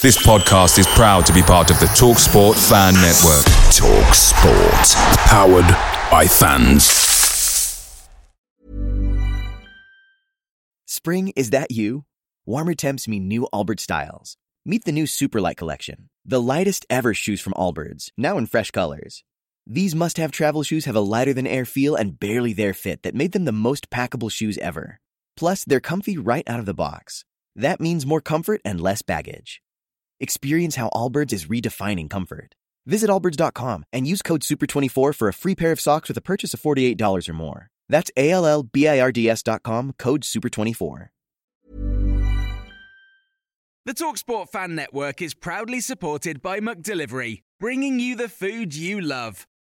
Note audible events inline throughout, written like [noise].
This podcast is proud to be part of the Talk Sport Fan Network. Talk Sport. Powered by fans. Spring, is that you? Warmer temps mean new Allbirds styles. Meet the new Superlight collection, the lightest ever shoes from Allbirds, now in fresh colors. These must have travel shoes have a lighter than air feel and barely there fit that made them the most packable shoes ever. Plus, they're comfy right out of the box. That means more comfort and less baggage. Experience how Allbirds is redefining comfort. Visit allbirds.com and use code SUPER24 for a free pair of socks with a purchase of $48 or more. That's A L L B I R D S.com, code SUPER24. The Talksport Fan Network is proudly supported by McDelivery, bringing you the food you love.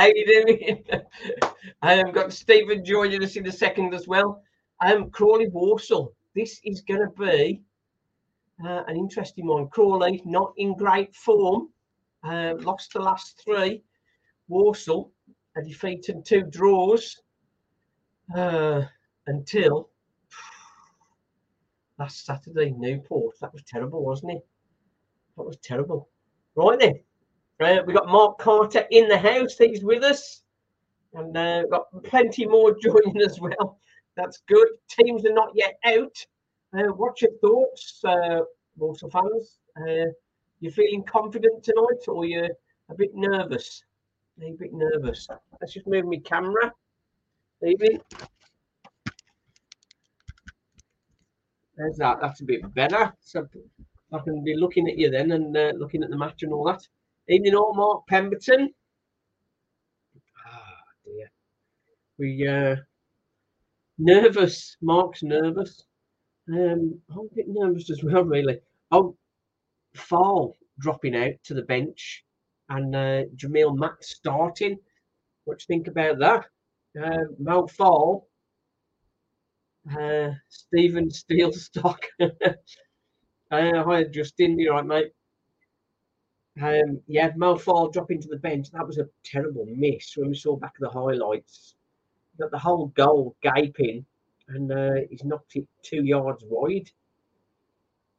How you doing? [laughs] I've got Stephen joining us in a second as well. Um, Crawley Walsall. This is going to be uh, an interesting one. Crawley not in great form. Uh, lost the last three. Walsall a defeat and two draws uh, until last Saturday. Newport. That was terrible, wasn't it? That was terrible. Right then. Uh, we've got Mark Carter in the house. He's with us. And uh, we've got plenty more [laughs] joining as well. That's good. Teams are not yet out. Uh, what's your thoughts, uh, Walsall fans? Uh, you feeling confident tonight or you're a bit nervous? A bit nervous. Let's just move my camera. Maybe. There's that. That's a bit better. So I can be looking at you then and uh, looking at the match and all that. Evening all, Mark Pemberton. Ah, dear. We uh nervous. Mark's nervous. Um, I'm a bit nervous as well, really. Oh, Faal dropping out to the bench and uh, Jamille Matt starting. What do you think about that? Uh, Mo Faal, uh, Stephen Steelstock. [laughs] uh, hi, Justin. You right, mate? Um, yeah, Faal dropping to the bench. That was a terrible miss when we saw back of the highlights. Got the whole goal gaping, and uh, he's knocked it two yards wide.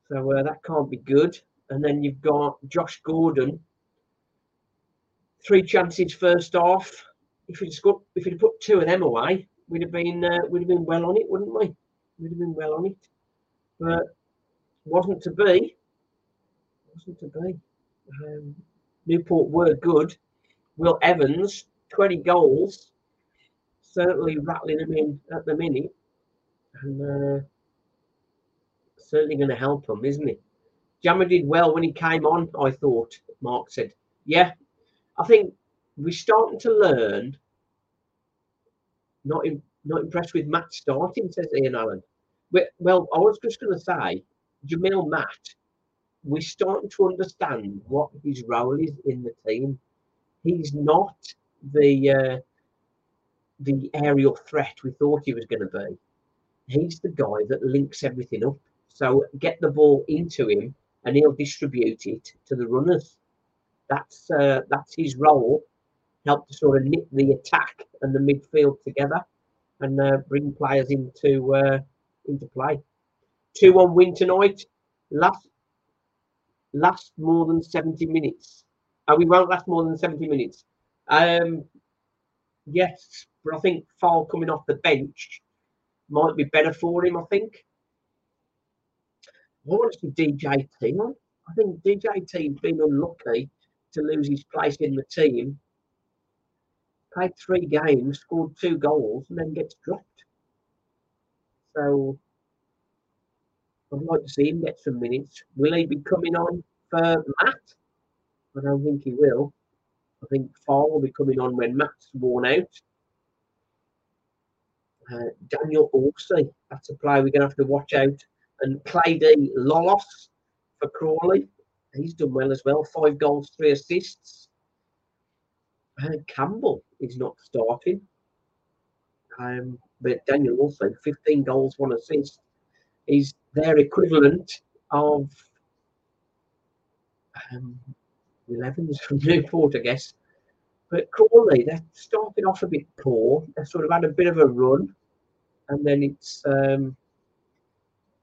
So uh, that can't be good. And then you've got Josh Gordon. Three chances first half. If you'd scored, if you'd put two of them away, we'd have been uh, we'd have been well on it, wouldn't we? We'd have been well on it. But wasn't to be. Wasn't to be. Um, Newport were good. Will Evans, 20 goals, certainly rattling them in at the minute. And uh, certainly going to help them, isn't he? Jammer did well when he came on, I thought, Mark said. Yeah, I think we're starting to learn. Not in, not impressed with Matt starting, says Ian Allen. Well, I was just going to say, Jamille Matt we're starting to understand what his role is in the team. He's not the uh, the aerial threat we thought he was going to be. He's the guy that links everything up. So get the ball into him, and he'll distribute it to the runners. That's uh, that's his role. Help to sort of knit the attack and the midfield together, and uh, bring players into uh, into play. Two one win tonight. Last last more than 70 minutes. Uh, we won't last more than 70 minutes. Um, yes, but I think Faal coming off the bench might be better for him, I think. I want to see DJT on. I think DJT's been unlucky to lose his place in the team. Played three games, scored two goals, and then gets dropped. So I'd like to see him get some minutes. Will he be coming on for Matt? I don't think he will. I think Faal will be coming on when Matt's worn out. Uh, Daniel Orsi, that's a player we're going to have to watch out. And Klaidi Lolos for Crawley. He's done well as well. Five goals, three assists. Uh, Campbell is not starting. Um, but Daniel also 15 goals, one assist. He's their equivalent of um, 11s from [laughs] Newport, I guess. But Crawley, they're starting off a bit poor. They've sort of had a bit of a run, and then it's um,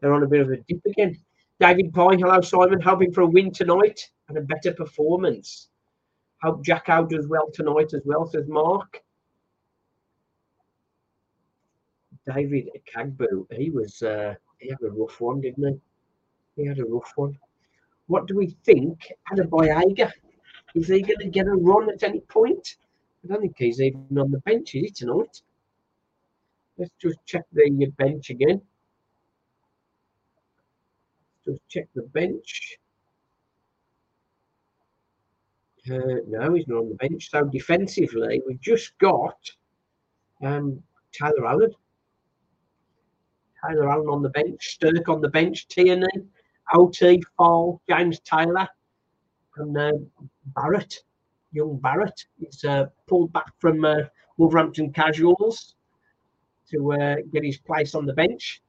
they're on a bit of a dip again. David Pye, hello Simon, hoping for a win tonight and a better performance. Hope Jack Howe does well tonight as well, says Mark. David Okagbue, he was uh, he had a rough one, didn't he? He had a rough one. What do we think? Adebayaga, is he going to get a run at any point? I don't think he's even on the bench, is he, tonight? Let's just check the bench again. Just check the bench. Uh, no, he's not on the bench. So defensively, we've just got um, Taylor Allen. Taylor Allen on the bench, Stirk on the bench, Tierney, OT, Faal, James Taylor, and uh, Barrett, young Barrett. He's uh, pulled back from uh, Wolverhampton Casuals to uh, get his place on the bench.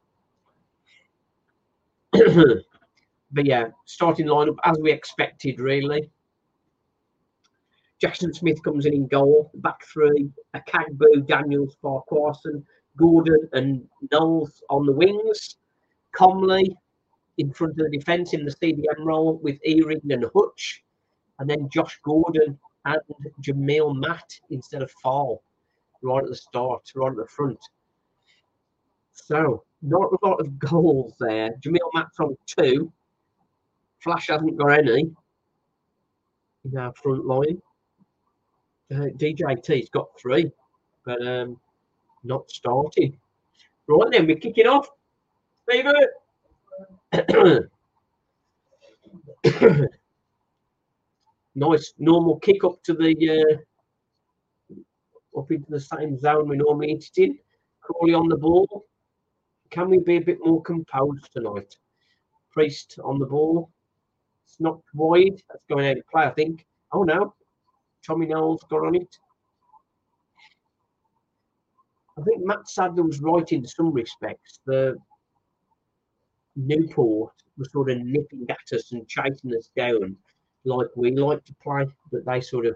[clears throat] but yeah, starting lineup as we expected, really. Jackson Smith comes in in goal, back three, Okagbue, Daniels, Farquharson, Gordon and Knowles on the wings, Comley in front of the defence in the CDM role with Earing and Hutch, and then Josh Gordon and Jamille Matt instead of Faal right at the start, right at the front. So, not a lot of [laughs] goals there. Jamille Matt's on two. Flash hasn't got any in our front line. Uh, DJT's got three, but um, not starting. Right then, we're kicking off. Stephen. [clears throat] nice normal kick up to the uh, up into the same zone we normally hit it in. Crawley on the ball. Can we be a bit more composed tonight? Priest on the ball. It's not wide. That's going out of play, I think. Oh no. Tommy Knowles got on it. I think Matt Sadler was right in some respects. The Newport was sort of nipping at us and chasing us down like we like to play, but they sort of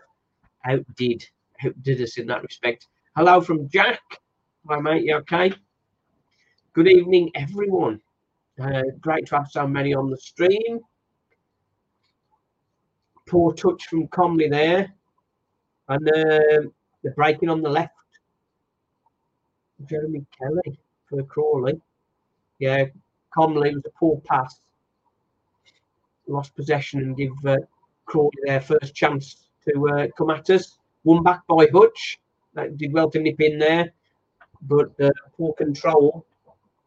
outdid outdid us in that respect. Hello from Jack. Hi mate, you okay? Good evening, everyone. Uh, great to have so many on the stream. Poor touch from Comley there. And uh, the breaking on the left. Jeremy Kelly for Crawley. Yeah, Comley was a poor pass. Lost possession and give uh, Crawley their first chance to uh, come at us. Won back by Hutch. That did well to nip in there, but uh, poor control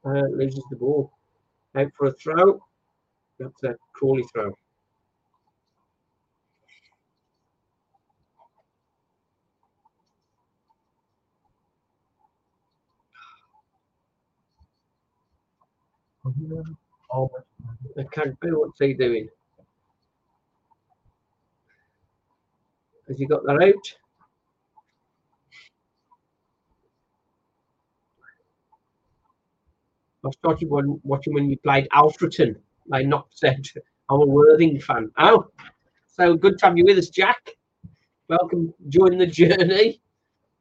uh, loses the ball. Out for a throw. That's a Crawley throw. I can't do what's he doing? Has he got that out? I started watching when you played Alfreton. Like not said, I'm a Worthing fan. Oh, so good to have you with us, Jack. Welcome. Join the journey.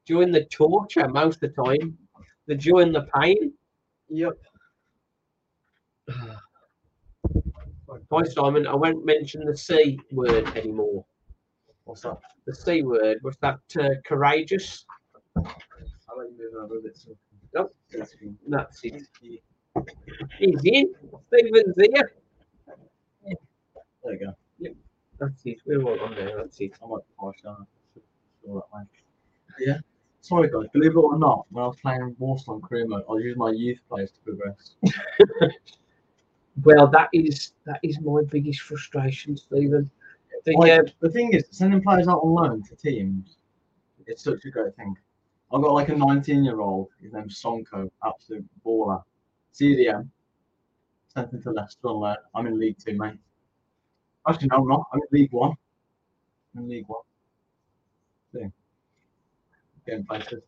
Join the torture most of the time. The joy and the pain. Yep. Hi, Simon. I won't mention the C word anymore. What's that? The C word was that uh, courageous. I'll let you move over a bit. So Nope. that's it. That's. He's in. Stephen's here. There you go. Yep. That's it. We're all on there. That's it. I might polish down. All that way. Yeah. Sorry guys, believe it or not, when I was playing Warsong career mode, I used my youth players to progress. [laughs] Well, that is that is my biggest frustration, Stephen. The, Like, uh, the thing is, sending players out on loan to teams, it's such a great thing. I've got like a 19 year old, his name's Sonko, absolute baller. CDM, sent him to Leicester on loan. I'm in League Two, mate. Actually, no, I'm not. I'm in League One. I'm in League One. Thing. getting places.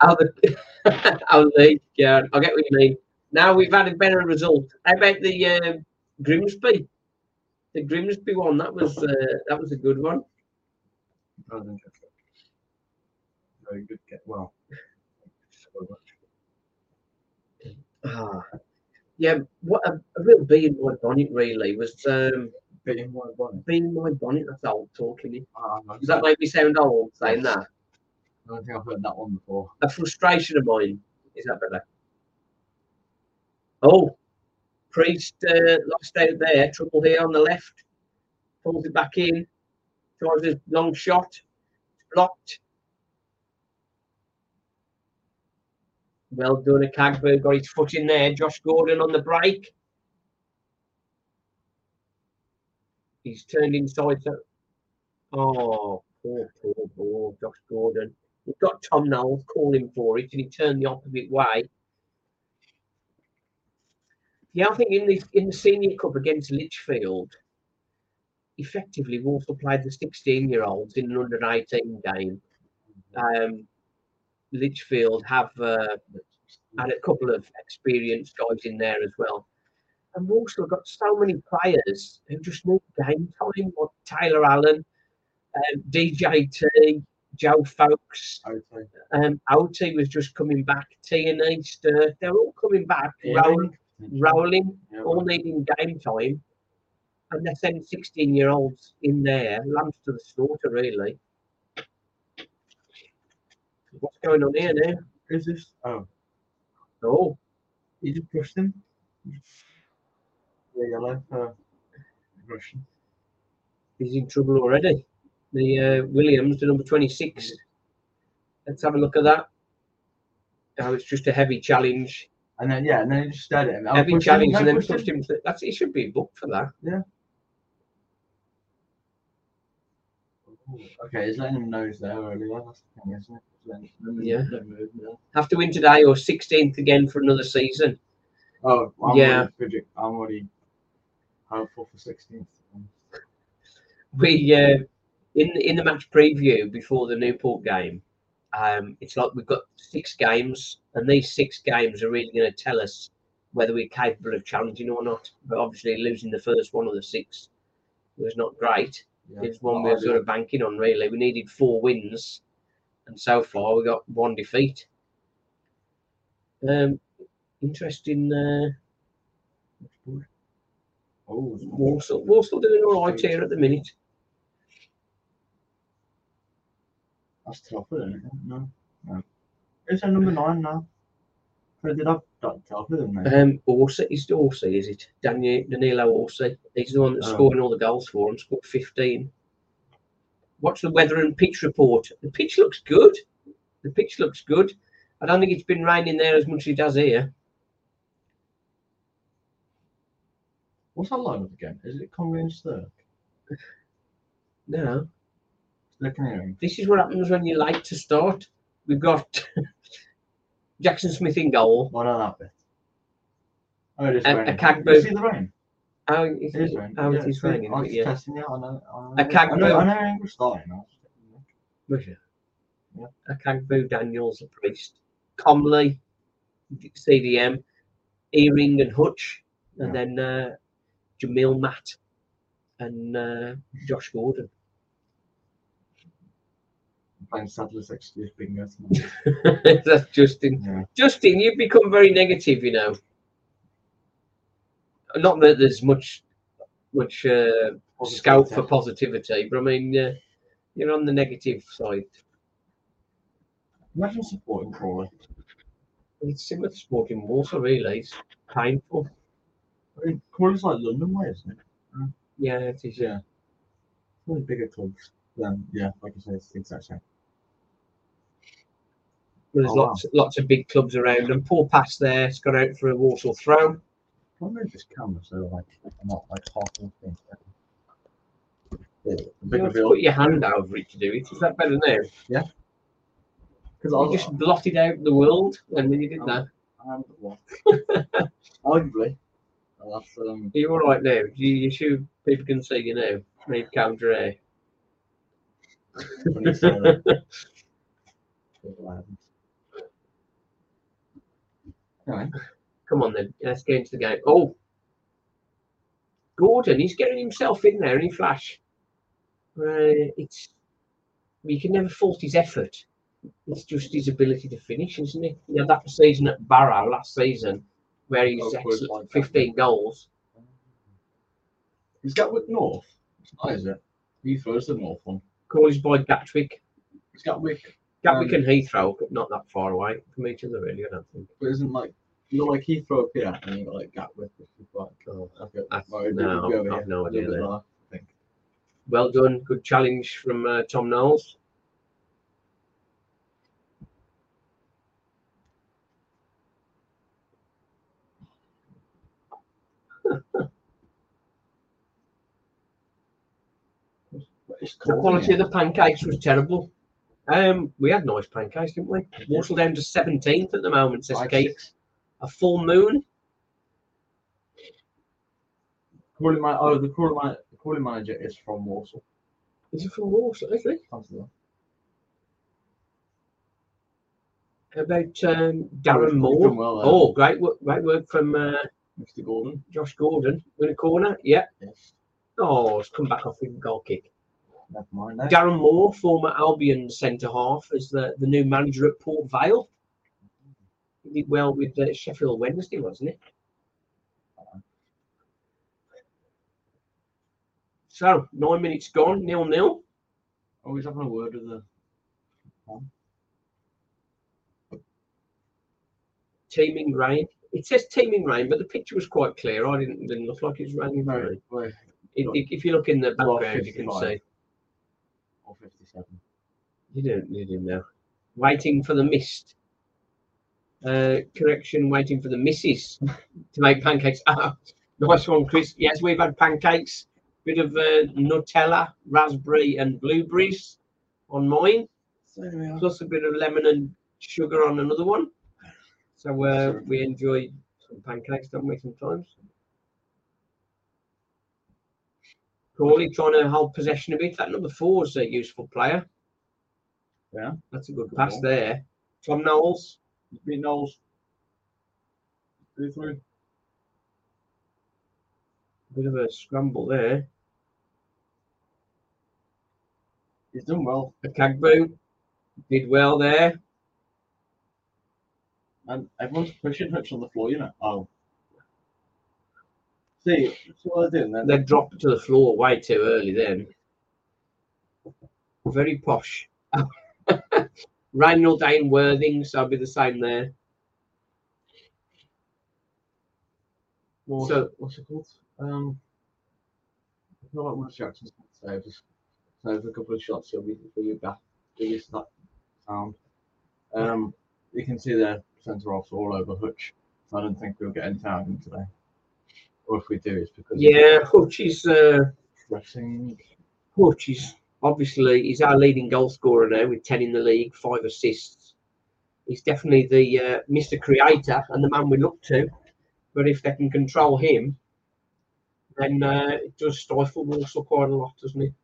How the [laughs] how the yeah, I'll get what you mean. Now we've had a better result. How about the um, Grimsby? The Grimsby one that was uh, that was a good one. That was interesting. Very good. Get well. So much. Ah, yeah. What a, a real bee in my bonnet really was um, Beating my bonnet. bee in my bonnet. That's old talking. Ah, Does that make me sound old saying that? I don't think I've heard that one before. A frustration of mine. Is that better? Oh, Priest uh, lost out there. Trouble here on the left. Pulls it back in. Tries a long shot. Blocked. Well done, a Cagberg got his foot in there. Josh Gordon on the break. He's turned inside. So... Oh, poor, poor, poor Josh Gordon. He's got Tom Knowles calling for it, and he turned the opposite way. Yeah, I think in the in the senior cup against Lichfield, effectively Walsall played the 16 year olds in an under 18 game. Um, Lichfield have uh, had a couple of experienced guys in there as well. And Walsall got so many players who just need game time. What Taylor Allen, um, DJT, Joe Foulkes, um, OT was just coming back. T and E, Sturt, they're all coming back, rolling, rolling, Yeah, all needing game time. And they're sending 16 year olds in there, lambs to the slaughter, really. What's going on here now? Is this? Oh, Oh, you just pushed him. Yeah, yellow for Russian. he's in trouble already. The uh, Williams, the number 26. Let's have a look at that. Oh, it's just a heavy challenge. And then yeah, and then he just stared at him. Heavy challenge, and then pushed him. pushed him. to- That's it. Should be booked for that. Yeah. Okay, he's letting him know he's there earlier. That's the thing, isn't it? Then- then- Yeah. then move, yeah. Have to win today or 16th again for another season. Oh, I'm Yeah. Already, I'm already hopeful for 16th. we uh, in in the match preview before the Newport game, um, it's like we've got six games, and these six games are really going to tell us whether we're capable of challenging or not. But obviously, losing the first one of the six was not great. Yeah. It was one we were sort of banking on. Really, we needed four wins, and so far we got one defeat. Um, interesting. Uh, Oh, Walsall, Walsall doing all right here at the minute. Isn't? No, no. Is that number nine now? Or did I dot Telford in there? Um, Orsi, is it Orsi, is it? Daniel, Danilo Orsi. He's the one that's Oh. scoring all the goals for him, scored 15. What's the weather and pitch report? The pitch looks good. The pitch looks good. I don't think it's been raining there as much as it does here. What's that line up again? Is it Conway and Stirk? No, Looking at him. this is what happens when you're late to start. We've got [laughs] Jackson Smith in goal. Why not that bit? Oh, it is A- a raining. Cagbo- You see the rain? Oh, it It is raining. Oh, yeah, it is raining. I was yeah. testing you. I know. I know, Okagbue- I know, I know English starting. Was you. It? Yeah. Okagbue, Daniels, the priest, Comley, CDM, Earing and Hutch, and Yeah. then uh, Jamille Matt and uh, Josh Gordon. Playing Sadler's excuse bingo. [laughs] That's Justin. Yeah. Justin, you've become very negative, you know. Not that there's much much uh, scope for positivity, but I mean, uh, you're on the negative side. Imagine supporting Crawley. It's similar to sporting water, really. It's painful. I mean, Crawley's like London way, isn't it? Yeah, it is. Yeah. One bigger clubs. Yeah, like I say, it's the exact same. There's Oh, wow. lots lots of big clubs around, and poor pass there. It's got out for a Walsall throw. I move this camera so like I'm not like half the thing? You have to put your hand out over it to do it. Is that better now? Yeah. Because You just blotted out the world when you did Oh. that. And [laughs] what? Arguably. Well, that's um. Are you all right now? You, you sure people can see you now? Made counter air. [laughs] [laughs] when you say that. Anyway, Come on then, let's get into the game. Oh, Gordon, he's getting himself in there, any flash. Uh, it's you can never fault his effort. It's just his ability to finish, isn't it? Yeah, that season at Barrow last season, where he's Oh, good excellent, one. 15 goals. Is Gatwick North? It's not, is it? Heathrow's the North one. College by Gatwick. It's Gatwick, Gatwick Um, and Heathrow, but not that far away from each other, really, I don't think. but isn't like you got like Heathrow up here and you got like Gatwick, which is like Oh, okay, That's- well, it'd no, I've here, no idea there. I think. Well done. Good challenge from uh, Tom Knowles. [laughs] The quality of the pancakes was terrible. Um, we had nice pancakes, didn't we? Walsall down to 17th at the moment, says. Five, Keith. six. A full moon. Calling man, oh, the crawling man, the crawling manager is from Warsaw. Is it from Walsall, is it? Fancy that. How about um, Darren Moore? well. Oh, great work, great work from uh, Mr. Gordon. Josh Gordon in the corner. Yeah. Yes. Oh, it's come back off with a goal kick. Never mind that. Darren Moore, former Albion centre half, is the, the new manager at Port Vale. He did well with uh, Sheffield Wednesday, wasn't it? So, nine minutes gone, nil nil. Oh, he's having a word with the. Teeming rain. It says teeming rain, but the picture was quite clear. I didn't, didn't look like it was raining. for No, me. wait, If, if- if you look in the background, you can 55. see. 57. You don't need him now. Waiting for the mist. Uh, correction, waiting for the missus to make pancakes. [laughs] Ah, nice one, Chris. Yes, we've had pancakes. Bit of uh, Nutella, raspberry, and blueberries on mine, So there we are. plus a bit of lemon and sugar on another one. So uh, we enjoy some pancakes, don't we, sometimes? Crawley trying to hold possession of it. That number four is a useful player. Yeah. That's a good Good pass ball. there. Tom Knowles. Beat Knowles. Two through. Bit of a scramble there. He's done well. Okagbue did well there. And everyone's pushing Hutch on the floor, you know. Oh. See, that's what they're doing then. They dropped to the floor way too early then. Very posh. [laughs] Randall Dane Worthing, so I'll be the same there. What's, So- what's it called? Um, I feel like Will Jackson's going to save us. Save a couple of shots, he'll be, he'll be back. He'll be that sound. Um, you can see their centre offs all over Hutch. So I don't think we'll get anything out him today. Or if we do, it's because Yeah, Hutch is uh, pressing. Hutch is obviously he's our leading goal scorer now with ten in the league, five assists. He's definitely the uh, Mr. Creator and the man we look to. But if they can control him, then uh, it does stifle Walsall quite a lot, doesn't it?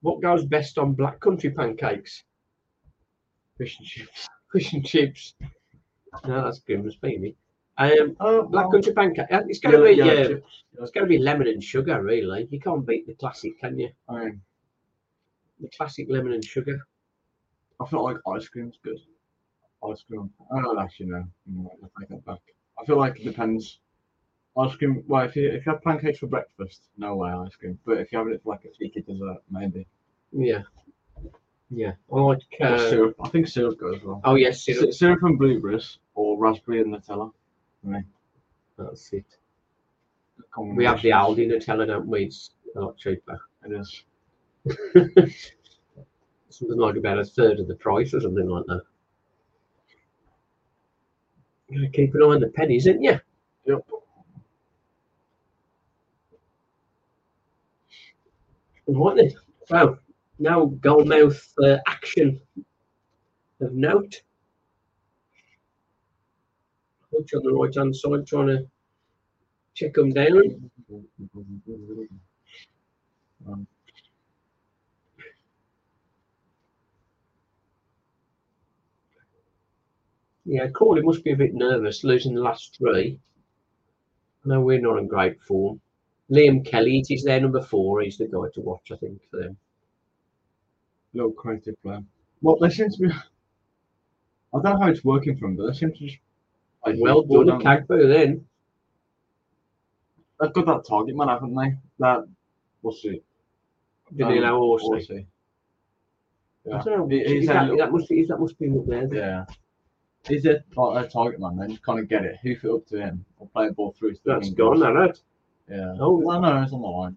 What goes best on black country pancakes? Fish and chips. [laughs] Fish and chips. No, that's good. Must be me. Um, Oh, black country pancake. uh, It's going to be yeah, yeah, chips. it's going to be lemon and sugar. Really, you can't beat the classic, can you? Mean, The classic lemon and sugar. I feel like ice cream's good. Ice cream. Oh, actually, I take that back. I feel like it depends. Ice cream. Well, if you if you have pancakes for breakfast, no way ice cream. But if you have it for like a cheeky dessert, maybe. Yeah, yeah. I like. Or Uh, syrup. I think syrup goes well. oh yes, syrup. Syrup. syrup and blueberries or raspberry and Nutella. For me. That's it. We have the. Aldi Nutella, don't we? It's a lot cheaper. It is. [laughs] Something like about a third of the price or something like that. You gotta keep an eye on the pennies, isn't you? Yep. Right then. So now goalmouth uh, action of note. Hutch on the right hand side trying to check them down. Yeah, Crawley must be a bit nervous losing the last three. Know we're not in great form. Liam Kelly, it is their number four. He's the guy to watch, I think, for them. little creative player. Well, they seem to be. I don't know how it's working for them, but they seem to just. Like, Well done, Cagbo, then. They've got that target man, haven't they? That. What's it? Danilo Um, Orsi. Orsi. I Yeah. don't know. Is that, little- that must be, is that must be up there. Yeah. He's a, like a target man, Then just kind of get it, hoof it up to him, or play a ball through the gone, that right? Yeah. Oh. no, it's on the line.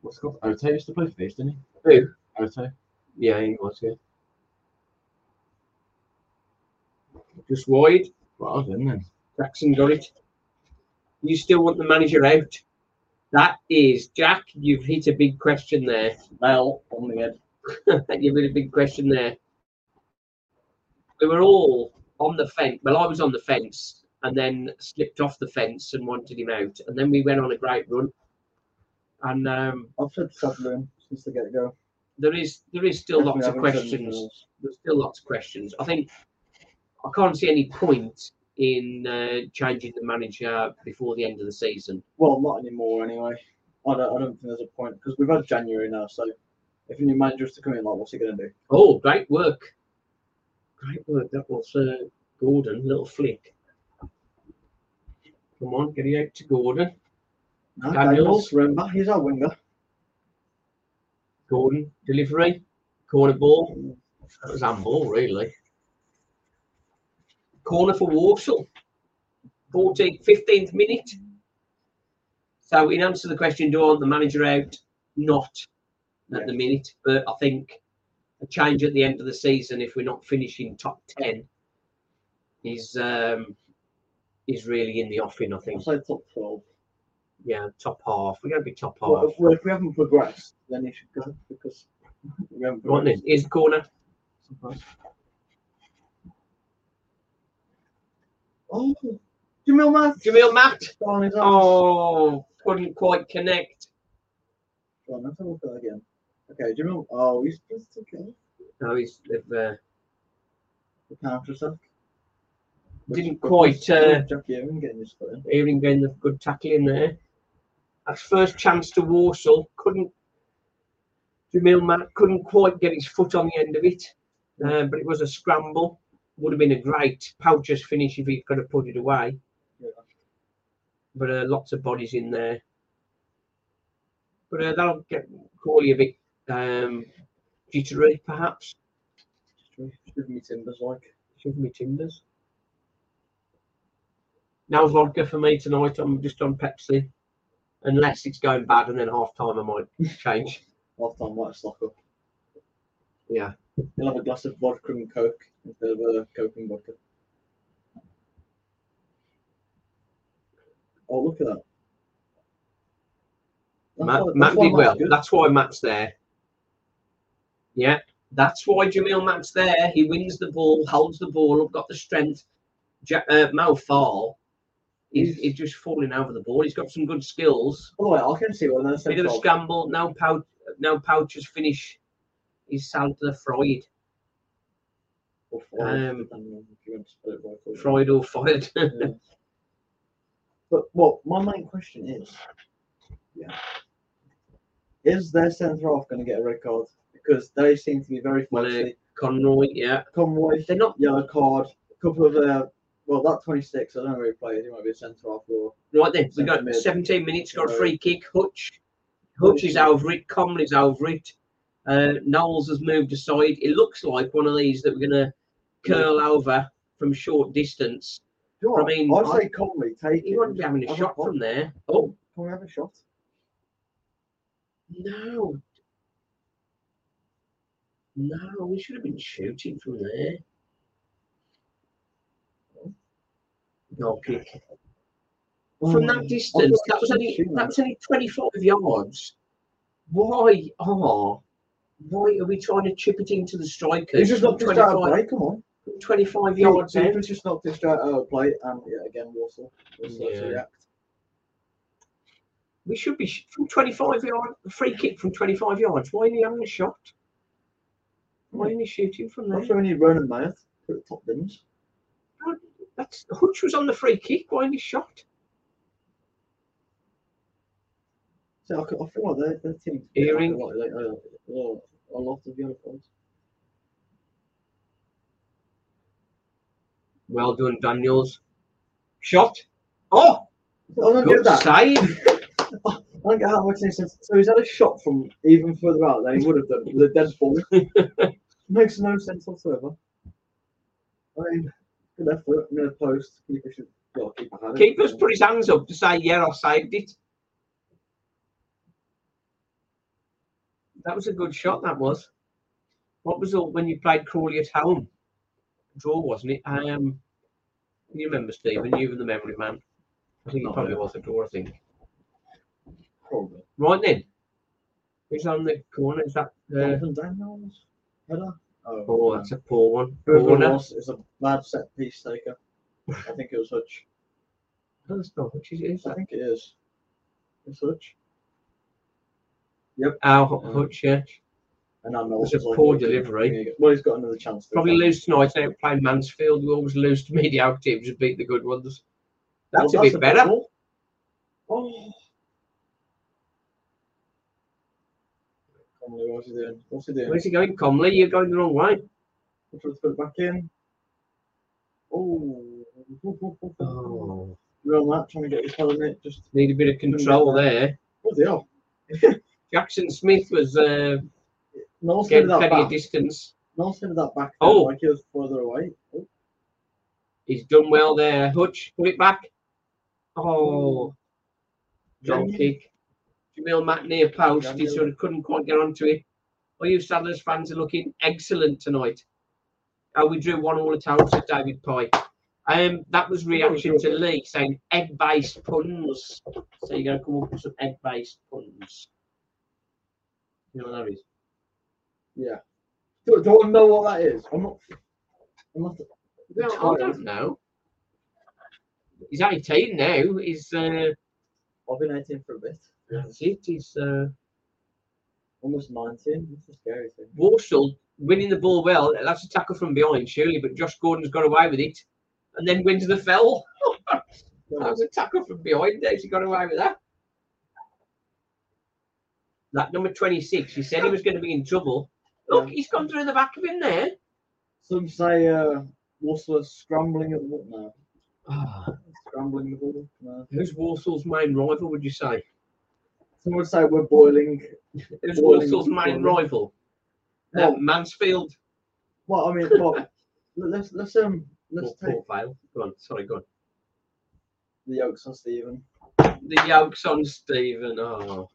What's it called? Ote used to play for these, didn't he? Who? Ote. Yeah, he was, yeah. Just wide. Well, then, then. Jackson got it. You still want the manager out? That is, Jack, you've hit a big question there. Well, on the head. [laughs] you've hit a big question there. We were all on the fence. Well, I was on the fence and then slipped off the fence and wanted him out. And then we went on a great run. And um, I've said Sutherland since the get go. there is there is still lots of questions. There's still lots of questions. I think I can't see any point in uh, changing the manager before the end of the season. Well, not anymore anyway. I don't, I don't think there's a point because we've had January now. So if a new manager is to come in, like, what's he going to do? Oh, great work. Great work. That was uh, Gordon, little flick. Come on, get it out to Gordon. No, Daniels. Daniels, remember, he's our winger. Gordon, delivery, corner ball. That was handball, really. Corner for Walsall. 14th, 15th minute. So, in answer to the question, do I want the manager out? Not at the minute, but I think a change at the end of the season, if we're not finishing top 10, is um, is really in the offing, I I'll think. say top 12. Yeah, top half. We're going to be top half. Well, if, we- if we haven't progressed, then he should go because [laughs] we haven't Right then, here's the corner. Oh, Jamille Matt. Jamille Matt. On. Oh, couldn't quite connect. Go on, let's have a look at that again. Okay, Jamille. Oh, he's just okay. No, he's uh, The counter attack. Didn't quite uh, Jackie Owen getting his foot in. even getting the good tackle in there. That's first chance to Walsall. Couldn't Jamille Matt couldn't quite get his foot on the end of it, uh, but it was a scramble. Would have been a great Pouchers finish if he could have put it away. Yeah. But uh, lots of bodies in there. But uh, that'll get Crawley a bit um, jittery, perhaps. Give me timbers like. Give me timbers. No vodka for me tonight. I'm just on Pepsi. Unless it's going bad and then half time I might change. [laughs] Half time might stock up. Yeah. He'll have a glass of vodka and coke instead of a coke and vodka. Oh, look at that. That's Matt, why- Matt did well. good. That's why Matt's there. Yeah, that's why Jamille Matt's there. He wins the ball, holds the ball up, got the strength. Ja- uh, Mal Fall, he's, he's just falling over the ball. He's got some good skills. The way, I can see they're Bit of a scramble. Now Pouch, now Pouch's finish is sound to the Freud. or five, um, depending on if you want to spell it right or wrong. Freud or fired. [laughs] Yeah. But well, my main question is, yeah, is their centre half going to get a red card? Because they seem to be very Well, uh. Conroy, yeah. Conroy, They're not yellow card. A couple of uh, well, that 26, I don't know who he plays. He might be a centre half or right then. We got mid. 17 minutes, got a free kick. Hutch. Hutch is over it. Comley's over it. Uh, Knowles has moved aside. It looks like one of these that we're going to curl over from short distance. Know I mean, I'd say Comley take He it. won't be having a shot from there. Oh, Can we have a shot? no. No, we should have been shooting from there. Goal kick. From that Um, distance, that was only that was only 25 yards. Why are why are we trying to chip it into the strikers? He's just from got to start a 25? break. Come on. 25 Yeah, yards out. Keeper's just knocked it straight out of play, and yeah, again, Walsall was Yeah. to react. We should be from 25 yards, a free kick from 25 yards. Why ain't he having a shot? Why ain't he shooting from there? That's when you Ronan Mouth put the top bins. That's Hutch was on the free kick. Why ain't he shot? So I, feel like their, their team Earing. like, like, uh, uh, a lot of yellow cards. Well done, Daniels. Shot. Oh, I don't good get that. save. [laughs] I don't get how much sense. So he's had a shot from even further out than he would have done with a dead ball. [laughs] Makes no sense whatsoever. I mean, good effort. I'm going to post. Keeper should. Well, keeper had. Keeper's put his hands up to say, "Yeah, I saved it." That was a good shot. That was. What was all when you played Crawley at home? Draw, wasn't it? Um, you remember Stephen? You were the memory man. I think it probably was a draw. I think. Probably. Right then, who's on the corner? Is that? Uh, Jonathan Daniels? Header? Oh, oh, that's a poor one. Whoever it was is a bad set piece taker. I think it was Hutch. Oh, that's not which is, is I think it is. It's Hutch. Yep. Al um, Hutch, yeah. And I know It a it's like, poor delivery. Well, he's got another chance. to Probably lose tonight. Now playing Mansfield. We always lose to mediocre teams and beat the good ones. That's Well, a bit better. ball. Oh. Comley, what's he doing? What's he doing? Where's he going, Comley? You're going the wrong way. Trying to put it back in. Oh. Oh, Real match, trying to get his head on it. Just, need a bit of control there. what the hell? [laughs] Jackson Smith was uh, No getting that plenty of back. distance. No of that back. Oh. Oh. Like he was further away. Oh. He's done well there. Hutch, put it back. Oh, drop Jamie. kick. Jamille Matt near post. He sort of couldn't quite get onto it. Well, you Saddlers fans are looking excellent tonight. Oh, we drew one all at home to David Pye. Um, that was reaction to Lee saying egg-based puns. So you're going to come up with some egg-based puns. You know what that is? Yeah. Do, do I know what that is? I'm not. I'm not. Well, I don't know. He's 18 now. He's uh, I've been 18 for a bit. That's it. He's uh, Almost 19. That's a scary thing. Winning the ball well. That's a tackle from behind, surely, but Josh Gordon's got away with it, and then went to the fell. [laughs] that was a tackle from behind. There, he got away with that. That number 26, he said he was going to be in trouble. Look, Yeah. he's gone through the back of him there. Some say uh, scrambling at the now. Ah, Scrambling the ball. No. who's Walsall's main rival, would you say? Some would say we're boiling. Who's Boiling Walsall's main Gordon. rival? Uh, Well- Mansfield. Well, I mean, well, let's let's um let's take Port Vale. Go on, sorry, go on. the Oaks on Stephen. The yolks on Stephen. Oh.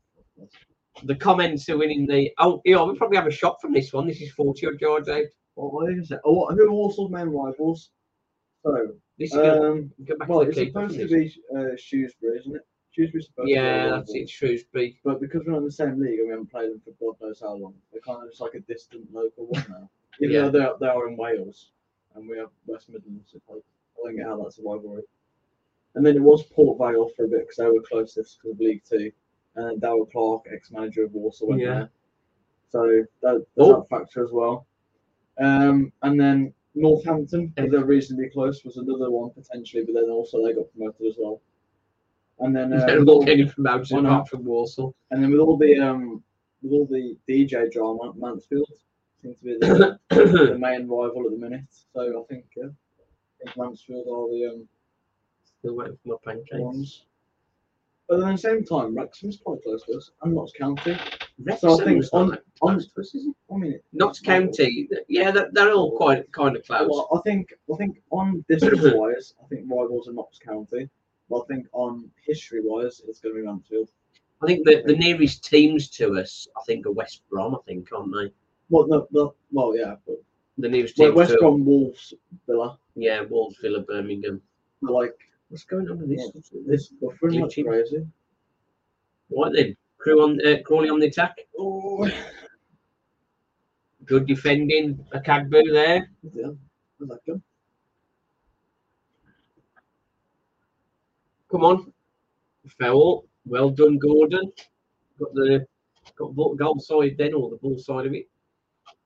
The comments are winning the. Oh, yeah, we'll probably have a shot from this one. This is 40 odd yards out. What what you say? Oh, what, who are Walsall's main rivals? So, This is um, go back well, to the it's keeper. supposed to be uh, Shrewsbury, isn't it? To be Yeah, that's it, Shrewsbury. But because we're in the same league and we haven't played them for God knows how long, they're kind of just like a distant local one now. [laughs] Even Yeah. though they're, they are in Wales and we have West Midlands. It's like, I don't get how that's a rivalry. And then it was Port Vale for a bit because they were closest to League Two. And then Darrell Clarke, ex manager of Walsall, went Yeah. there. So that, there's Oh. that factor as well. Um, and then Northampton, they're reasonably close, was another one potentially, but then also they got promoted as well. And then uh, [laughs] They're with not all- from not? from Walsall. and then with all the um with all the DJ drama, Mansfield seems to be the, [coughs] the main rival at the minute. So I think yeah, I think Mansfield are the um Still waiting for my pancakes. ones. But then at the same time, Wrexham's quite close to us, and Notts County. Wrexham So I think on- that close to us, is it? I mean, Notts County, yeah, they're, they're all quite kind of close. Well, I think I think on distance [coughs] wise, I think rivals are Notts County. But I think on history wise, it's going to be Mansfield. I think the, the nearest teams to us, I think, are West Brom, I think, aren't they? Well, no, no well, yeah, but The nearest teams West to Brom, Wolves, Villa, Yeah, Wolves, Villa, Birmingham. like What's going on with this? this buffering like crazy. What then? Crew on, uh, Crawley on the attack. Oh, Good defending. Okagbue there. yeah. Where's that gone? Come on. Foul. Well done, Gordon. Got the got the goal side then, or the ball side of it.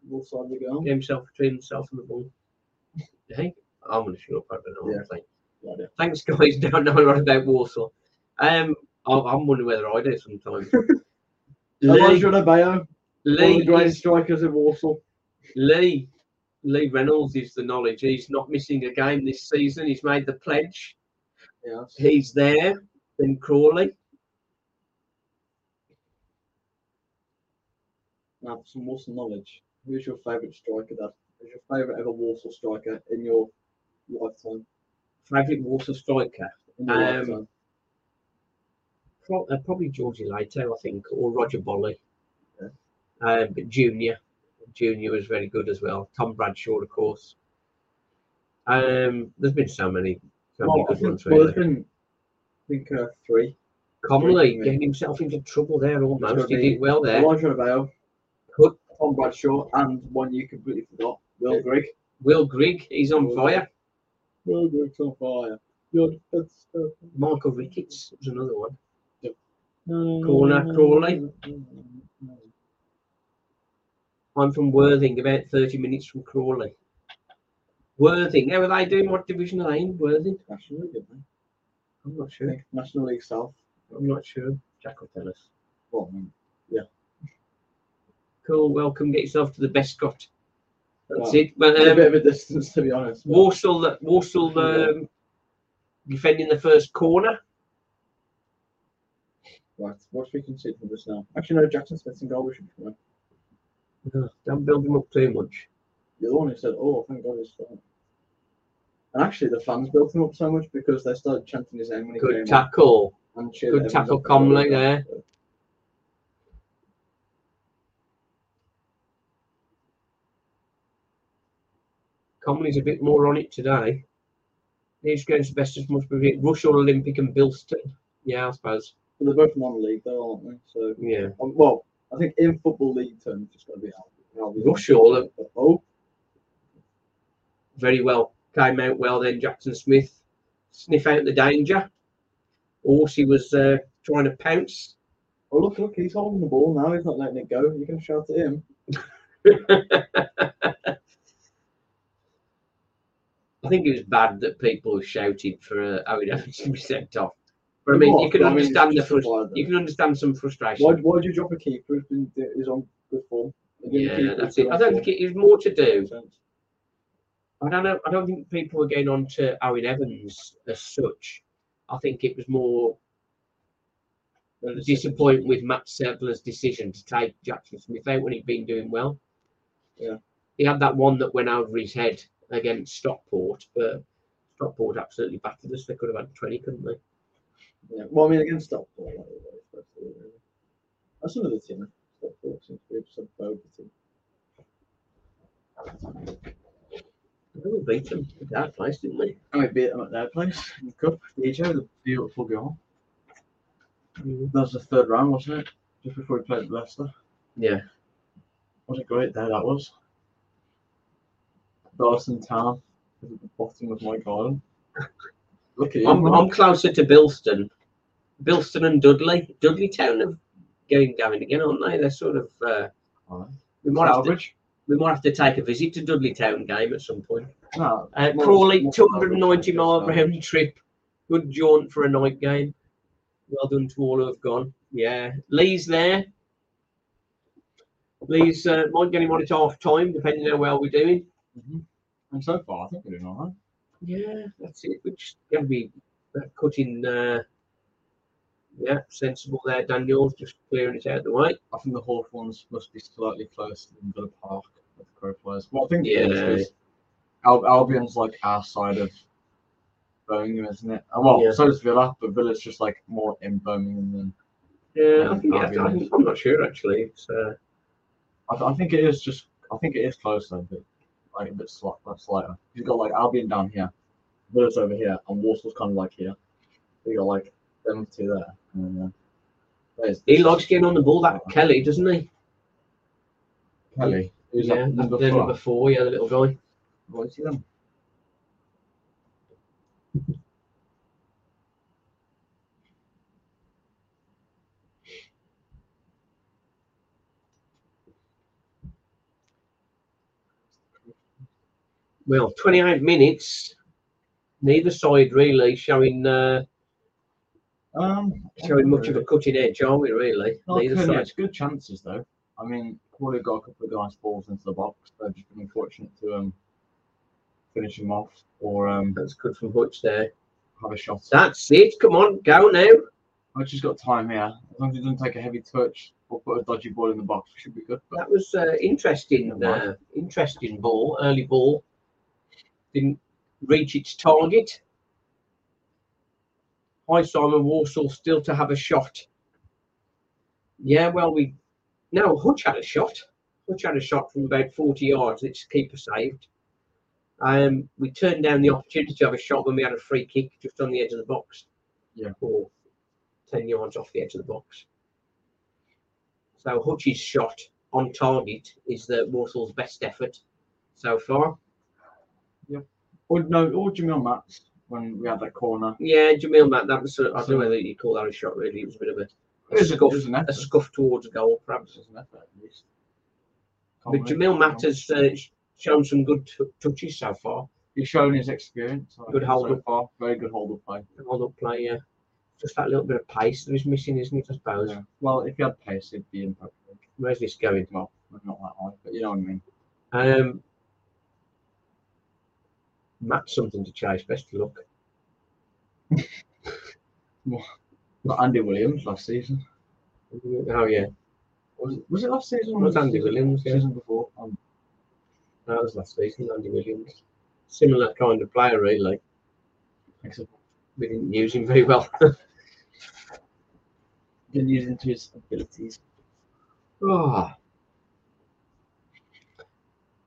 Ball side of the goal. Get himself between himself and the ball. Hey, I'm going to shut up. I don't know what I'm saying. Yeah, yeah. Thanks, guys. [laughs] Don't know a lot about Walsall. Um, I'm I'm wondering whether I do sometimes. [laughs] Lee, Adebayo, one of the Lee, greatest strikers in Walsall. Lee, Lee Reynolds is the knowledge. He's not missing a game this season. He's made the pledge. He's there. Then Crawley. Now, for some Walsall knowledge. Who's your favourite striker, Dad? Who's your favourite ever Walsall striker in your lifetime? Favourite Walsall striker. In Um, lifetime? Pro- uh, probably Jorge Leitão, I think, or Roger Boli. Yeah. Um, but Junior, Junior was very good as well. Tom Bradshaw, of course. Um, there's been so many Well, I think, ones. well, Really. there's been, I think, uh, three. Comley Yeah. getting himself into trouble there almost. He did well there. Elijah Adebayo, Good. Tom Bradshaw, and one you completely forgot, Will. Grigg. Will Grigg, he's on Will fire. Will Grigg's on fire. Good. That's, uh, Michael Ricketts was another one. Corner, Crawley. [laughs] I'm from Worthing, about 30 minutes from Crawley. Worthing, how are they doing? What division are they in? Worthing? National League, didn't I'm not sure. National League South. I'm not sure. Jack will tell us. Well, I mean, Cool, welcome. Get yourself to the Bescot. That's Wow. it. But it's a um, bit of a distance, to be honest. but- Walsall, Walsall um, defending the first corner. Right, what we concede from this now? Actually, no, Jackson Smith's in goal. We should be fine. Don't build him up too much. You're the one who said, "Oh, thank God he's fine." And actually, the fans built him up so much because they started chanting his name when he Good came tackle. and good tackle. Comley there. Comley's a bit more on it today. He's going to best as much with it. Rushall Olympic and Bilston. Yeah, I suppose. But they're both non-league, though, aren't they? So, Yeah. um, well, I think in football league terms, it's got to be Albion. Albion. Russell Oh, very well. Came out well then. Jackson Smith sniff out the danger. Horsey was uh, trying to pounce. oh, look, look, he's holding the ball now. He's not letting it go. You can shout at him. [laughs] I think it was bad that people shouted for uh, Owen Evans to be sent off. But I mean, was, you can I mean, understand the frust- you can understand some frustration. Why, why'd you drop a keeper who's been who's on good form? Yeah, that's it. I don't think it is more to do. I don't know. I don't think people were getting on to Owen Evans as such. I think it was more disappointed with Mat Sadler's decision to take Jackson Smith out when he'd been doing well. Yeah. He had that one that went over his head against Stockport, but Stockport absolutely battered us. They could have had 20, couldn't they? Yeah. Well, I mean, against Stockport, that's another team. Stockport seems to be some bogey team. We beat them at that place, didn't we? We beat them at their place in the cup. DJ, the beautiful goal. That was the third round, wasn't it? Just before we played Leicester. Yeah. What a great day that was. Dawson Town is at the bottom of my garden. Look at you. I'm. I'm closer to Bilston. Bilston and Dudley. Dudley Town are going again, aren't they? They're sort of. Uh, Alright. we might Salvage? We might have to take a visit to Dudley Town game at some point. No. Uh, Crawley, more 290 mile round trip. Good jaunt for a night game. Well done to all who have gone. Yeah. Lee's there. Lee's uh, might get him on at half time, depending on how well we're doing. Mhm. And so far, I think we're doing all right. Yeah, that's it. Which can be uh, cutting. Uh, yeah, sensible there. Daniel's just clearing it out the way. I think the Hawthorns must be slightly closer than Villa Park with the Crow players. Well, I think Yeah. it is, 'cause Al- Albion's like our side of Birmingham, isn't it? Uh, Well, Yeah. so is Villa, but Villa's just like more in Birmingham than. Yeah, I Um, think. I, Albion I is- think I'm not sure actually. It's, uh, I, th- I think it is just. I think it is closer, but like a bit slight, like slighter. You've got like Albion down here, Villa's over here, and Walsall's kind of like here. You got like them two there. And, then, uh, there's- he likes getting on the ball. That Kelly, doesn't he? Kelly. Who's yeah, that number, number four, yeah, the little guy. Well, 28 minutes, neither side really showing uh, um, showing much of a cutting edge, are we really? Neither side. It's good chances though. I mean, Crawley got a couple of nice balls into the box. They've just been unfortunate to um finish him off or um That's good from Hutch there. have a shot. That's it. Come on, go now. I've just got time here. As long as he doesn't take a heavy touch or put a dodgy ball in the box, we should be good. But That was uh, interesting. Uh, interesting ball, early ball. Didn't reach its target. Hi, Simon Walsall, still to have a shot. Yeah, well, we no Hutch had a shot. Hutch had a shot from about 40 yards. Its keeper saved. Um, we turned down the opportunity to have a shot when we had a free kick just on the edge of the box. Yeah. Or 10 yards off the edge of the box. So Hutch's shot on target is the Walsall's best effort so far. Yeah. or no, or Jamille Mats when we had that corner. Yeah, Jamille Matt, that was, a, I don't know whether you call that a shot really. It was a bit of a, It a, was, a, it scuff, a scuff towards a goal, perhaps. It an effort at least. But Jamille wait. Matt has uh, shown some good t- touches so far. He's shown his experience. I Good hold up. far. Very good hold up play. Hold up play, yeah. Just that little bit of pace that he's missing, isn't it, I suppose? Yeah. Well, if he had pace, it'd be impactful. Where's this going? Well, not that high, but you know what I mean. Um, Matt's something to chase. Best of luck. [laughs] Like Andy Williams last season. Oh, yeah. Was it, was it last season? It was Andy Williams, yeah. Season before. Um, That was last season, Andy Williams. Similar kind of player, really. except We didn't use him very well. [laughs] didn't use him to his abilities. oh,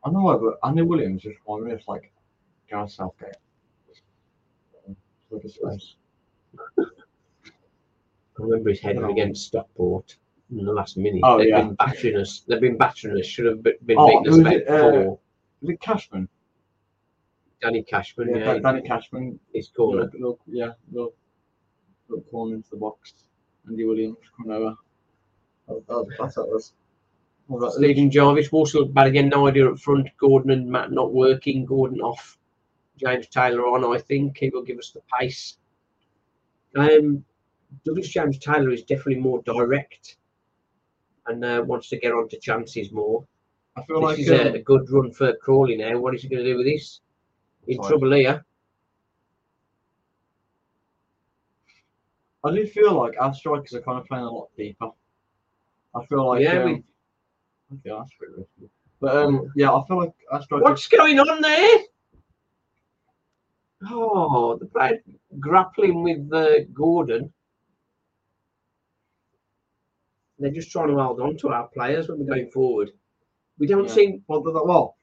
I know why, but Andy Williams just reminded me of like Gareth Southgate. Look at his face. I remember his header No. against Stockport in the last minute. Oh, They've yeah. been battering us. They've been battering us. Should have be- been Oh, beating us about it, uh, four. Was it Cashman? Danny Cashman, Yeah, yeah, Danny Cashman. his corner. Little, little, yeah, little, little corner into the box. Andy Williams coming over. That, that, that's what it was. That? Stephen Jarvis, Walsall bad again. No idea up front. Gordon and Matt not working. Gordon off. James Taylor on. I think he will give us the pace. Um, Douglas James Taylor is definitely more direct and uh, wants to get onto chances more. I feel This like is a, um, a good run for Crawley now. What is he going to do with this? In Sorry. trouble here. I do feel like our strikers are kind of playing a lot deeper. I feel like Yeah, um, we- okay, that's pretty risky. But um, yeah, I feel like our strikers. What's going on there? Oh, the player grappling with uh, Gordon. They're just trying to hold on to our players when we're going forward. We don't Yeah. seem. Well, the, the- well,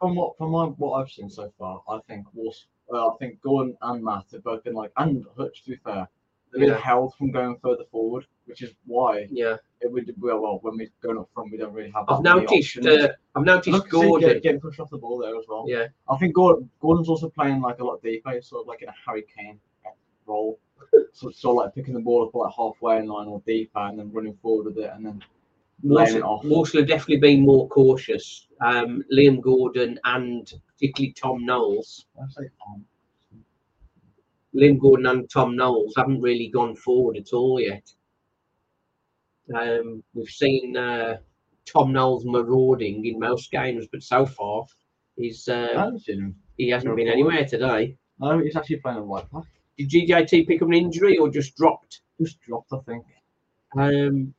from what from my, what I've seen so far, I think Wals, uh, I think Gordon and Matt have both been like, and Hutch to be fair, they've been held from going further forward, which is why Yeah, it would well, well when we're going up front, we don't really have. I've that many noticed. Uh, I've noticed Look, see, Gordon. get- getting pushed off the ball there as well. Yeah, I think Gordon, Gordon's also playing like a lot deeper, sort of like in a Harry Kane role. So sort of like picking the ball up like halfway in line or deeper, and then running forward with it, and then. Walsall have definitely been more cautious. Um, Liam Gordon and particularly Tom Knowles. I say, Liam Gordon and Tom Knowles haven't really gone forward at all yet. Um, we've seen uh, Tom Knowles marauding in most games, but so far he's uh, haven't seen him. he hasn't been anywhere today. No, he's actually playing a white back. Did DJT pick up an injury or just dropped? Just dropped, I think. Um,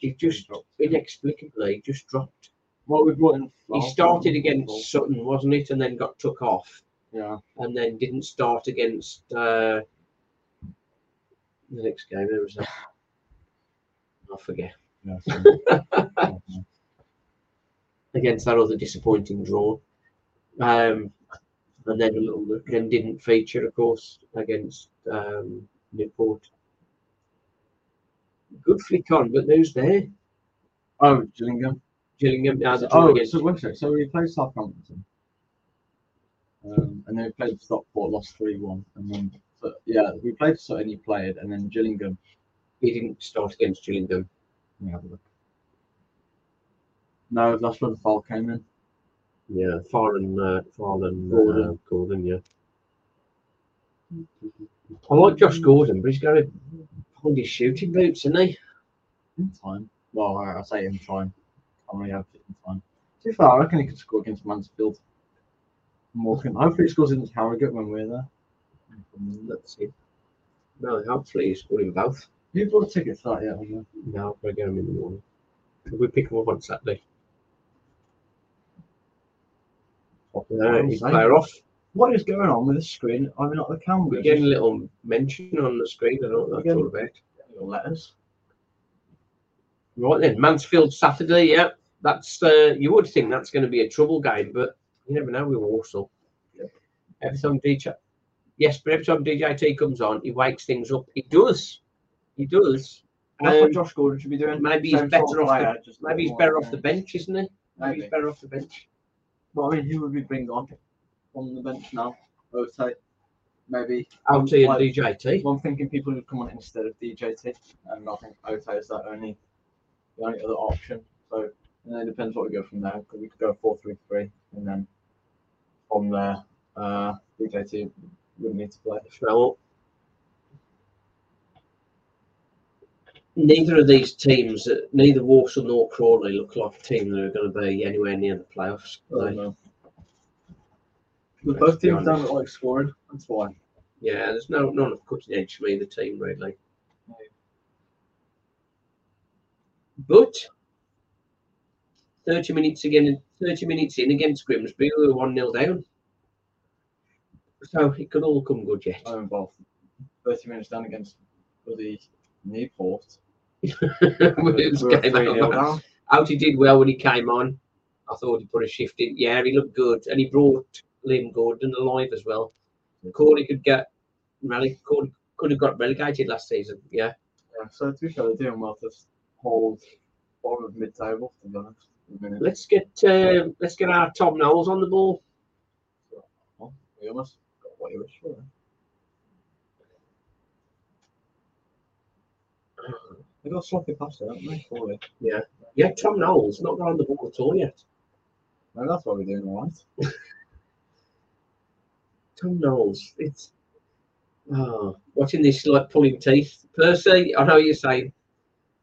he just dropped. inexplicably just dropped. Well, we've brought in. He started against Sutton, wasn't it, and then got took off. Yeah. and then didn't start against uh, the next game. There was a, [sighs] I forget [laughs] yeah against that other disappointing draw, um, and then a little then didn't feature, of course, against um, Newport. Good flick on, but who's there? oh, Gillingham. Gillingham. The Oh, against so wait. So we played Southampton, um, and then we played Stockport, lost three one, and then so, yeah, we played Sutton, he played, and then Gillingham. he didn't start against Gillingham. Let me have a look. No, that's when the foul came in. Yeah, Foreign, uh, Foreign Gordon. Uh, Gordon, yeah. I like Josh Gordon, but he's got to hold his shooting boots, isn't he? In time. Well, I, I say in time. Can't really have it in time. Too far, I reckon he could score against Mansfield. Morgan. Hopefully he scores against Harrogate when we're there. Let's see. No, hopefully he's scoring both. You bought a ticket for that yet? have you? No, we'll get him in the morning. Could we pick him up on Saturday? No, he's player off. What is going on with the screen? I mean, not the camera. We're getting a little mention on the screen. I don't know what that's all about. little letters. Right then, Mansfield Saturday. Yeah, that's. Uh, you would think that's going to be a trouble game, but you never know with Walsall. Every time DJ, yes, but every time DJT comes on, he wakes things up. He does. He does. That's Um, what Josh Gordon should be doing. maybe he's better off the- Maybe he's better off the bench, isn't he? Maybe Maybe. he's better off the bench. But I mean, who would we bring on from the bench now? Ote. Maybe. Out to Like- DJT. Well, I'm thinking people would come on instead of DJT, and I think Ote is that only the only other option. So and then it depends what we go from there. Because we could go four three three, and then from there, uh, DJT wouldn't need to play. Well, neither of these teams, neither Walsall nor Crawley, look like a team that are going to be anywhere near the playoffs. I oh, They- don't know. But Let's both teams don't look like scoring. That's why. Yeah, there's no none of cutting edge for either team really. But thirty minutes again, thirty minutes in against Grimsby, we were one 0 down. So it could all come good yet. Oh, I'm involved. Thirty minutes down against bloody Newport. It We was were game 3-0 over. down. Out he did well when he came on. I thought he put a shift in. Yeah, he looked good, and he brought Liam Gordon alive as well. Crawley could get rele- Crawley could have got relegated last season. Yeah, Yeah, so to be fair, they're doing well to hold bottom of mid-table. To be honest, at the minute. let's get uh, let's get our Tom Knowles on the ball. We almost got what you wish for. They got sloppy past it, haven't they? Surely. Yeah, Yeah, Tom Knowles not on the ball at all yet. No, that's what we're doing all right. [laughs] Tom Knowles, it's oh, watching this like pulling teeth. Percy, I know what you're saying.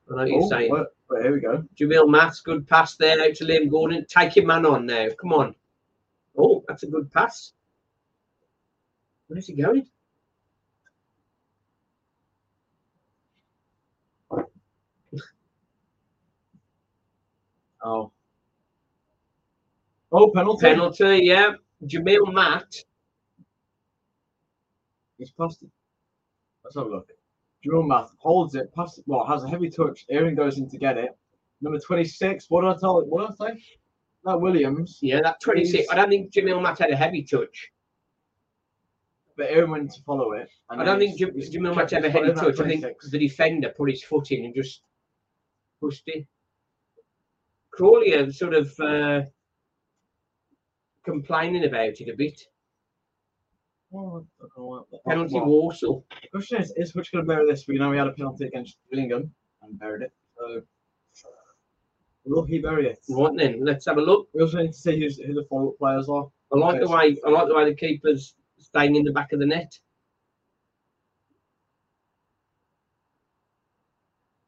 I know what you're Oh, saying. wait, wait, here we go. Jamille Matt's good pass there out to Liam Gordon. Take your man on now. Come on. Oh, that's a good pass. Where's he going? Oh. Oh, penalty. Penalty, yeah. Jamille Matt. He's passed it. Let's have a look. Jamille Matt holds it, passes it, well, has a heavy touch. Aaron goes in to get it. Number 26, what did I tell What did I say? That Williams. Yeah, that 26. He's- I don't think Jamille Matt had a heavy touch. But Aaron went to follow it. I don't think Jamille Matt had a heavy foot in that touch. I think the defender put his foot in and just pushed it. Crawley are sort of uh, complaining about it a bit. I don't know what- Penalty well, Walsall. The question is, is Hutch going to bury this? We know we had a penalty against Gillingham and buried it. So, will he bury it? Right then, let's have a look. We also need to see who's, who the follow-up players are. I like the way I like the way the keeper's staying in the back of the net.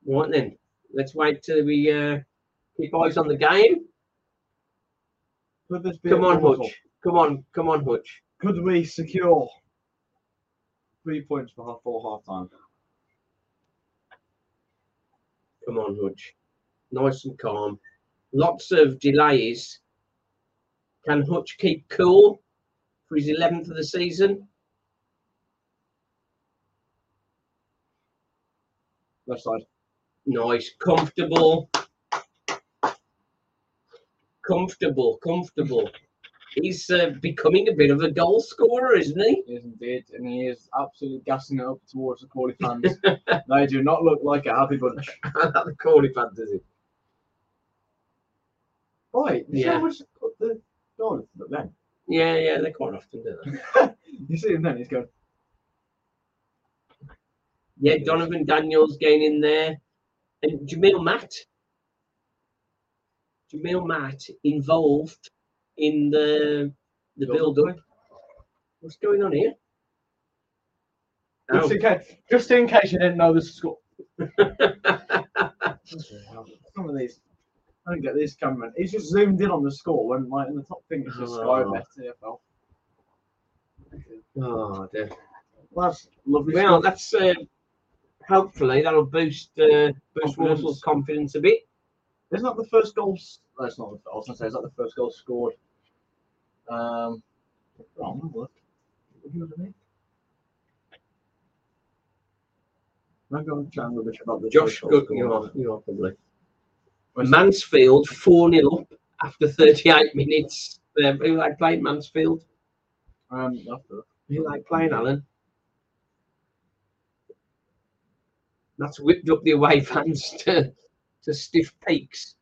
Right then, let's wait till we uh, keep eyes on the game. Could this be Come on? Hutch. Come on, come on, Hutch. Could we secure three points for half for half time? Come on, Hutch. Nice and calm. Lots of delays. Can Hutch keep cool for his 11th of the season? Left side. Nice, comfortable. Comfortable, comfortable. He's uh, becoming a bit of a goal scorer, isn't he? He is indeed, and he is absolutely gassing it up towards the Crawley fans. [laughs] they do not look like a happy bunch. [laughs] the Crawley fantasy. Right, you see Yeah. much the but then Yeah, yeah, they quite often do that. [laughs] you see him then he's going. Yeah, Donovan Daniels getting in there. And Jamille Matt. Jamille Matt involved in the the build up. What's going on here? Just, Oh. in case, just in case you didn't know the score. [laughs] Some of these. I don't get this cameraman. He's just zoomed in on the score when like in the top thing is just Sky Oh. Bet EFL. oh, dear. Well, that's lovely. Well, stuff. that's uh, hopefully that'll boost uh, boost Confidence. Russell's confidence a bit. Isn't that the first goal? That's not. The, I was gonna say, is that the first goal scored? Um, oh, no, look. What do you? I'm going to try and rubbish about the Josh, good, you are, you are probably. Mansfield 4 0 up after 38 minutes. Uh, who like playing Mansfield? Um, after. Who like playing Alan? That's whipped up the away fans [laughs] to, to stiff peaks.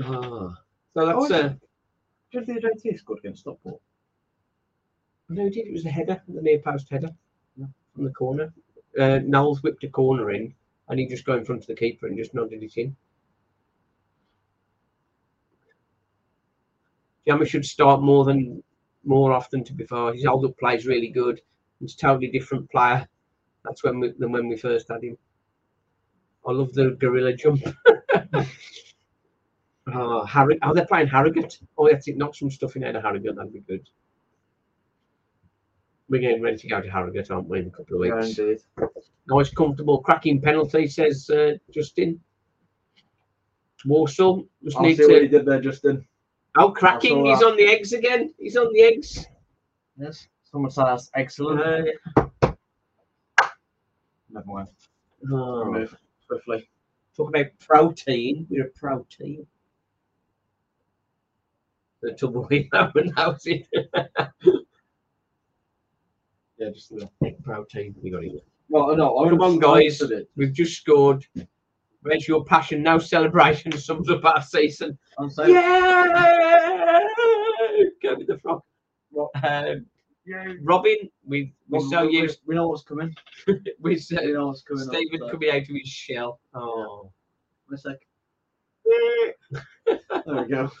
Ah, so that's Oh, uh, Did the JT scored against Stockport? no, it did. It was a header, the near post header from the corner. Uh, Knowles whipped a corner in, and he just got in front of the keeper and just nodded it in. Jammer should start more than more often. To be fair, his hold up play is really good. He's a totally different player. That's when we than when we first had him. I love the gorilla jump. [laughs] oh, Harry, oh, they're playing Harrogate. Oh, that's it. Knock some stuff in out of Harrogate. That'd be good. We're getting ready to go to Harrogate, aren't we, in a couple of Yeah, weeks? indeed. Nice, comfortable, cracking penalty, says uh, Justin. Walsall just I'll need see what to. he did there, Justin. Oh, cracking! He's that. on the eggs again. He's on the eggs. Yes. Someone said that's excellent. Uh, Never mind. oh, Move swiftly. talk about protein. We're a protein. The tumbleweed moment, how's it? Yeah, just the. Egg protein. We got it. Well, no, I Come on, guys. It. We've just scored. Where's your passion? No celebration sums up our season. I'm saying. Yeah! Go with the frog. What? Um, Yeah. Robin, we we're Well, so we, used. we know what's coming. [laughs] We're so, We know what's coming. up, Stephen so- coming out of his shell. Oh. In a sec. There we go. [laughs]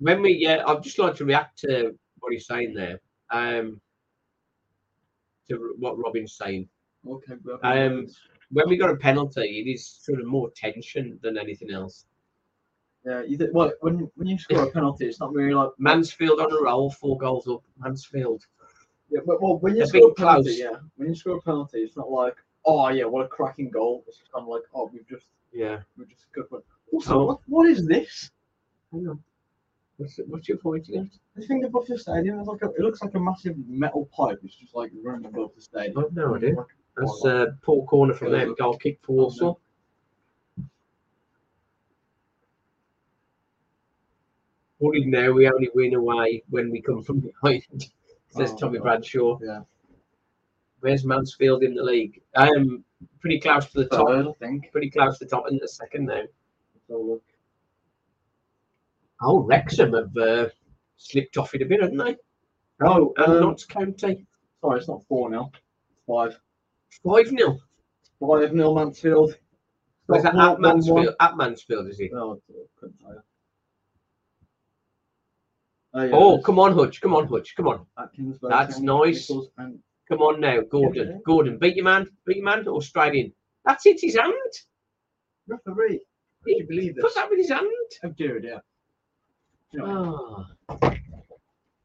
When we, yeah, I'd just like to react to what he's saying there. Um, to what Robin's saying. Okay. have Um. When we got a penalty, it is sort of more tension than anything else. Yeah. You well, when when you score a [laughs] penalty, it's not really like. Mansfield on a roll, four goals up. Mansfield. Yeah, but well, when you They're score a penalty, close. yeah, when you score a penalty, it's not like, oh yeah, what a cracking goal. It's just kind of like, oh, we've just Yeah. we've just good one. Also, Oh. what, what is this? Hang on. What's, what's your point again? The thing above the stadium is like a, it looks like a massive metal pipe. It's just like running above the stadium. I've no idea. Like- That's uh, poor corner from there. Goal kick for Walsall. Worried now we only win away when we come from behind, [laughs] says Oh, Tommy God. Bradshaw. Yeah. Where's Mansfield in the league? Um, pretty close to the top. I think. Pretty close to the top in the second now. So look. Oh, Wrexham have uh, slipped off it a bit, haven't they? Oh, And um, Notts County. sorry, it's not four 0 Five. 5 0. Five 0 Mansfield. Where's that at Mansfield? At Mansfield, is it? I couldn't tell. Oh, yeah, Oh, come on, Hutch. Come on, Hutch. Come on. That's nice. And Come on now, Gordon. Yeah. Gordon, beat your man. Beat your man or straight in. That's it, his hand. referee. Could you believe this? Put that with his hand. Oh, dude, yeah. You Oh,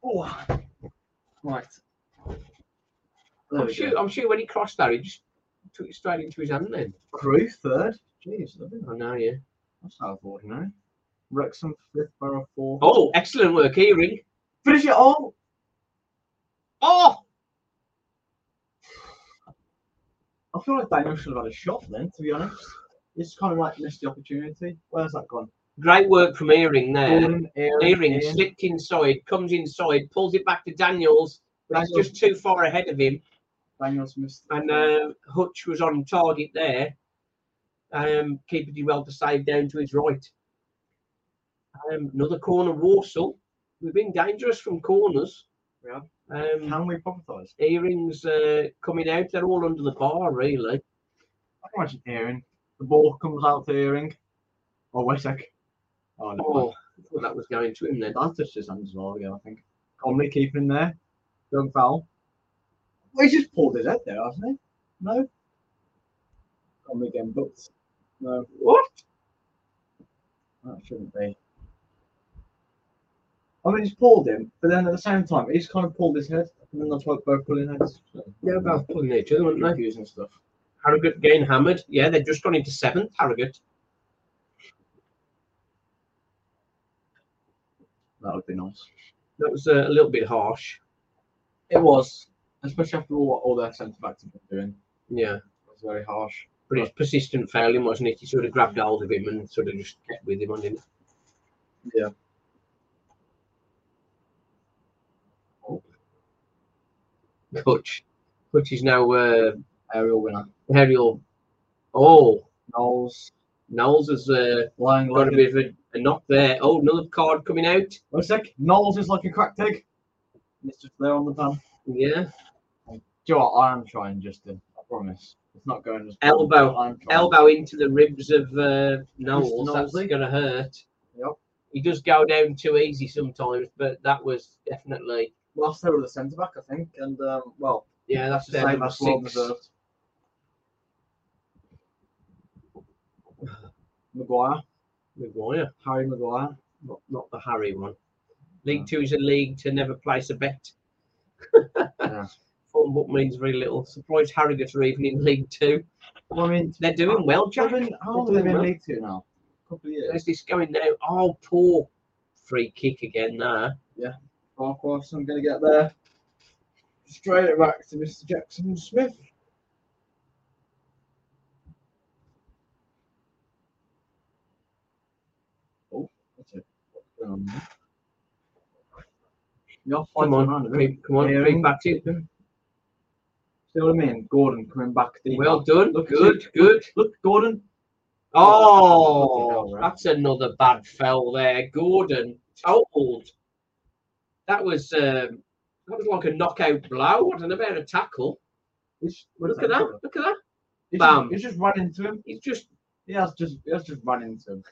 oh. Right. There I'm sure. go. I'm sure when he crossed that, he just took it straight into his hand. Then. Crewe third. Jeez. I know, yeah. That's out of ordinary. Wrexham fifth, Borough fourth. Oh, excellent work, Earing. finish it all. Oh, I feel like Daniel should have had a shot then, to be honest. He's kind of like missed the opportunity. Where's that gone? Great work from Earing there. Aaron, Earing slipped inside, comes inside, pulls it back to Daniels, but just too far ahead of him. Daniel's missed. and uh, Hutch was on target there. Um, keeper did well to save down to his right. Um, another corner, Walsall. We've been dangerous from corners. Yeah. Um, Can we prophesise? earrings uh, coming out. They're all under the bar, really. I can imagine Aaron The ball comes out to Earing. Or Wessex. Oh, uh, no. Oh, that was going to him then. That touched his hands as well again, I think. Comley keeping there. Young foul. Well, he just pulled his head there, hasn't he? No. Comley again, but no, What? that shouldn't be. I mean, he's pulled him, but then at the same time, he's kind of pulled his head, and then that's both both pulling heads. Yeah, both pulling each other, weren't they? confusing stuff. Harrogate getting hammered. Yeah, they've just gone into seventh, Harrogate. That would be nice. That was uh, a little bit harsh. It was, especially after all what all their centre backs have been doing. Yeah. It was very harsh. But it's persistent failing, wasn't it? He sort of grabbed hold of him and sort of just kept with him on him. Yeah. Hutch. Hutch is now uh, Aerial winner. aerial. Oh, Knowles Knowles has uh, lying got a bit of a, a knock there. Oh, another card coming out. One sec. Knowles is like a cracked egg. It's just there on the pan. Yeah. Do you know what? I am trying, Justin. I promise. It's not going as Elbow. I'm. Elbow into the ribs of uh, Knowles. That's going to hurt. Yep. He does go down too easy sometimes, but that was definitely. Last over the centre back, I think, and um, well, Yeah, that's the same number as well six. deserved. Maguire, Maguire. Harry Maguire. not, not the Harry one. League Two is a league to never place a bet. Yeah. [laughs] Form book means very little. Surprised Harrogate are even in League Two. Well, I mean, They're doing well, Jack. Been- how long have they been well. League Two now? A couple of years. There's this going now. Oh, poor free kick again there. Farquhar, so I'm going to get there. Straight it back to Mr. Jackson Smith. Oh, that's it. What's going on there? You're Come on, around a bit. creep, come on, creep back in. See what I mean? Gordon coming back deep. Well done. Look good, good. Look, Gordon. Oh, that's another bad fell there. Gordon totaled. That was um, that was like a knockout blow. What don't about a tackle. Look at that. Look at that. He's Bam. Just, he's just run into him. He's just He has just he has just run into him.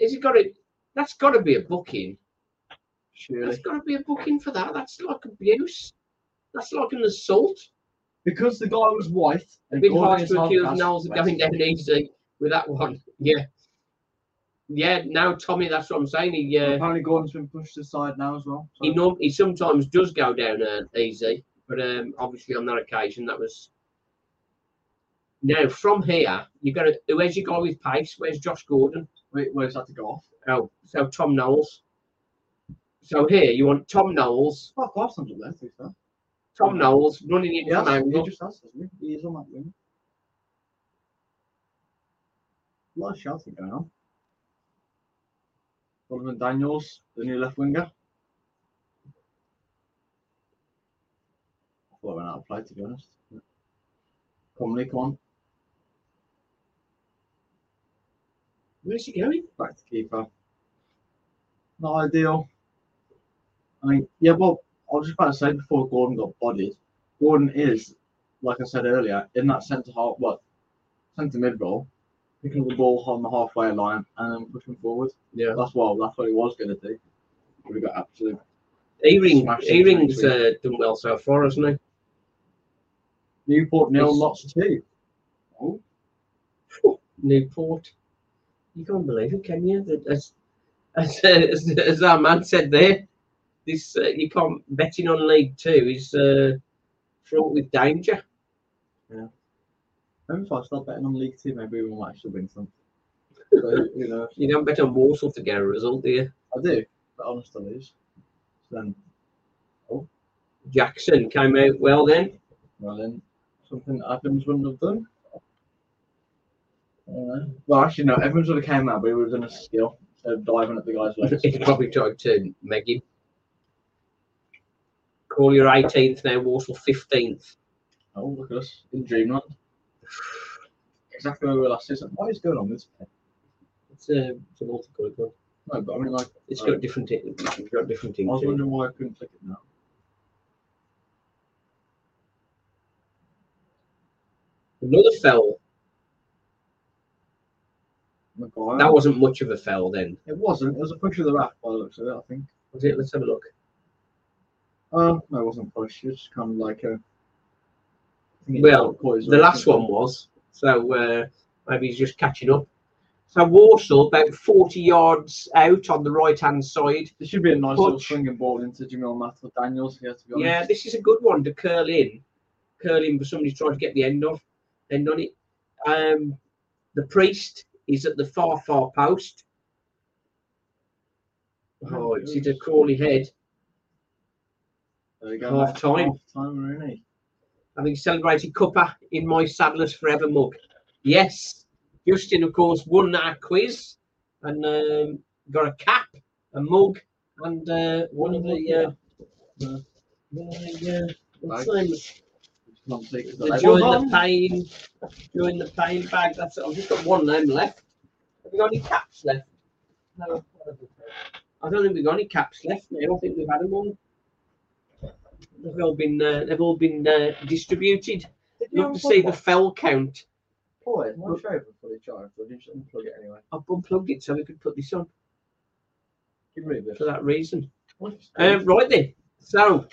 Has he got it? That's got to be a booking. Surely. That's got to be a booking for that. That's like abuse. That's like an assault. Because the guy was white. A bit hard to accuse Knowles of going down easy with that one. Yeah. Yeah, now Tommy, that's what I'm saying. He uh, Apparently Gordon's been pushed aside now as well. so- he norm- he sometimes does go down uh, easy, but um, obviously on that occasion that was. Now from here, you got to where's your guy with pace? Where's Josh Gordon? Wait, where's that to go off? Oh, so Tom Knowles. So here you want Tom Knowles. Fuck off, something there, to be fair. Tom Knowles running in Yes, from he angle. just has, hasn't he? He is on that wing. A lot of shouting going on. Donovan Daniels, the new left winger. I thought I went out of play, to be honest. Comley, come on. Where's he going? back to keeper. Not ideal. I mean, yeah, well, I was just about to say before Gordon got bodied, Gordon is, like I said earlier, in that centre half, what, centre mid role, picking up the ball on the halfway line and then pushing forward. Yeah. That's what that's what he was going to do. We got absolute. Earing's into uh, done well so far, hasn't he? Newport nil, lots two. Newport. You can't believe it, can you? That As, [laughs] as, as, as our man said there, this uh, you can't betting on League Two is uh, fraught with danger. Yeah. Maybe if I start betting on League Two, maybe we might actually win something. So, you know, [laughs] You don't bet on Walsall to get a result, do you? I do, but honest I lose. So then, Jackson came out well then. Well, then something Evans wouldn't have done. Uh, well, actually, no. Evans would have came out, but he have done a skill of diving at the guy's legs. he probably tried to meg him. Crawley 18th now, Walsall 15th. oh, look at us in dreamland. Exactly where we were last season. What is going on with this? pen? It's a, it's a multicolored one. No, but I mean, like, It's got different. It's got different things. I things. was in wondering why I couldn't click it now. Another fell. Maguire. That wasn't much of a foul then, It wasn't. It was a push of the rack by the looks of it, I think. was it? Let's have a look. Um, no, it wasn't push. It was just kind of like a. Well, The last one was. So uh, maybe he's just catching up. So Walsall about 40 yards out on the right hand side. This should be a nice little swinging ball into Jamille Matt or Daniels. Yeah, to be honest. Yeah, this is a good one to curl in. Curl in for somebody trying to get the end of end on it. Um, the priest is at the far far post. Oh, it's hit a Crawley head. There we go. half time. Half time, Rooney. having celebrated Cuppa in my Saddlers Forever mug. Yes, Justin, of course, won our quiz and um, got a cap, a mug, and uh, one of the. Uh, uh, the, uh, what's the name? Not take it to The level. join the done. pain, join the pain bag. That's it. I've just got one name left. Have we got any caps left? No. I don't think we've got any caps left. I don't think we've had them all. They've all been uh, they've all been uh, distributed. Did you Love to see the fell count. Boy, is my shaver fully charged, or did just unplug it anyway? I've unplugged it so we could put this on Give me this. for that reason. Um, right then. So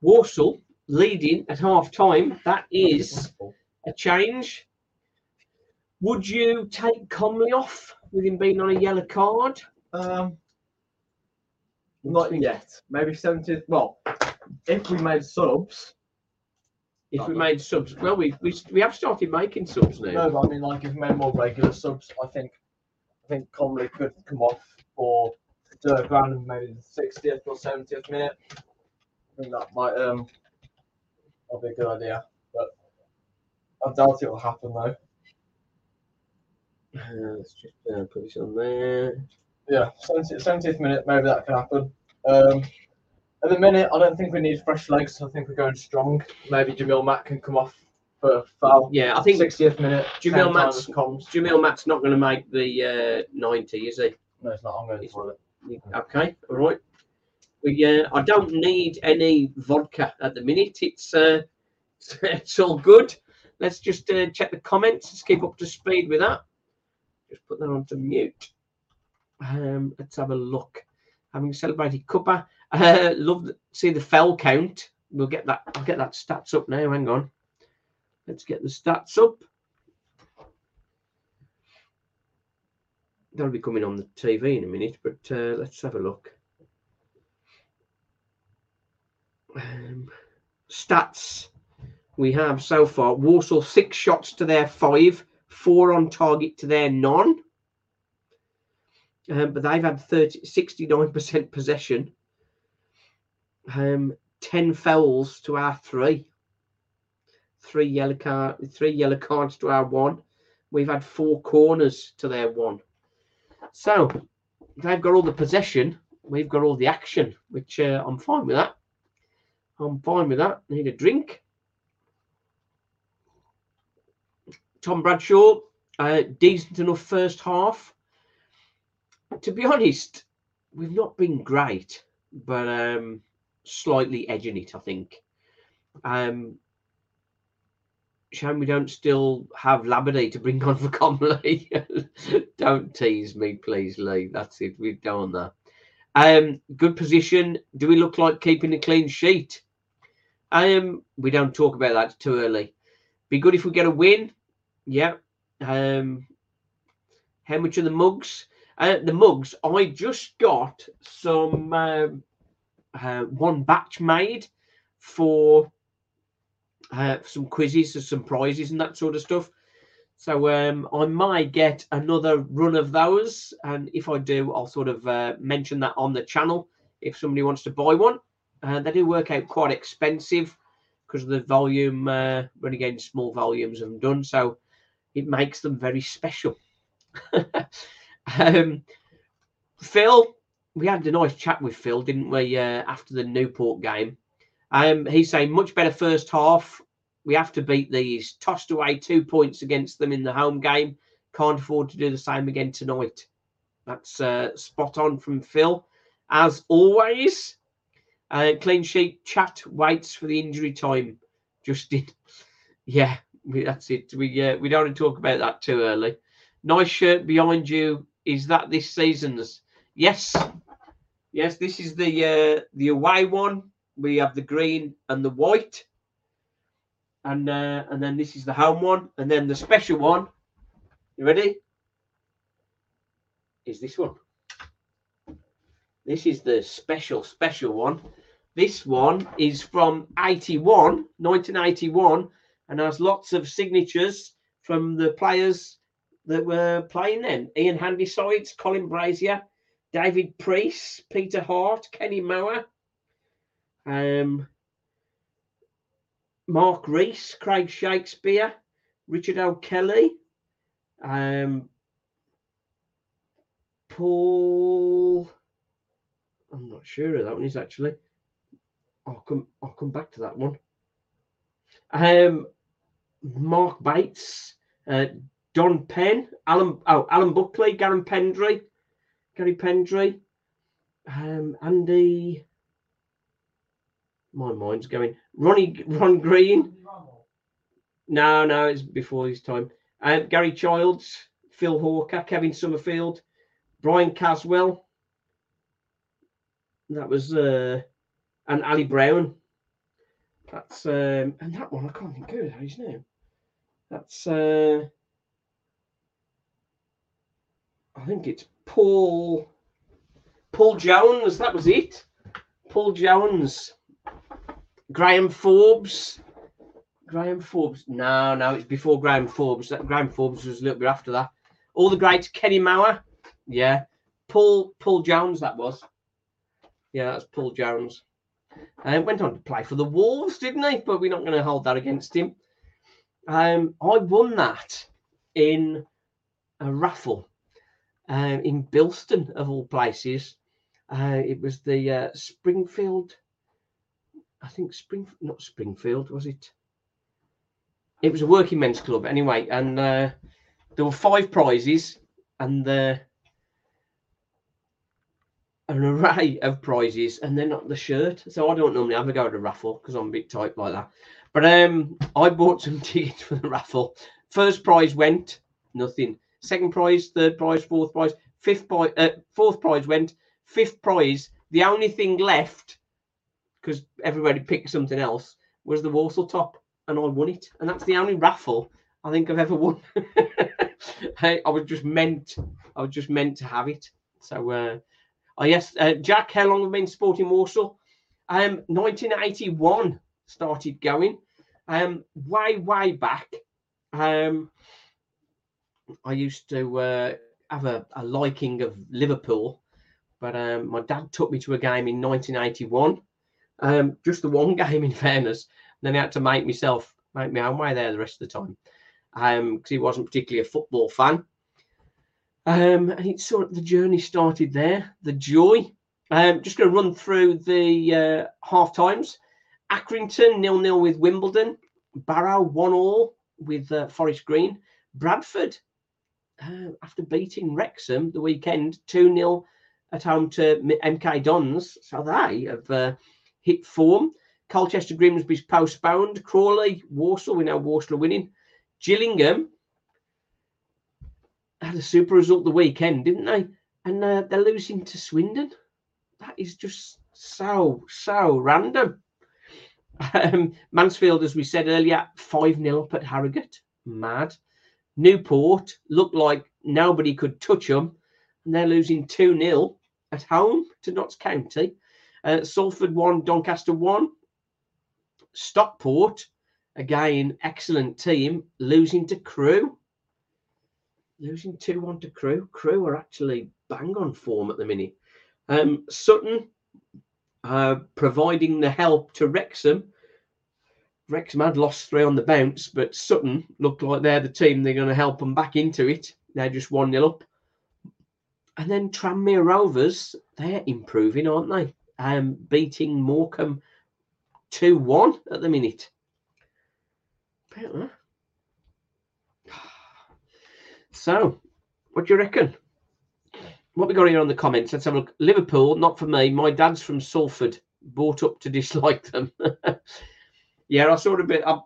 Walsall leading at half time. That is a change. Would you take Comley off with him being on a yellow card? Um, not yet. Maybe 70th. Well, if we made subs. If we made subs, well, we we, we have started making subs now. No, but I mean, like, if we made more regular subs, I think I think Comley could come off for Dirk Random maybe the 60th or 70th minute. I think that might um that'll be a good idea. But I doubt it will happen though. Uh, let's just uh, put this on there. Yeah, 70th, 70th minute, maybe that can happen. Um, at the minute, I don't think we need fresh legs. I think we're going strong. Maybe Jamille Matt can come off for foul. Yeah, I think 60th minute. Jamille Matt's-. Jamille Matt's not going to make the uh, 90, is he? No, it's not. I'm going for it. Okay, all right. We, uh, I don't need any vodka at the minute. It's uh, [laughs] it's all good. Let's just uh, check the comments. Let's keep up to speed with that. Just put that on to mute. Um, let's have a look. Having celebrated Cuppa, uh, love to see the fell count. We'll get that. I'll get that stats up now. Hang on. Let's get the stats up. That'll be coming on the TV in a minute, but uh, let's have a look. Um, stats we have so far Walsall six shots to their five, four on target to their none. Um, but they've had 30, 69% possession. Um, 10 fouls to our three. Three yellow card, three yellow cards to our one. We've had four corners to their one. So they've got all the possession. We've got all the action, which uh, I'm fine with that. I'm fine with that. Need a drink. Tom Bradshaw, uh, decent enough first half. To be honest, we've not been great, but um, slightly edging it, I think. Um, shame we don't still have Labadie to bring on for Comley. [laughs] don't tease me, please, Lee. That's it. We've done that. Um, good position. Do we look like keeping a clean sheet? Um, we don't talk about that too early. Be good if we get a win. Yeah. Um, how much are the mugs? Uh, the mugs. I just got some um, uh, one batch made for uh, some quizzes, or some prizes, and that sort of stuff. So um, I might get another run of those, and if I do, I'll sort of uh, mention that on the channel if somebody wants to buy one. Uh, they do work out quite expensive because of the volume, uh, running in small volumes of them done, so it makes them very special. [laughs] um, Phil, we had a nice chat with Phil, didn't we, uh, after the Newport game? Um, he's saying much better first half. We have to beat these. Tossed away two points against them in the home game. Can't afford to do the same again tonight. That's uh, spot on from Phil. As always, uh, clean sheet chat waits for the injury time. Justin, [laughs] yeah, that's it. We uh, we don't want to talk about that too early. Nice shirt behind you. Is that this season's? Yes. Yes, this is the uh, the away one. We have the green and the white. And uh, and then this is the home one. And then the special one. You ready? Is this one. This is the special, special one. This one is from 81, 1981, and has lots of signatures from the players that were playing then. Ian Handysides, Colin Brazier, David Priest, Peter Hart, Kenny Mower, um, Mark Rees, Craig Shakespeare, Richard O'Kelly, um, Paul. I'm not sure of that one is actually. I'll come. I'll come back to that one. Um, Mark Bates, uh, Don Penn, Alan. Oh, Alan Buckley, Gary Pendrey, Gary Pendrey, um, Andy. My mind's going. Ronnie Ron Green. No, no, it's before his time. Uh, Gary Childs, Phil Hawker, Kevin Summerfield, Brian Caswell. That was uh, and Ali Brown. That's um, and that one I can't think of his name. That's uh, I think it's Paul Paul Jones. That was it. Paul Jones. Graham Forbes. Graham Forbes. No, no, it's before Graham Forbes. That Graham Forbes was a little bit after that. All the greats. Kenny Mower. Yeah. Paul Paul Jones. That was. Yeah, that's Paul Jones. And went on to play for the Wolves, didn't he? But we're not going to hold that against him. Um, I won that in a raffle um, in Bilston, of all places. Uh, it was the uh, Springfield, I think Spring, not Springfield, was it? It was a working men's club anyway, and uh, there were five prizes, and the an array of prizes and then not the shirt. So I don't normally ever go to raffle because I'm a bit tight like that. But um, I bought some [laughs] tickets for the raffle. First prize went nothing. Second prize, third prize, fourth prize, fifth prize, uh, fourth prize went. Fifth prize, the only thing left because everybody picked something else was the Walsall top, and I won it. And that's the only raffle I think I've ever won. [laughs] I, I was just meant, I was just meant to have it. So. Uh, Oh, yes, uh, Jack, how long have you been supporting Walsall? Um, 1981 started going. Um, way, way back. Um, I used to uh, have a, a liking of Liverpool, but um, my dad took me to a game in 1981. Um, just the one [laughs] game, in fairness. And then I had to make myself make my own way there the rest of the time because um, he wasn't particularly a football fan. Um, and it's sort of the journey started there. The joy. Um, just going to run through the uh, half times. Accrington nil nil with Wimbledon. Barrow one all with uh, Forest Green. Bradford, uh, after beating Wrexham the weekend, two 0 at home to MK Dons. So they have uh, hit form. Colchester Grimsby's postponed. Crawley, Walsall. We know Walsall winning. Gillingham had a super result the weekend, didn't they? And uh, they're losing to Swindon. That is just so, so random. [laughs] Um, Mansfield, as we said earlier, 5 0 up at Harrogate. Mad. Newport looked like nobody could touch them. And they're losing 2 0 at home to Notts County. Uh, Salford 1, Doncaster 1. Stockport, again, excellent team, losing to Crewe losing 2 1 to Crewe. Crewe are actually bang on form at the minute. Um, Sutton uh, providing the help to Wrexham. Wrexham had lost three on the bounce, but Sutton looked like they're the team they're going to help them back into it. They're just 1 0 up. And then Tranmere Rovers, they're improving, aren't they? Um, beating Morecambe 2 1 at the minute. So, what do you reckon? What we got here on the comments? Let's have a look. Liverpool, not for me. My dad's from Salford, brought up to [laughs] dislike them. [laughs] yeah, I saw a bit. I,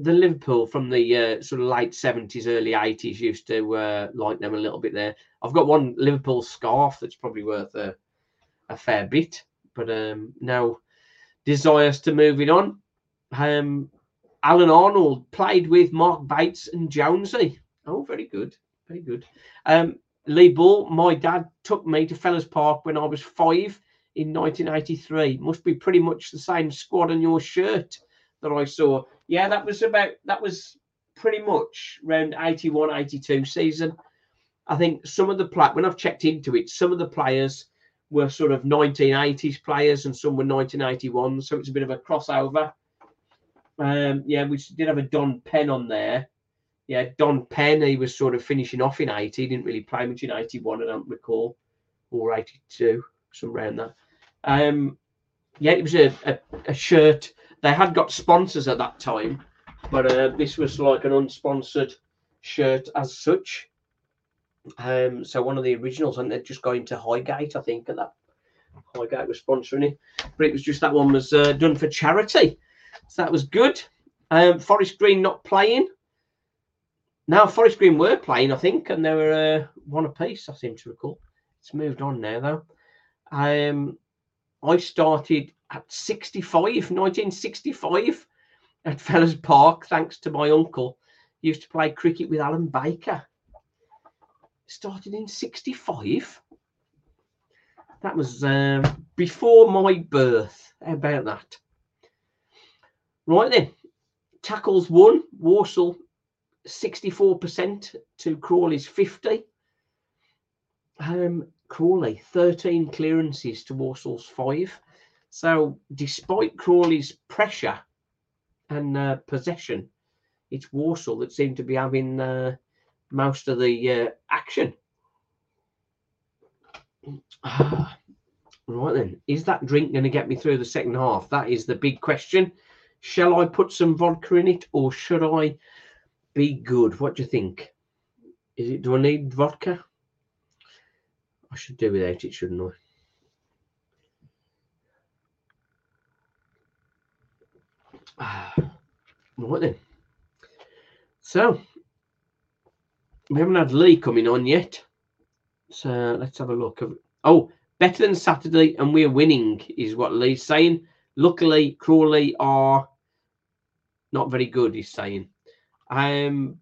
the Liverpool from the uh, sort of late seventies, early eighties used to uh, like them a little bit. There, I've got one Liverpool scarf that's probably worth a, a fair bit, but um, now desires to move it on. Um, Alan Arnold played with Mark Bates and Jonesy. Oh, very good, very good. Um, Lee Bull, my dad took me to Fellows Park when I was five in 1983. Must be pretty much the same squad on your shirt that I saw. Yeah, that was about that was pretty much around 81, 82 season. I think some of the play when I've checked into it, some of the players were sort of 1980s players and some were 1981. So it's a bit of a crossover. Um, yeah, we did have a Don Penn on there. Yeah, Don Penn, he was sort of finishing off in 80. He didn't really play much in 81, I don't recall, or 82, somewhere around that. Um, yeah, it was a, a, a, shirt. They had got sponsors at that time, but uh, this was like an unsponsored shirt as such. Um, so one of the originals, and they're just going to Highgate, I think, at that Highgate was sponsoring it. But it was just that one was uh, done for charity. So that was good. Um, Forest Green not playing. Now Forest Green were playing, I think, and they were uh, one apiece. I seem to recall. It's moved on now, though. Um, I started at 65, 1965, at Fellows Park, thanks to my uncle. He used to play cricket with Alan Baker. Started in 65. That was uh, before my birth. How about that? Right then, tackles one, Walsall 64% to Crawley's 50. Um, Crawley 13 clearances to Walsall's five. So, despite Crawley's pressure and uh, possession, it's Walsall that seem to be having uh, most of the uh, action. [sighs] Right then, is that drink going to get me through the second half? That is the big question. Shall I put some vodka in it or should I be good? What do you think? Is it? Do I need vodka? I should do without it, shouldn't I? [sighs] right then. So we haven't had Lee coming on yet. So let's have a look. Oh, better than Saturday, and we're winning, is what Lee's saying. Luckily, Crawley are not very good, he's saying. Um,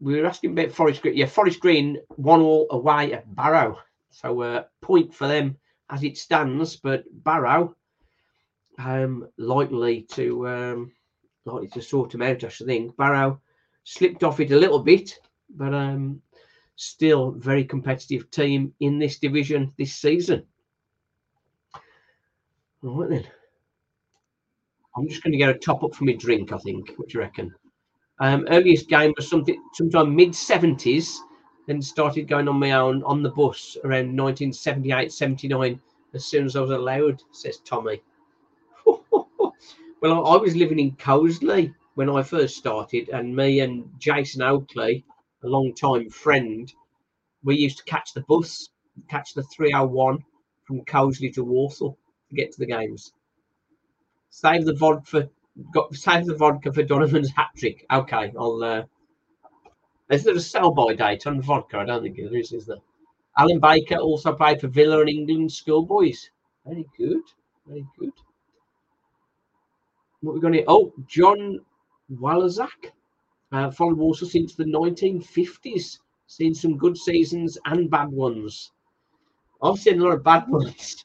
we were asking about Forest Green. Yeah, Forest Green one all away at Barrow. So uh, point for them as it stands, but Barrow um, likely to um, likely to sort them out. I should think Barrow slipped off it a little bit, but um, still very competitive team in this division this season. All right then. I'm just going to get a top up for my drink, I think. What do you reckon? Um, earliest game was something sometime mid 70s, then started going on my own on the bus around 1978 79 as soon as I was allowed, says Tommy. [laughs] well, I, was living in Coseley when I first started, and me and Jason Oakley, a long time friend, we used to catch the bus, catch the 301 from Coseley to Walsall to get to the games. Save the vodka. For, got save the vodka for Donovan's hat trick. Okay, I'll. Uh, is there a sell by date on vodka? I don't think there is. Is there? Alan Baker also played for Villa and England schoolboys. Very good. Very good. What we got here? Oh, John Walazak. Uh, followed Walsall since the 1950s. Seen some good seasons and bad ones. I've seen a lot of bad [laughs] ones.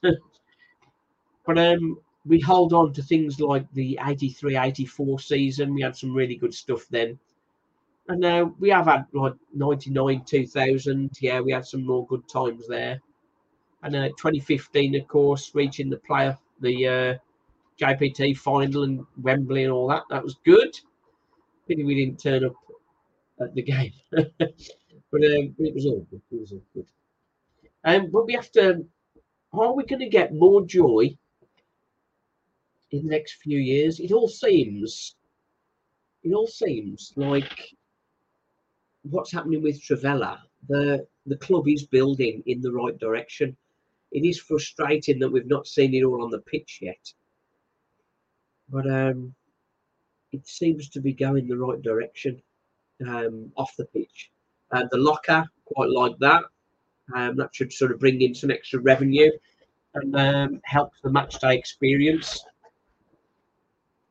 but um, we hold on to things like the 83 84 season. We had some really good stuff then. And now we have had like 99 2000. Yeah, we had some more good times there. And uh, 2015, of course, reaching the player, the uh, JPT final and Wembley and all that. That was good. Pity we didn't turn up at the [laughs] game. but um, it was all good. It was all good. Um, but we have to, are we going to get more joy in the next few years. It all seems, it all seems like what's happening with Trivela. The the club is building in the right direction. It is frustrating that we've not seen it all on the pitch yet. But um, it seems to be going the right direction um, off the pitch. And the locker, quite like that. Um, that should sort of bring in some extra revenue and um, help the match day experience.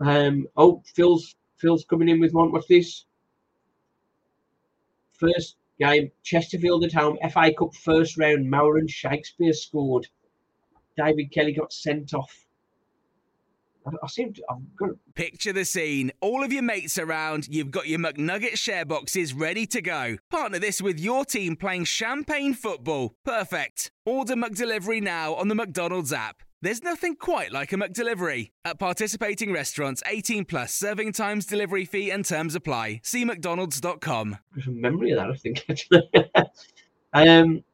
Um, oh, Phil's Phil's coming in with one. What's this? First game, Chesterfield at home, FA Cup first round. Marouane Shakespeare scored. David Kelly got sent off. I, I seem to. I've got. Picture the scene. All of your mates around, you've got your McNugget share boxes ready to go. Partner this with your team playing champagne football. Perfect. Order McDelivery now on the McDonald's app. There's nothing quite like a McDelivery. At participating restaurants, 18 plus serving times, delivery fee, and terms apply. See McDonald's.com. There's a memory of that, I think, actually. [laughs] um,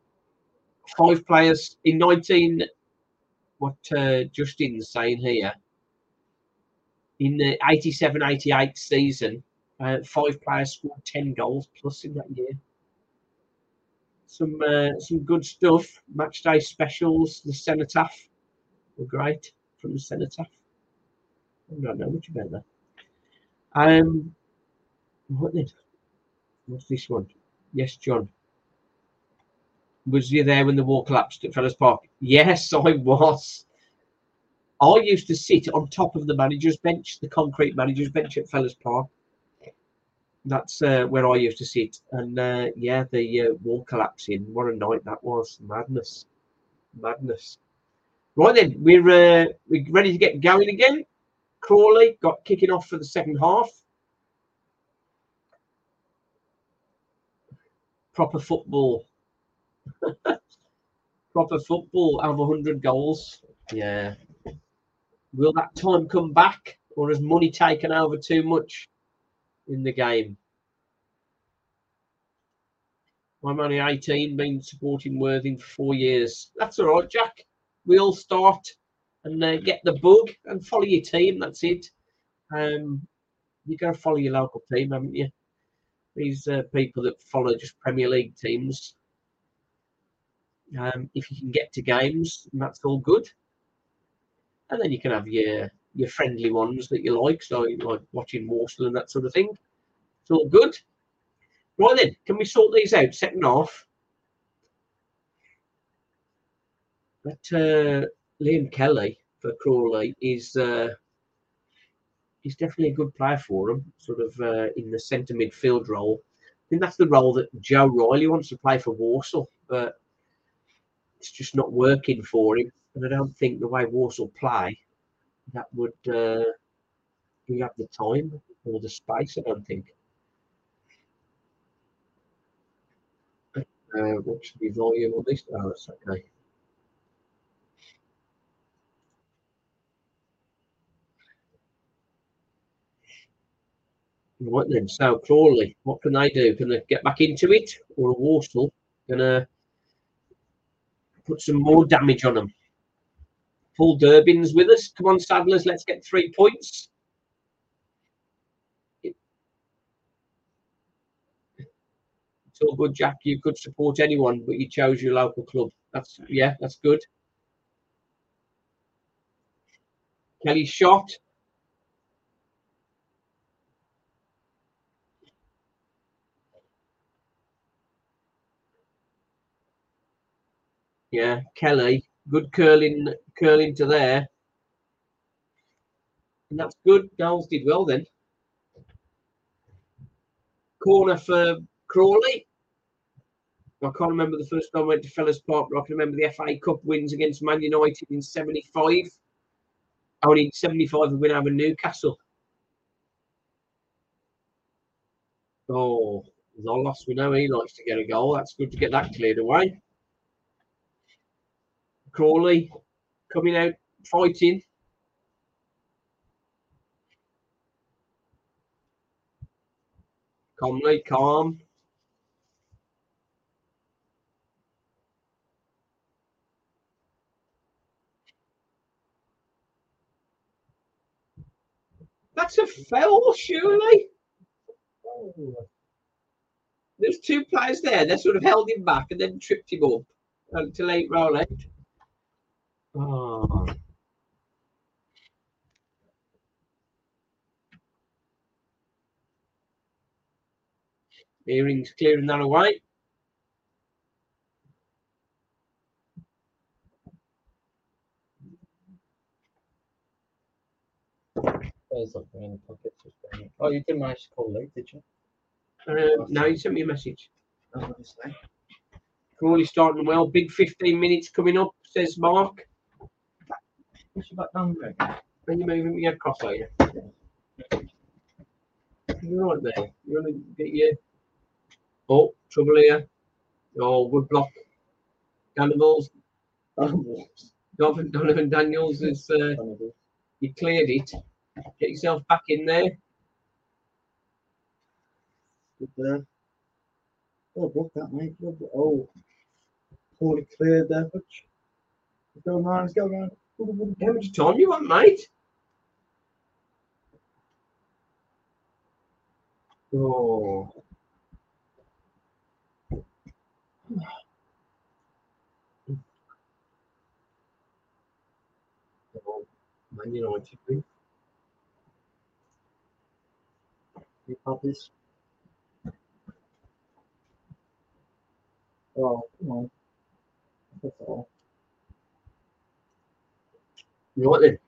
five players in 19. What uh, Justin's saying here. In the 87 88 season, uh, five players scored 10 goals plus in that year. Some uh, some good stuff. Match day specials, the cenotaph were great from the cenotaph. I don't know much about that. Um, what then? What's this one? Yes, John. Was you there when the wall collapsed at Fellows Park? Yes, [laughs] I was. I used to sit on top of the manager's bench, the concrete manager's bench at Fellows Park. That's uh, where I used to sit. And uh, yeah, the uh, wall collapsing. What a night that was. Madness. Madness. Right then, we're uh, we're ready to get going again. Crawley got kicking off for the second half. Proper football. [laughs] Proper football over 100 goals. Yeah. Will that time come back or has money taken over too much in the game? I'm only 18, been supporting Worthing for four years. That's all right, Jack we all start and uh, get the bug and follow your team. That's it. Um, you got to follow your local team, haven't you? These uh, people that follow just Premier League teams. Um, if you can get to games, that's all good. And then you can have your your friendly ones that you like, so like watching Walsall and that sort of thing. It's all good. Right then, can we sort these out? Second half. But uh, Liam Kelly for Crawley is uh, he's definitely a good player for him, sort of uh, in the centre midfield role. I think that's the role that Joe Riley wants to play for Walsall, but it's just not working for him. And I don't think the way Walsall play, that would uh, he have the time or the space. I don't think. Uh, what should be volume on this? Oh, that's okay. Right then, so Crawley, what can they do? Can they get back into it, or Walsall gonna put some more damage on them? Paul Durbin's with us. Come on, Saddlers, let's get three points. It's all good, Jack. You could support anyone, but you chose your local club. That's yeah, that's good. Kelly shot. Yeah, Kelly, good curling, curling to there. And that's good. Goals did well then. Corner for Crawley. I can't remember the first time I went to Fellows Park, but I can remember the FA Cup wins against Man United in 75. Only in 75 we win over Newcastle. Oh, Lolos, we know he likes to get a goal. That's good to get that cleared away. Crawley coming out fighting. Calmly, calm. That's a foul, surely. There's two players there. They sort of held him back and then tripped him up until eight roll out. Oh. Earing's clearing that away. There's. Oh, you didn't manage to call late, did you? Um, no, you sent me a message. Oh, Obviously. Crawley starting well. Big 15 minutes coming up, says Mark. Push you back down there again. Are you moving me across, are you? You're right there. You want to get your. Oh, trouble here. Oh, woodblock. Cannibals. Donovan, Donovan Daniels is. uh, you cleared it. Get yourself back in there. Good there. Oh, block that, mate. Oh, poorly cleared there. Let's go around, let's go around. How much time you want, mate? Oh. Oh, Man United win. You puppies. Oh, come on. That's all. Then.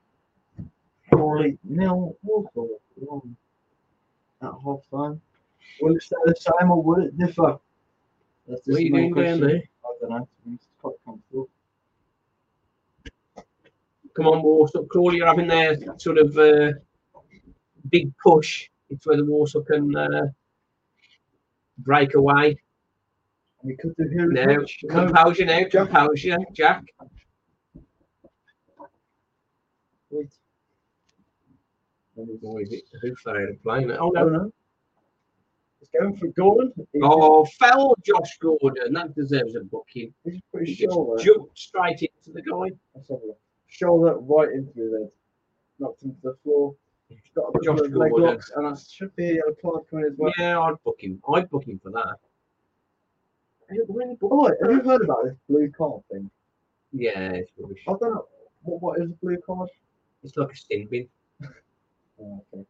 Poorly nil. Walsall won at half time. Will it stay the same or will it differ? That's What are you doing down question. there? I don't know. It's quite comfortable. Come on, Walsall. Crawley are having their sort of uh, big push. It's where the Walsall can uh, break away. We could do here. No, composure now, composure, Jack. Wait. Oh, is it who failed playing it? Oh Oh no. no. It's going for Gordon. He's Oh, fell Josh Gordon. That deserves a booking. just, he's pretty He just sure jumped straight into the guy. Let's have a look. Shoulder right into his head. Knocked him to the floor. He's got a Josh couple of leg Gordon. locks, and that should be a yellow card coming as well. Yeah, I'd book him. I'd book him for that. I don't really book- Oh, have you heard about this blue card thing? Yeah, it's rubbish. I don't know. What, what is a blue card? It's like a sin bin. Oh, okay.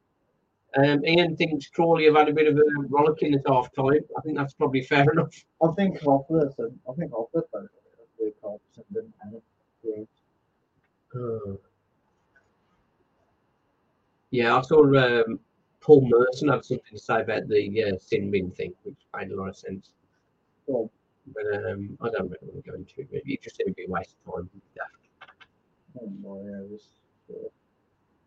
Um, Ian thinks Crawley have had a bit of a rollicking at half time. I think that's probably fair enough. I think half of I think half of this is a blue card. Something, and it's Yeah, I saw um, Paul Merson had something to say about the uh, sin bin thing, which made a lot of sense. Well, But um, I don't really want to go into it. Maybe it just seemed to be a waste of time. oh my, yeah, it was,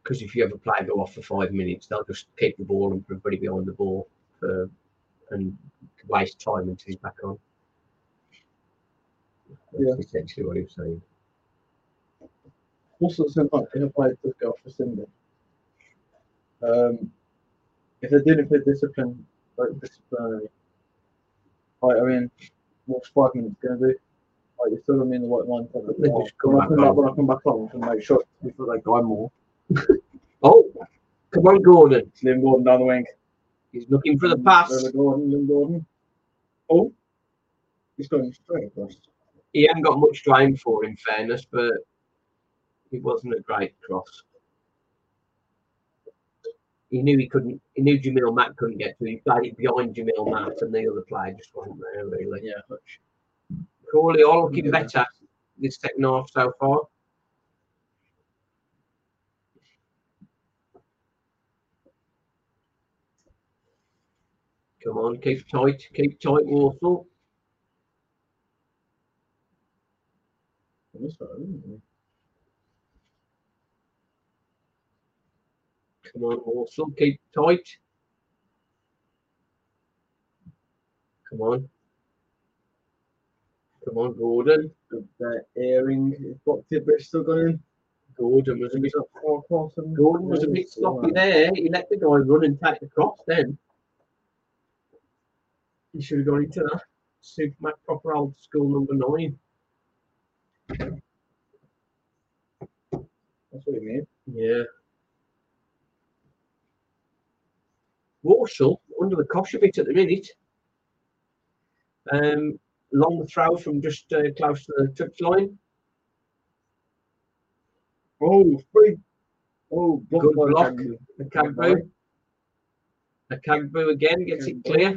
Because if you have a play go off for five minutes, they'll just keep the ball and put everybody behind the ball for, and waste time until he's back on. That's Yeah. essentially what he was saying. also seems like if a player does go for Cindy, um, if they're doing it for discipline, like disciplinary, like, I mean, what's five minutes going to do? Like, you're still going in the right mindset. They When just come I back come back, on. when I come back on, to make sure we feel that guy more. [laughs] Oh, come on, Gordon. It's Liam Gordon down the wing. He's looking for the pass. Liam Gordon, Liam Gordon. Oh, he's going straight across. He hadn't got much to aim for, in fairness, but it wasn't a great cross. He knew he couldn't. He knew Jamille Matt couldn't get to. He played it behind Jamille Matt, and the other player just wasn't there really. Yeah. Crawley all looking Yeah. better this second half so far. Come on, keep tight, keep tight, Walsall. That's right, isn't it? Come on, Walsall, keep tight. Come on. Come on, Gordon. Good there. Earing. He's got Tidbridge still going. Gordon was a bit across. Gordon was a bit sloppy there. He let the guy run and take the cross then. He should have gone into that. Supermac proper old school number nine. That's what you mean. Yeah. Walsall under the cosh a bit at the minute. Um, long throw from just uh, close to the touchline. Oh, free. Oh, block Good block. Okagbue. A Cagboo again gets it clear.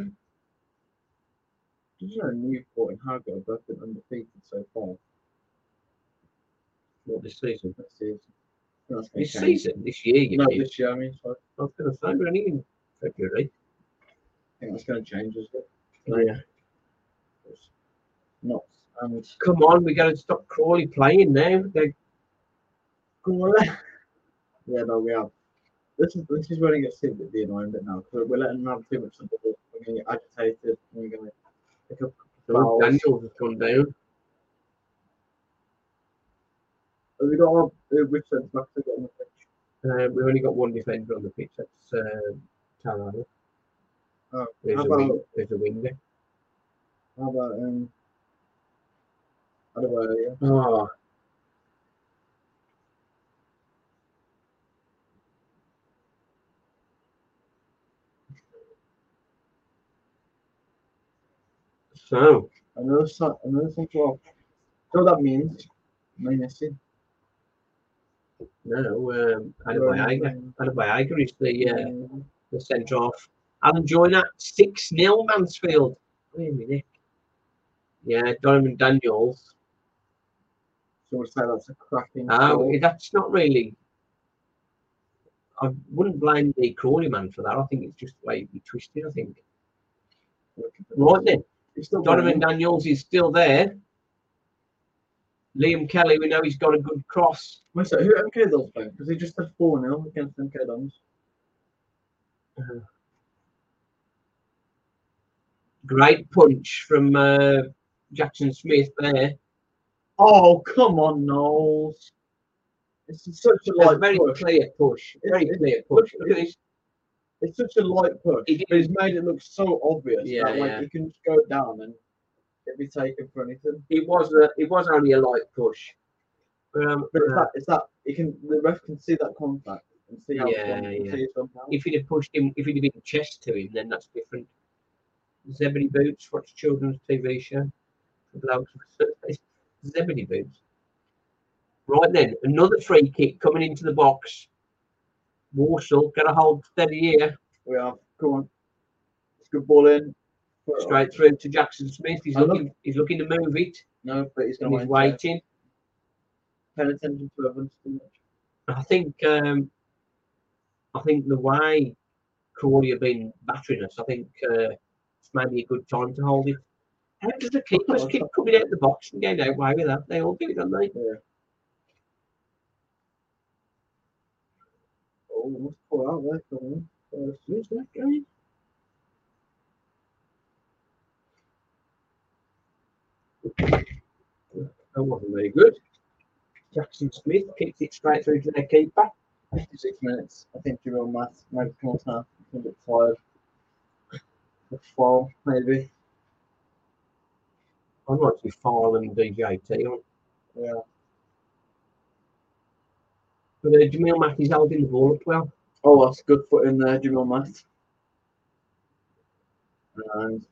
Did you know Newport and have both been undefeated so far What this season? this season? I think that's gonna This change. season, this year, you No, mean? this year. I mean, sorry. I was going to say we're only in February. I think that's going to change as well. Yeah. Not and Come on, we got to stop Crawley playing now. They, [laughs] yeah, no, we have. This is this is where it gets a bit the annoying bit now because we're letting them have too much of the ball. We're going to get agitated. And we're going to pick up oh, fouls. Daniels has gone down. Have we got our uh, which sense back to get on the pitch? Um, we've only got one defender on the pitch. That's um, Tarrano. Oh, There's how a, about wing, there's a winger. how about um? Adebayo? Oh, so Another si- another central. So that means Messi. no, um, Adebayo. Is the uh, the centre off. Alan Joyner, 6 0 Mansfield. Wait a minute. Yeah, Donovan Daniels. So we'll say that's a cracking. Oh, that's not really. I wouldn't blame the Crawley man for that. I think it's just the way he twisted, I think. Right then, Donovan. Daniels is still there. Liam Kelly, we know he's got a good cross. Wait, so who MK Dons playing? Because he just had 4 0 against MK Dons. Great punch from uh, Jackson Smith there. Oh, come on, Knowles. It's such a light very push. clear push. Very It- it- clear push. Look at this. It's such a light push. He But he's made it look so obvious Yeah, that like yeah. he can just go down and it'd be taken for anything. It was a, it was only a light push. Um, But it's uh, that it's that he can the ref can see that contact and see how Yeah, yeah. see it's gone down. if he'd have pushed him, if he'd have been chest to him, then that's different. Zebedee Boots, watch children's TV show. for blokes. Zebedee Boots. Right then, another free kick coming into the box. Walsall, got to hold steady here. We are. Come on. It's good ball in. Straight through to Jackson Smith. He's I looking, he's looking to move it. No, but he's going he's waiting. Pay attention to Evans too much. I think um, I think the way Crawley have been battering us, I think uh, it's maybe a good time to hold it. How does the keepers keep coming out of the box and getting away with that? They all do it, don't they? Yeah. Oh, we must pull out there. Come on. First. Who's that going? That wasn't very good. Jackson Smith kicked it straight through to their keeper. 56 minutes. I think Jamille Matt might come on now. I think it's five. Four, maybe. I'm like to be Faal DJT on. Yeah. But uh, Jamil Mackey's holding the ball up well. Oh, that's good foot in there, Jamille Matt. And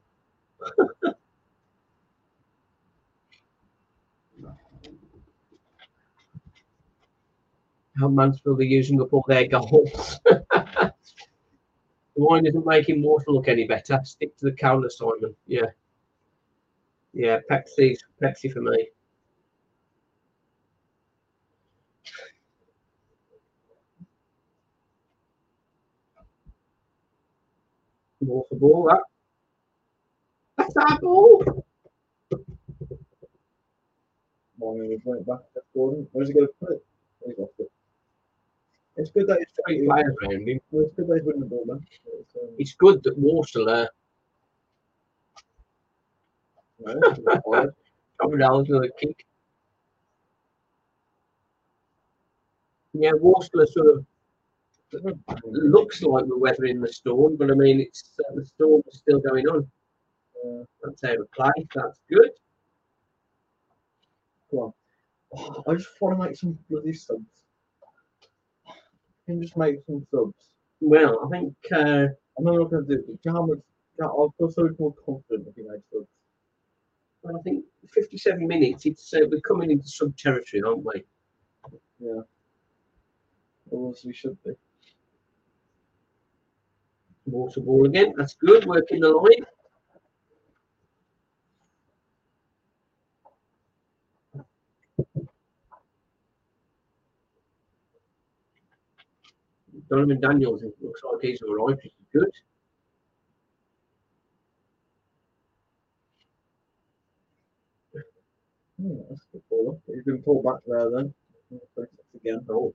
how Mansfield are using up all their goals. [laughs] the wine isn't making water look any better. Stick to the counter, Simon. Yeah. Yeah, Pepsi, Pepsi for me. Water ball, that. That's our ball. one minute went back to Gordon. Where's he going to put it? He's off it. It's good that he's trying him. It's good that he's winning the ball, man. It's, um, It's good that Warsala, fired. Ronaldo's with a kick. Yeah, Warsala sort of looks like we're weathering the storm, but I mean, it's uh, the storm is still going on. Uh, That's how we play. That's good. Come on. Oh, I just want to make some bloody subs. Can you just make some subs? Well, I think uh, I'm not going to do it. I'll feel so much more confident if you make subs. I think 57 minutes, it's uh, we're coming into sub territory, aren't we? Yeah. Almost we should be. Water ball again. That's good. Working the line. Donovan Daniels looks like he's all right. He's good. Hmm, that's a good ball. He's been pulled back there then. Again. Oh,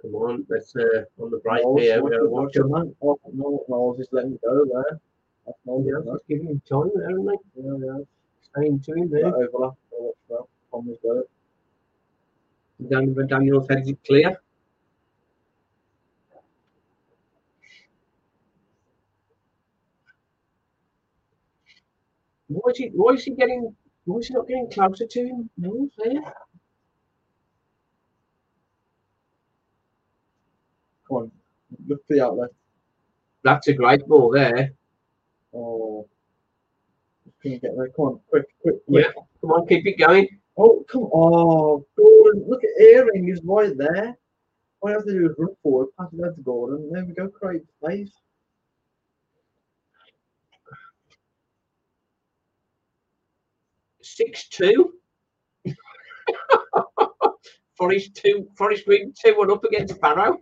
come on, let's uh, on the Knowles, here. We're it, gonna watch watch it, him. man. Oh, no, Knowles is letting go there. That's Knowles, Yeah, just give him time, haven't they? Yeah, yeah. Staying to him That there. overlap. Oh, watch that. Comley's got it. Donovan Daniels heads it clear. Why is he? Why is he getting? Why is he not getting closer to him? No, there. Come on. Look for the outlet. That's a great ball there. Oh. Just gonna get there. Come on, quick, quick, quick. Yeah. Come on, keep it going. Oh, come on. Gordon, look at Earing. He's right there. All you have to do is run forward, pass it out to Gordon. There we go, create space. Six two. [laughs] Forest two. Forest Green two one up against Barrow.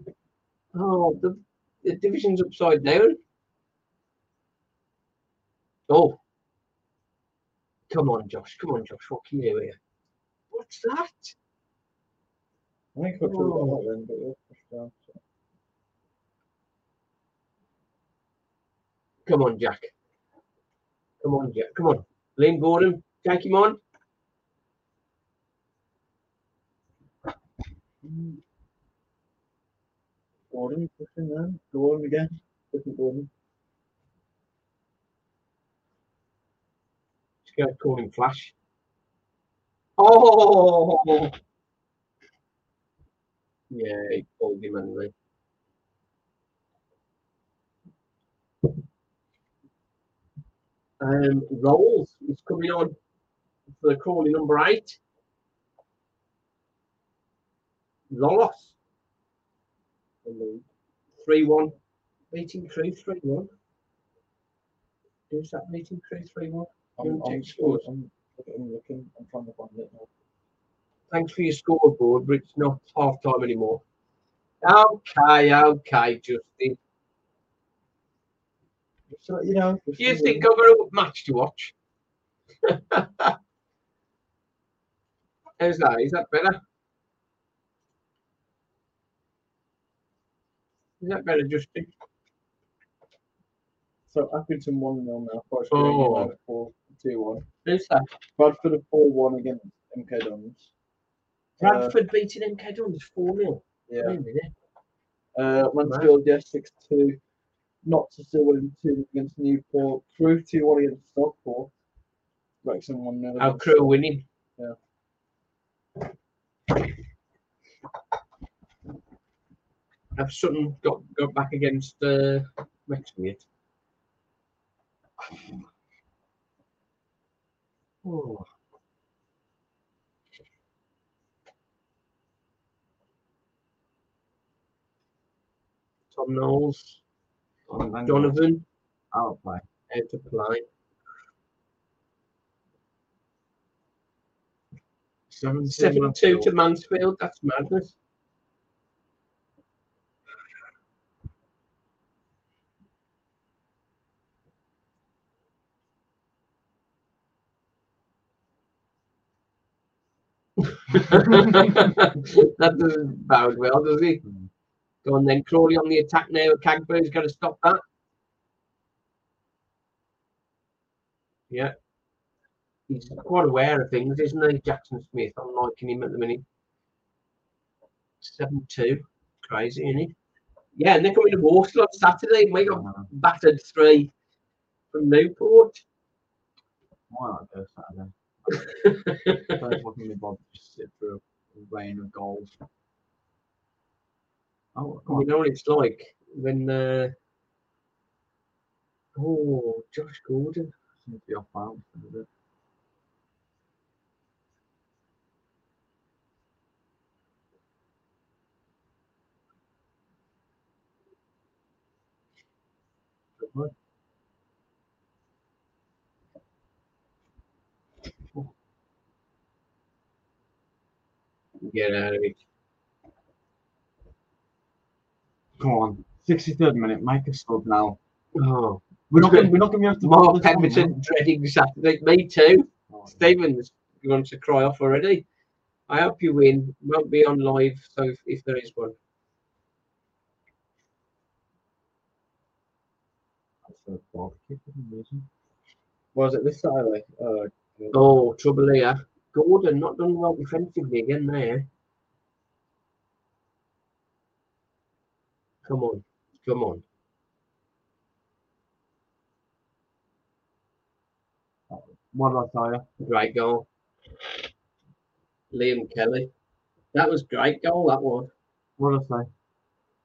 Oh, the, the division's upside down. Oh. Come on, Josh. Come on, Josh. What can you do here? What's that? I think I could have got that then, but you're pushed down. So. Come on, Jack. Come on, Jack. Come on. Liam Gordon, take him on. Mm. Gordon pushing there. Gordon again. Different Gordon. Just go call him Flash. Oh! Yeah, he called him anyway. Um, Rolls is coming on for the Crawley number eight. Lolos. 3 1. Beating Crewe 3 1. Who's that beating Crewe 3 1? I'm, I'm, scores. I'm, I'm looking. I'm trying to find it now. Thanks for your scoreboard, but it's not half time anymore. Okay, okay, Justin. So, you know, you think. I've got a match to watch? [laughs] How's that? Is that better? Is that better, Justin? So Accrington 1 0 now. Oh. Green 4 2 1. Who's that? Bradford are 4 1 against MK Dons. Uh, Bradford beating MK Dons 4 0. yeah. Wait a minute. Uh, Mansfield, yes, 6 2. Not to still winning 2 against Newport. Crewe 2 1 against Stockport. Wrexham 1 0. Our crew winning. Yeah. Have Sutton got, got back against uh, Wrexham yet? Oh. Tom Knowles, Donovan, Out play. out to play. Seven, Seven two to Mansfield. That's madness. [laughs] that doesn't bode well, does he? Go on then, Crawley on the attack now. Cagber's got to stop that. Yeah. He's quite aware of things, isn't he, Jackson Smith? I'm liking him at the minute. 7 2. Crazy, isn't he? Yeah, and they're coming to Walsall on Saturday. And we got battered three from Newport. Why not go Saturday? [laughs] Don't want me bother to sit through a rain of goals. Oh, You know what it's like when. Uh... Oh, Josh Gordon. Seems to be off balance a bit. Get out of it. Come on, 63rd minute, sub now. Oh, We're not going. We're not going to have to. Mark Pemberton dreading Saturday. Me too. Oh, man. Stephen's going to cry off already. I hope you win. Won't be on live, so if, if there is one. That's a barbecue for some reason. Was it this Saturday? Uh, Oh, trouble here. Gordon not done well defensively again there. Come on, come on. I tell you? Great goal. Liam Kelly. That was great goal, that was. What I say?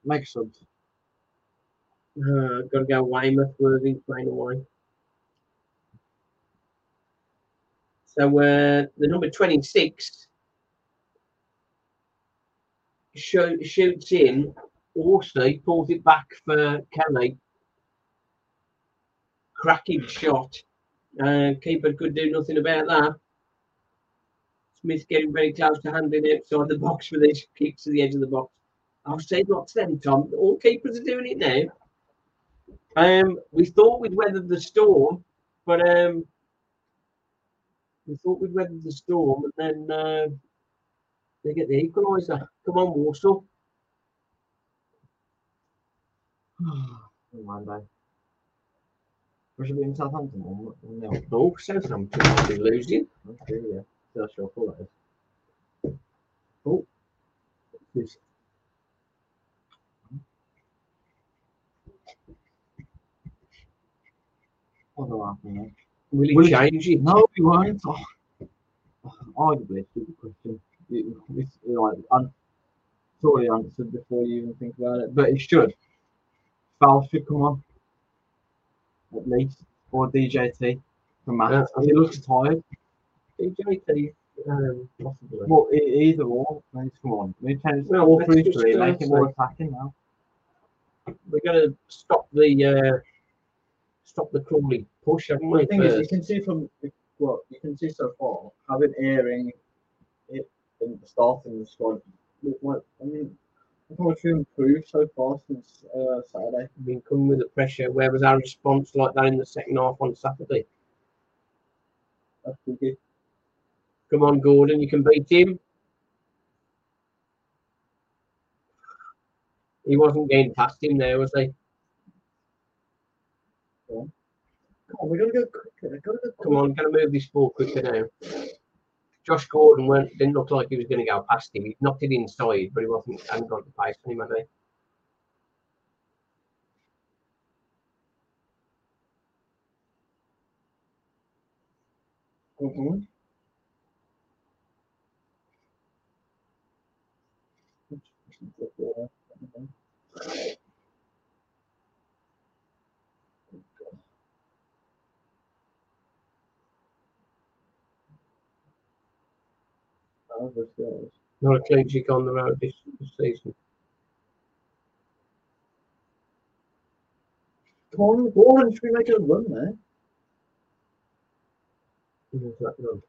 Make subs. Uh, got to go Weymouth, Worthing playing away. So uh, the number 26 show, shoots in, also pulls it back for Kelly. Cracking shot. Uh, keeper could do nothing about that. Smith getting very close to handing it outside the box with his kicks to the edge of the box. I'll say not to them, Tom. All keepers are doing it now. Um, we thought we'd weathered the storm, but um, we thought we'd weathered the storm, and then uh, they get the equaliser. Come on, Walsall. [sighs] Monday. We should be in Southampton. or No. Oh, Southampton be losing. Okay, yeah. That's your fault. Oh. This. Do I think? Will Will it it- change it? No, we won't. Oh, arguably, a stupid question. It, it's like I'm sorry answered before you even think about it, but it should. Faal should come on, at least, or DJT for Matt. Yeah. he looks tired. DJT, um, possibly. Well, either or. Please come on. We change well, all three, three, make it more attacking now. We're going to stop the uh, stop the crawling push, haven't we? The thing is, you can see from what you can see so far, having airing it in the starting the squad. like- I mean, how much we improved so far since uh, Saturday. been coming with the pressure. Where was our response like that in the second half on Saturday? That's pretty good. Come on, Gordon, you can beat him. He wasn't getting past him there, was he? Come on, we gotta go quicker. We gotta go Come on, going to move this ball quicker now. Josh Gordon weren't, didn't look like he was going to go past him. He knocked it inside, but he wasn't. hadn't got the pace on him, had he? Mhm. Not a clean sheet on the road this, this season. Come on, Gordon, should we make a run there? Who's that run?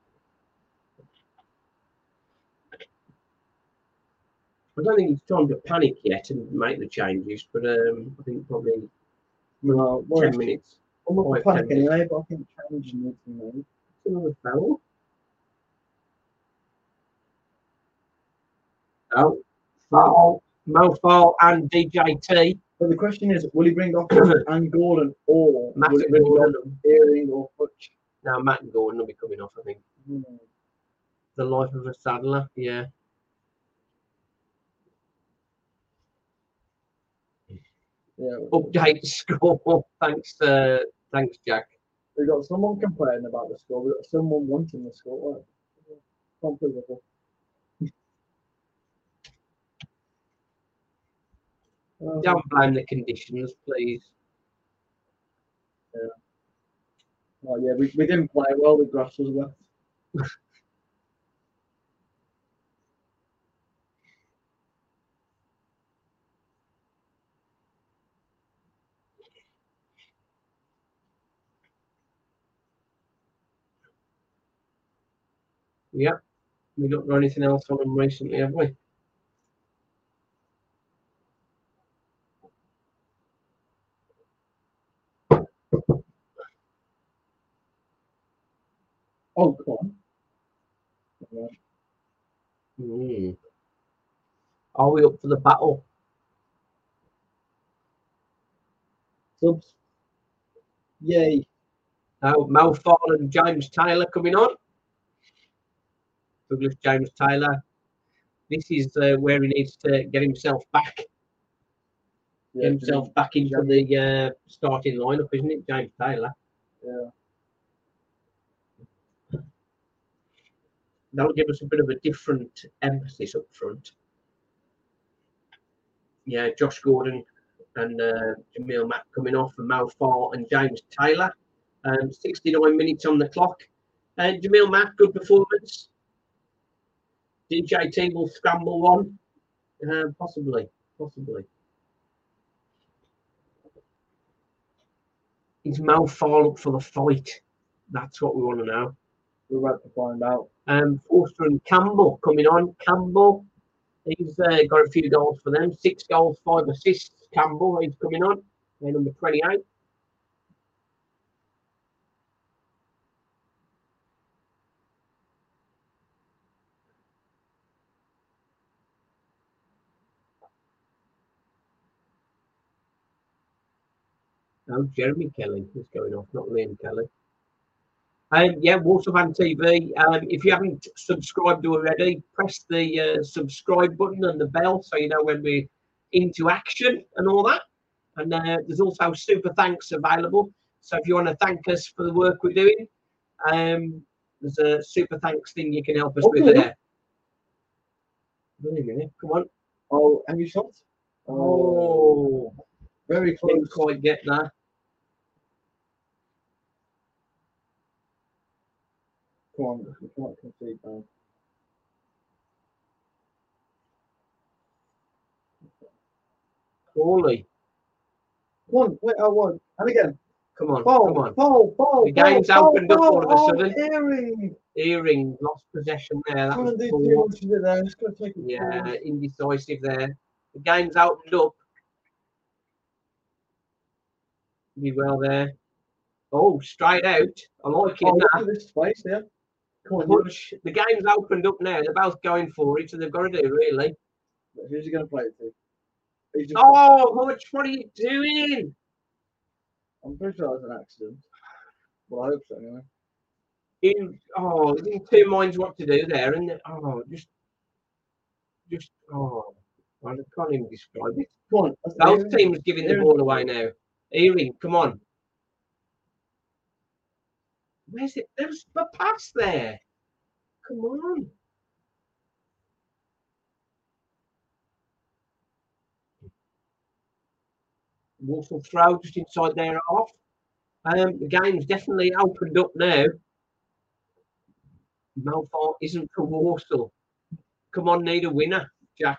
I don't think it's time to panic yet and make the changes, but um, I think probably No, ten minutes. I'm not Five, panic anyway, but I think change needs to be made. Another foul. Oh, Faal, Mo Faal and DJT. But the question is, will he bring off [clears throat] and Gordon, or Matt will he and bring Gordon. Earing or Hutch? Now Matt and Gordon will be coming off. I think Hmm. the life of a saddler. Yeah. Yeah, Update [laughs] score. thanks, uh, thanks, Jack. we got someone complaining about the score. We got someone wanting the score. Unbelievable. Oh. Don't blame the conditions, please. oh, yeah, we, we didn't play well. The grass was wet. Yep. We don't got anything else on them recently, have we? Oh, come on. Yeah. Hmm. Are we up for the battle? Subs. Yay. Now, Mo Faal and James Taylor coming on. Douglas James Taylor. This is uh, where he needs to get himself back, get himself back into the uh, starting lineup, isn't it, James Taylor? Yeah. That'll give us a bit of a different emphasis up front. Yeah, Josh Gordon and uh, Jamille Matt coming off, and Mo Faal and James Taylor. Um, 69 minutes on the clock. Uh, Jamille Matt, good performance. DJT will scramble one. Uh, possibly, possibly. Is Mo Faal up for the fight? That's what we want to know. We're about to find out. Um, Forster and Campbell coming on. Campbell, he's uh, got a few goals for them. Six goals, five assists. Campbell, he's coming on. They're number 28. No, Jeremy Kelly is going off, not Liam Kelly. Um, yeah, Waterman TV. Um, if you haven't subscribed already, press the uh, subscribe button and the bell so you know when we're into action and all that. And uh, there's also super thanks available. So if you want to thank us for the work we're doing, um, there's a super thanks thing you can help us with there. Wait a minute, come on. Oh, and you shot? Oh, very didn't close. quite get that. On, we can't concede now. Crawley, Come on, wait, I won. And again. come on, Ball, come on. ball, ball. The game's ball, opened up ball, all of a sudden. Earing. Earing lost possession there. That was on, poor. too much of it there. To take Yeah, forward. indecisive there. The game's opened up. Be well there. Oh, straight out. I like it Oh, look now. at this space here. Come on, you- Push. The game's opened up now. They're both going for it, so they've got to do really. who's he going to play it to? He's just, Oh, Hutch, what are you doing? I'm pretty sure that was an accident. Well, I hope so anyway. In oh, he's in two minds what to do there, and oh, just, just oh, I can't even describe it. Come on. that's Both Earing. teams giving the Earing. ball away now. Earing, come on. Where's it? There's the pass there. Come on. Walsall throw just inside there off. Um, the game's definitely opened up now. Malfart isn't for Walsall. Come on, need a winner, Jack.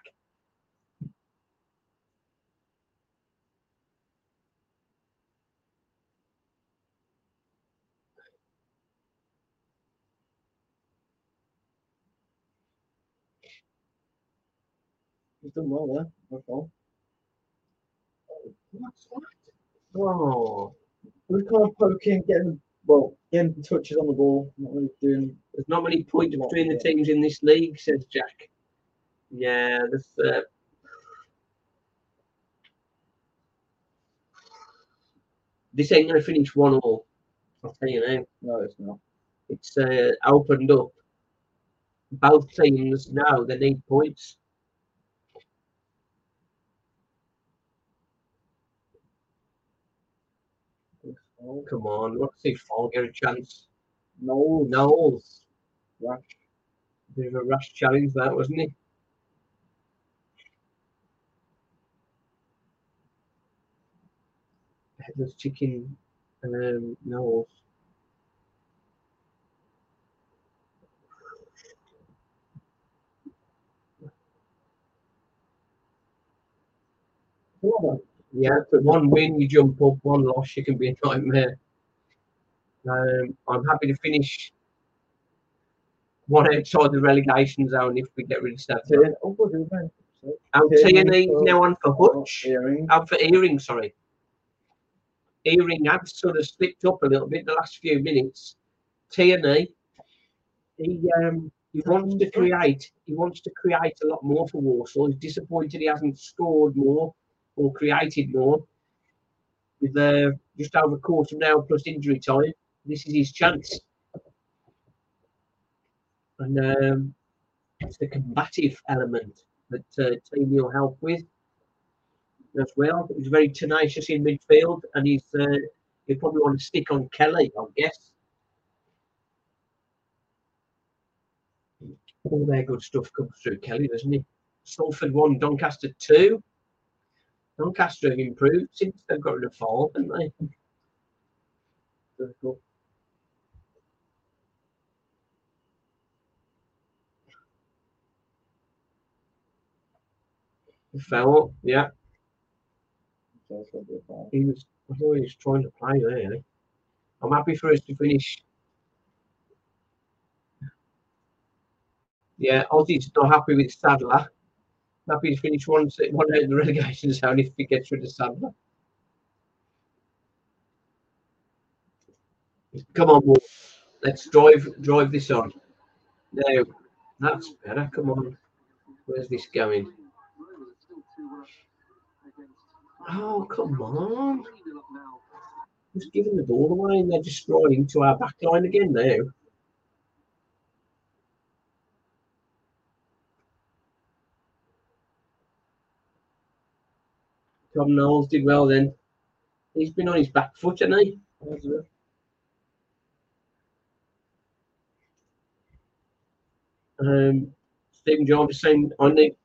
He's done well there. No fault. What's that? Oh, We're kind of poking, getting well, getting touches on the ball. Not really doing. there's not many points between the teams in this league, says Jack. Yeah, there's. Uh, this ain't gonna finish one all. I'll tell you now. No, it's not. It's uh, opened up. Both teams now they need points. Oh, Come on, let's see if I'll get a chance. no, Knowles, Rash. bit of a rush challenge that, wasn't it? Headless chicken, um, Knowles. Come on, Yeah, one win you jump up, one loss you can be a nightmare. Um, I'm happy to finish one outside the relegation zone if we get rid of man. Stafford. Good, good, man. So, Our Tierney Tierney is now on for oh, Hutch. Earing. Out for Earing, sorry. Earing had sort of slipped up a little bit the last few minutes. Tierney he um, he wants to create. He wants to create a lot more for Walsall. He's disappointed he hasn't scored more or created more. With uh, just over a quarter now plus injury time, this is his chance. And um, it's the combative element that uh, Team will help with as well. He's very tenacious in midfield, and he's uh, he'll probably want to stick on Kelly, I guess. All their good stuff comes through Kelly, doesn't he? Salford one, Doncaster two. Doncaster have improved since they've got rid of fall, haven't they? Very cool. Fell, yeah. He was, I thought he was trying to play there. eh? I'm happy for us to finish. Yeah, Aussie's not happy with Sadler. Happy to finish one, one out in the relegation zone if he gets rid of Sadler. Come on, Wolf. let's drive drive this on. No, that's better. Come on. Where's this going? Oh, come on. Just giving the ball away and they're just destroying to our back line again now. Tom Knowles did well then. He's been on his back foot, hasn't he? Um, Stephen Jarvis saying, I think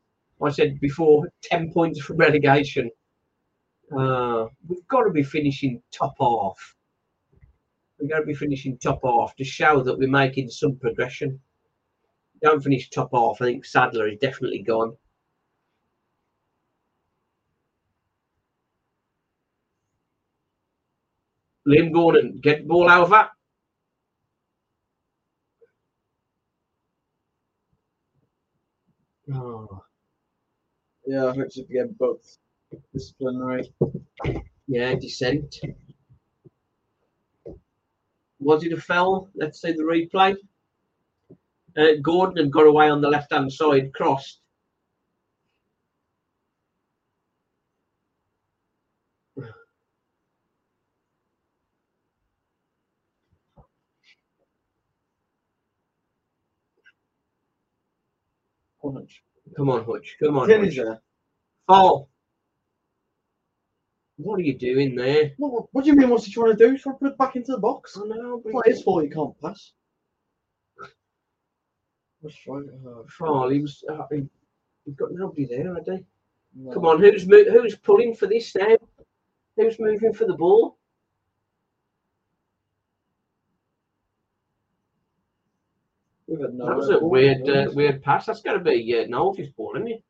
I said before, 10 points from relegation. Uh, we've got to be finishing top half. We've got to be finishing top half to show that we're making some progression. Don't finish top half. I think Sadler is definitely gone. Liam Gordon, get the ball over. Oh, Yeah, I hope to get both disciplinary. yeah, descent. Was it a foul? Let's see the replay. Uh, Gordon had got away on the left hand side, crossed. Punch. Come on, Hutch. Come on. Hutch. there. Foul. What are you doing there? What, what do you mean? What's he trying to do? He's trying to put it back into the box. I know, It's his fault he can't pass. Uh, Foul. He was. Uh, he, he's got nobody there, had he? no. Come on, who's who's pulling for this now? Who's moving for the ball? We've had no that was a weird, uh, weird pass. That's got to be uh, Knowles' ball, isn't it?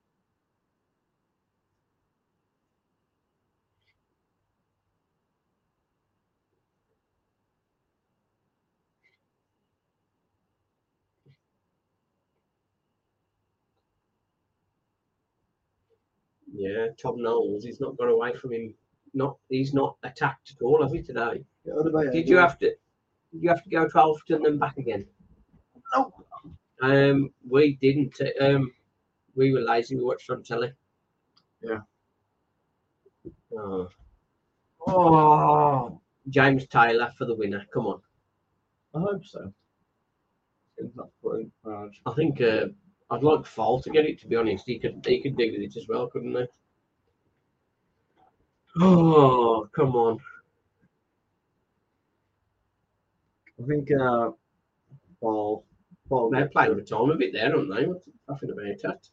Yeah, Tom Knowles. He's not got away from him. Not he's not attacked at all, have we today? Yeah, Did you have to? You have to go to Alfreton and back again? No. Um, we didn't. Um, we were lazy. We watched on telly. Yeah. Oh. oh, James Taylor for the winner. Come on. I hope so. It's not putting. I think uh, I'd like Faal to get it. To be honest, he could he could do with it as well, couldn't he? Oh, come on. I think uh, ball. Ball. They're playing over time a bit there, aren't they? What's nothing about that.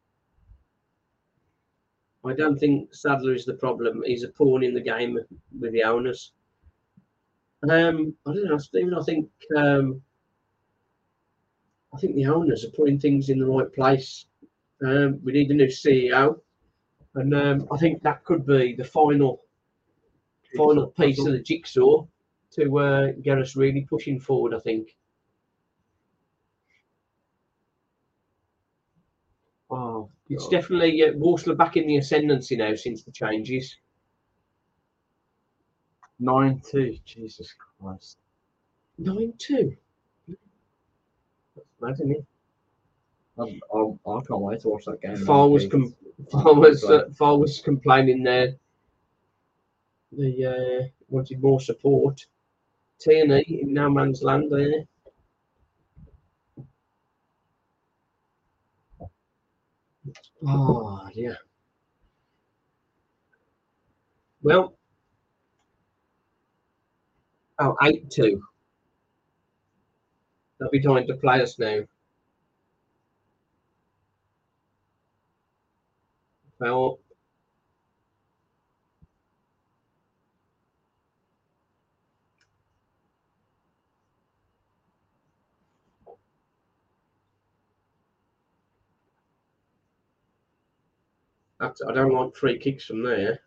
I don't think Sadler is the problem. He's a pawn in the game with the owners. Um, I don't know, Stephen. I think um, I think the owners are putting things in the right place. Um, we need a new CEO, and um, I think that could be the final final piece of the jigsaw to uh, get us really pushing forward. I think. Oh, it's definitely uh, Walsall back in the ascendancy now since the changes. Nine two. Jesus Christ. Nine two. Imagine it. I, I, I can't wait to watch that game. Faal was com- Faal was uh, Faal was complaining there. The uh, wanted more support. T and E in no man's land there. Oh yeah. Well, oh, 8 2. They'll be time to play us now. Well, that's, I don't like free kicks from there.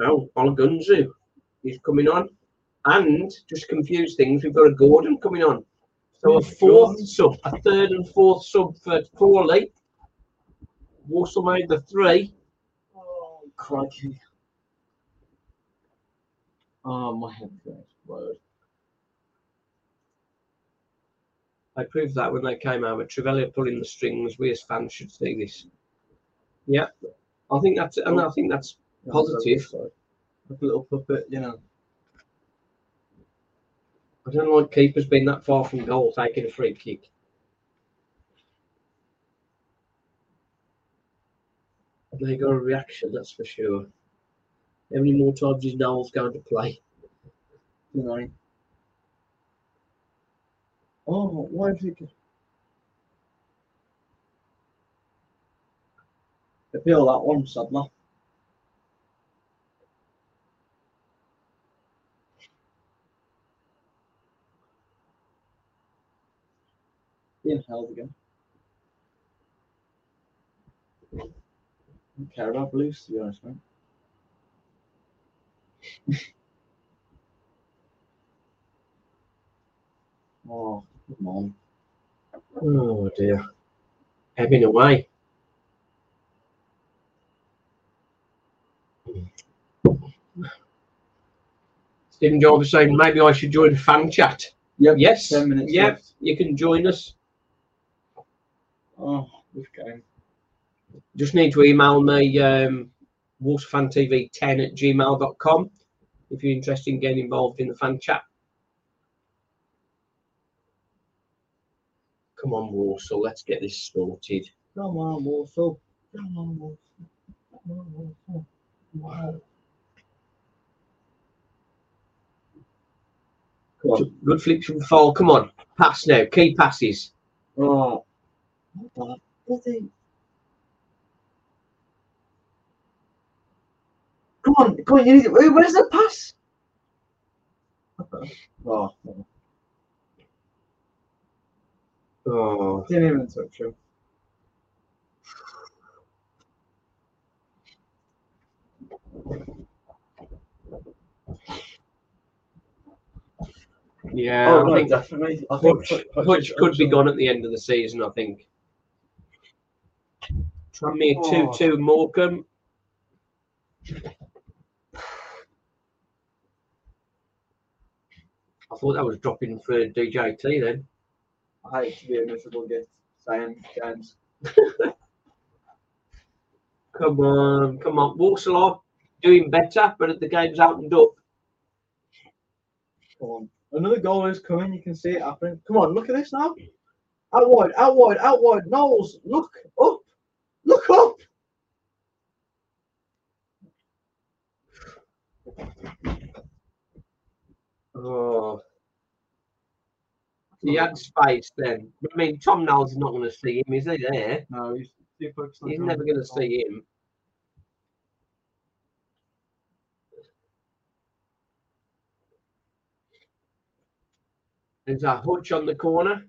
Oh, Olagunzu is coming on. And just confuse things, we've got a Gordon coming on. So a fourth sub, a third and fourth sub for Crawley. Walsall made the three. Oh, crikey. Oh, my head to explode. Proved that when they came out with Trivela pulling the strings. We as fans should see this. Yeah, I think that's and I think that's Positive. Like a little puppet, you know. I don't like keepers being that far from goal taking a free kick. They got a reaction, that's for sure. How many more times is Knowles going to play? You know. Oh, why did he Appeal that one, sadly. Being held again. don't care about blues, to be honest, mate. [laughs] oh, come on. Oh dear. Ebbing away. Stephen Jarvis saying maybe I should join the fan chat. Yep, Yes. 10 minutes Yep. left. You can join us. Oh, this game. Just need to email me um, waterfantv10 at gmail.com if you're interested in getting involved in the fan chat. Come on, Walsall, let's get this sorted. Come on, Walsall. Come on, Walsall. Come on, Walsall. Wow. Good flick from Faal. Come on. Pass now. Key passes. Oh. What the. Come on, come on, you need to... Where's the pass? Oh, Oh, didn't even touch him. Yeah. oh, I no, think definitely. I think Hutch, Hutch could be gone at the end of the season, I think. Tranmere Oh. 2 2 Morecambe. I thought that was dropping for DJT then. I hate to be a miserable gift saying James. [laughs] Come on, come on. Walsall doing better, but the game's out and up. Come on. Another goal is coming. You can see it happening. Come on, look at this now. Out wide, out wide, out wide. Knowles, look up. Look up. Oh. He had space then. I mean, Tom Knowles is not going to see him, is he there? No, he's too He's never going to see him. There's a Hutch on the corner.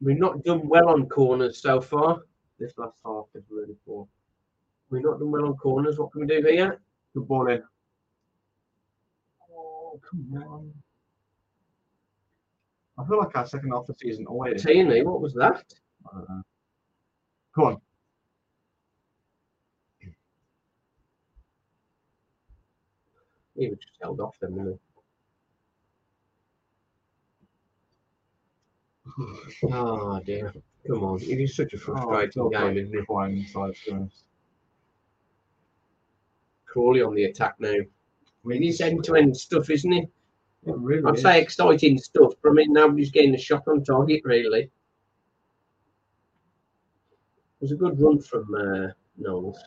We've not done well on corners so far. This last half is really poor. We've not done well on corners. What can we do here? Good ball in. Oh, come on. I feel like our second half of the season always. Tierney, what was that? I don't know. Come on. He was just held off then, Oh dear. Come on. It is such a Oh, frustrating feel game, isn't it? inside. Crawley on the attack now. It is end to end stuff, isn't it? It really I'd is. say exciting stuff, but I mean nobody's getting a shot on target really. It was a good run from uh, Knowles.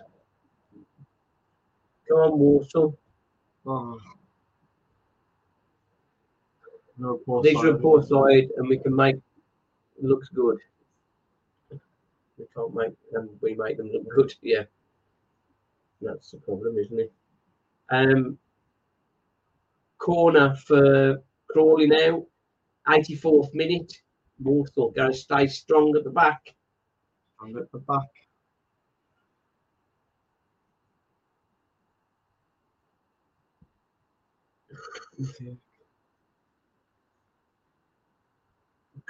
Come on, Walsall. Oh. No These are a poor side, and we can make looks good. We can't make and we make them look good. Yeah, that's the problem, isn't it? Um, corner for Crawley now, 84th minute. Walsall going to stay strong at the back. And at the back. [sighs]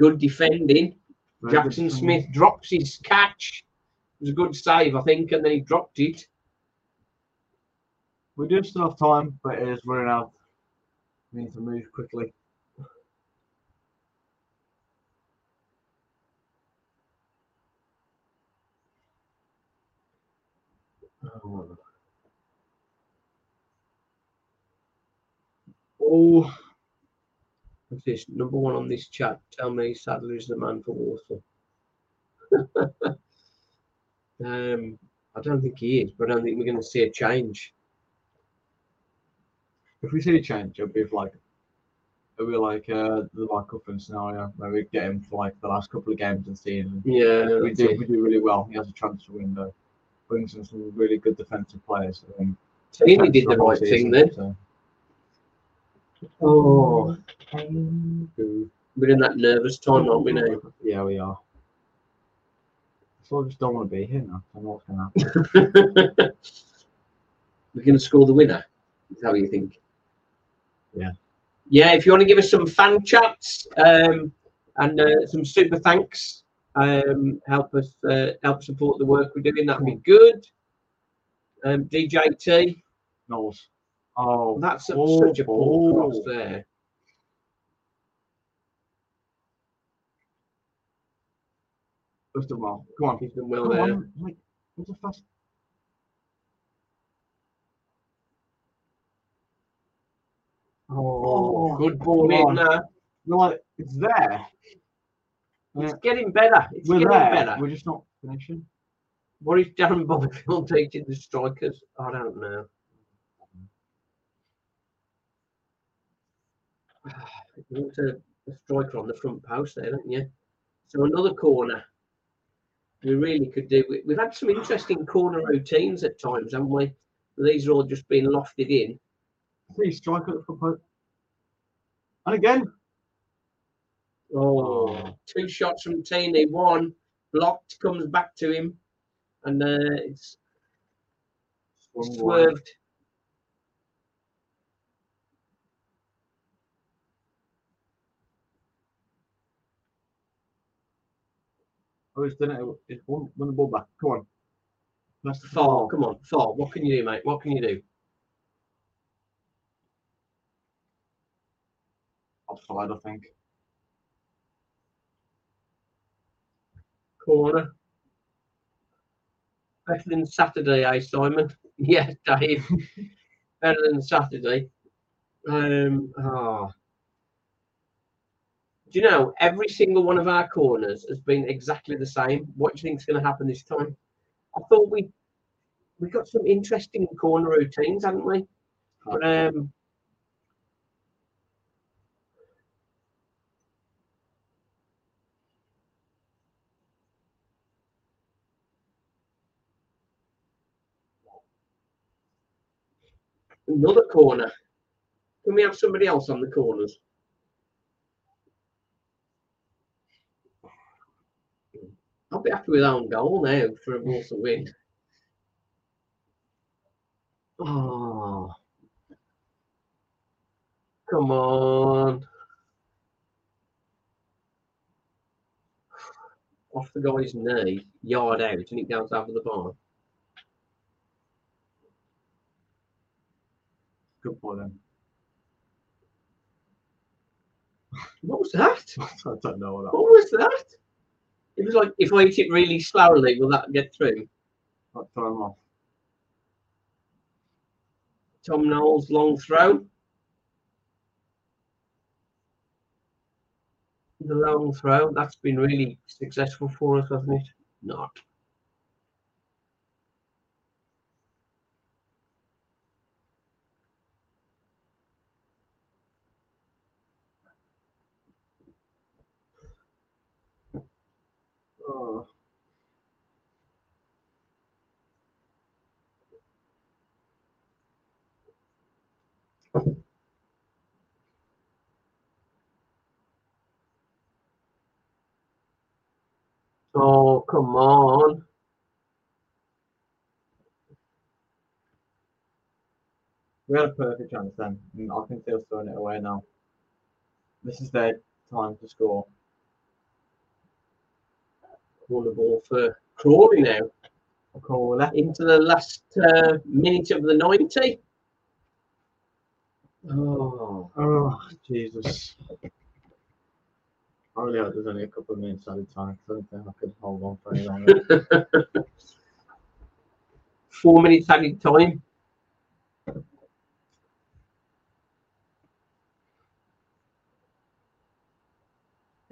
Good defending. Very Jackson defending. Smith drops his catch. It was a good save, I think, and then he dropped it. We do still have time, but it is running out. We need to move quickly. Oh, what's this? Number one on this chat. Tell me Sadler is the man for Walsall. [laughs] um, I don't think he is, but I don't think we're going to see a change. If we see a change, it'll be like it'll be like uh, the like Cuffin scenario where we get him for like the last couple of games of see him. Yeah, We do it. we do really well. He has a transfer window, brings in some really good defensive players. Um, Tini did the right season, thing then. so- Oh, we're in that nervous tone, aren't we now? Yeah, we are. So I just don't want to be here now. I know what's going to happen. [laughs] we're going to score the winner. Is that what you think? Yeah. Yeah, if you want to give us some fan chats um, and uh, some super thanks, um, help us uh, help support the work we're doing, that'd be good. Um, DJT, Knowles. Oh, that's a, oh, such a poor oh. cross oh. there. First of all, come on. He's well Come there. on. Like, what's a fast? Oh, good ball in on. there. Like, it's there. It's Yeah, getting better. It's we're getting there. better. We're just not finishing. What is Darren Byfield [laughs] teaching the strikers? I don't know. [sighs] You want a, a striker on the front post there, don't you? So another corner. We really could do. we- We've had some interesting corner routines at times, haven't we? These are all just being lofted in. Please strike at the front post. And again. Oh, two shots from Tini. One blocked, comes back to him, and uh, it's swerved. Oh, he's done it. Won the ball back. Come on. That's ball. come on, far. What can you do, mate? What can you do? Offside, I think. Corner. Better than Saturday, eh, Simon? [laughs] Yes, Dave. [laughs] Better than Saturday. Um, ah. Do you know every single one of our corners has been exactly the same? What do you think is going to happen this time? I thought we we got some interesting corner routines, hadn't we? But um, another corner. Can we have somebody else on the corners? I'll be happy with our own goal now for a Walsall win. Oh, come on. Off the guy's knee, yard out, and it goes over the bar. Good ball then. What was that? [laughs] I don't know what that What was that? It was like if I eat it really slowly, will that get through? Throw him off. Tom Knowles long throw. The long throw. That's been really successful for us, hasn't it? Not. Oh. Come on. We had a perfect chance then, and I think they're throwing it away now. This is their time to score. Ball for Crawley now. Left. Into the last uh, minute of the 90. Oh, Oh, Jesus. I really hope there's only a couple of minutes added time I don't think I could hold on for any longer. [laughs] four minutes added time.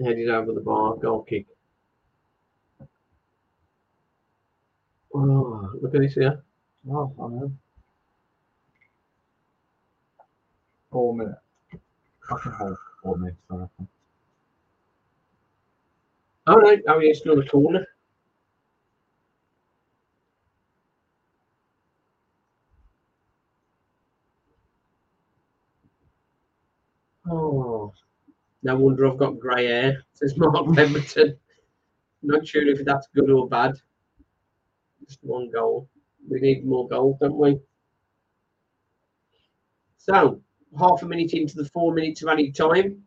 Headed over the bar, goal kick. Oh, look at this here. oh, I know. Four minutes. I four minutes, I reckon. Oh no, oh yeah, it's still the corner. Oh, no wonder I've got grey hair, says Mark Pemberton. Not sure if that's good or bad. Just one goal. We need more goals, don't we? So, half a minute into the four minutes of added time.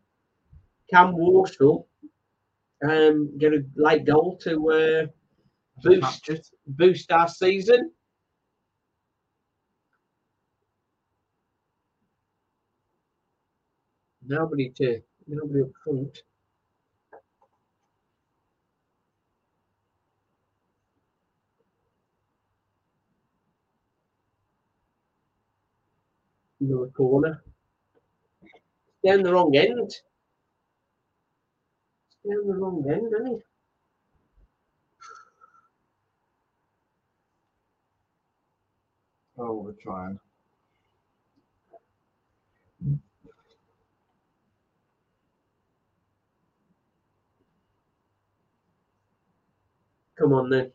Cam Walsall um, get a late goal to uh, boost boost our season. Nobody to nobody up front. Another corner. Down the wrong end. Down the wrong end, isn't it? Oh, we're trying. Come on then.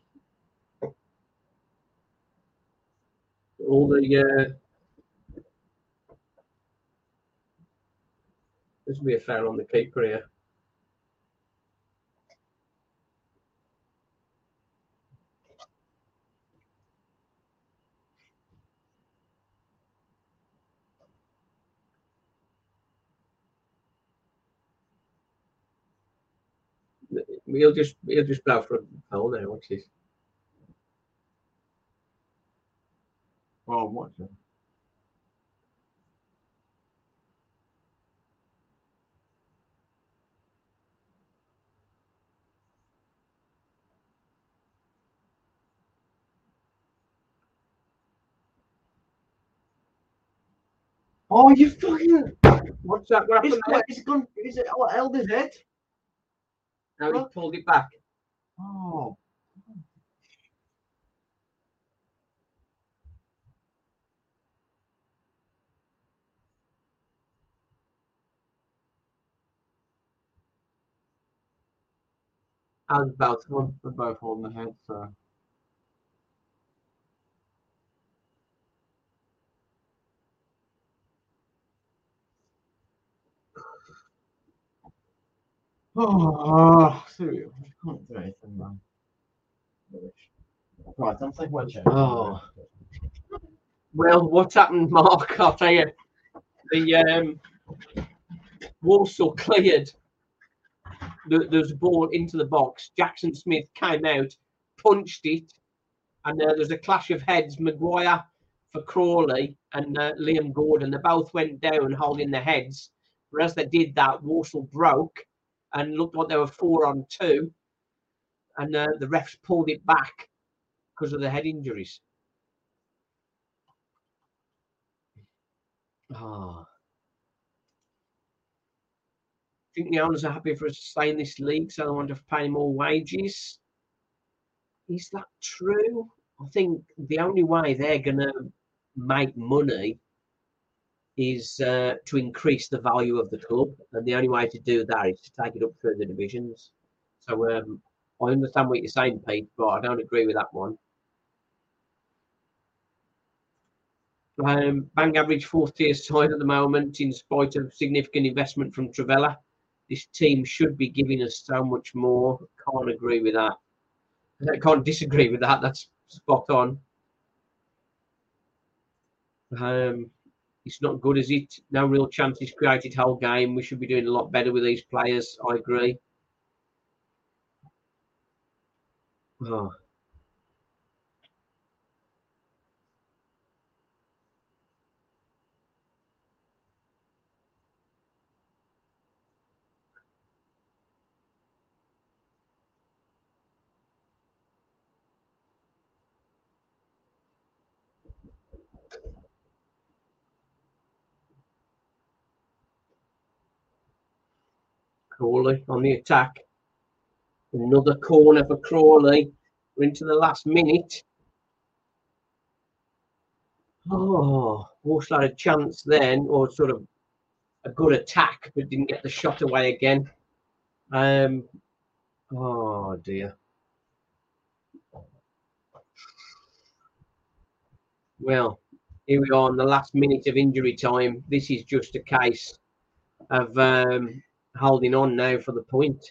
All the uh, this will be a foul on the keeper here. He'll just he'll just blow for a foul now, watch this. Oh, I'm watching. Oh, you fucking! What's that? What He's happened gone. there? He's gone. Is it what held his head? Now he pulled it back. Oh, And both of them. they're both holding their head. So Oh, seriously, I can't do anything, man. Right, I'm taking one check. Oh. Well, what's happened, Mark? I'll tell you. The um, Walsall cleared. There, there's a ball into the box. Jackson Smith came out, punched it, and uh, there's a clash of heads. Maguire for Crawley and uh, Liam Gordon. They both went down holding their heads. But as they did that, Walsall broke and looked like they were four on two, and uh, the refs pulled it back because of the head injuries. Ah. I think the owners are happy for us to stay in this league, so they want to pay more wages. Is that true? I think the only way they're going to make money is uh, to increase the value of the club, and the only way to do that is to take it up through the divisions. So um, I understand what you're saying, Pete, but I don't agree with that one. Um, bang average fourth tier side at the moment, in spite of significant investment from Trivela. This team should be giving us so much more. Can't agree with that. I can't disagree with that. That's spot on. Um, it's not good, is it? No real chances created whole game. We should be doing a lot better with these players. I agree. Oh. Crawley on the attack. Another corner for Crawley. We're into the last minute. Oh, Walsall had a chance then, or sort of a good attack, but didn't get the shot away again. Um, oh dear. Well, here we are in the last minute of injury time. This is just a case of um, holding on now for the point.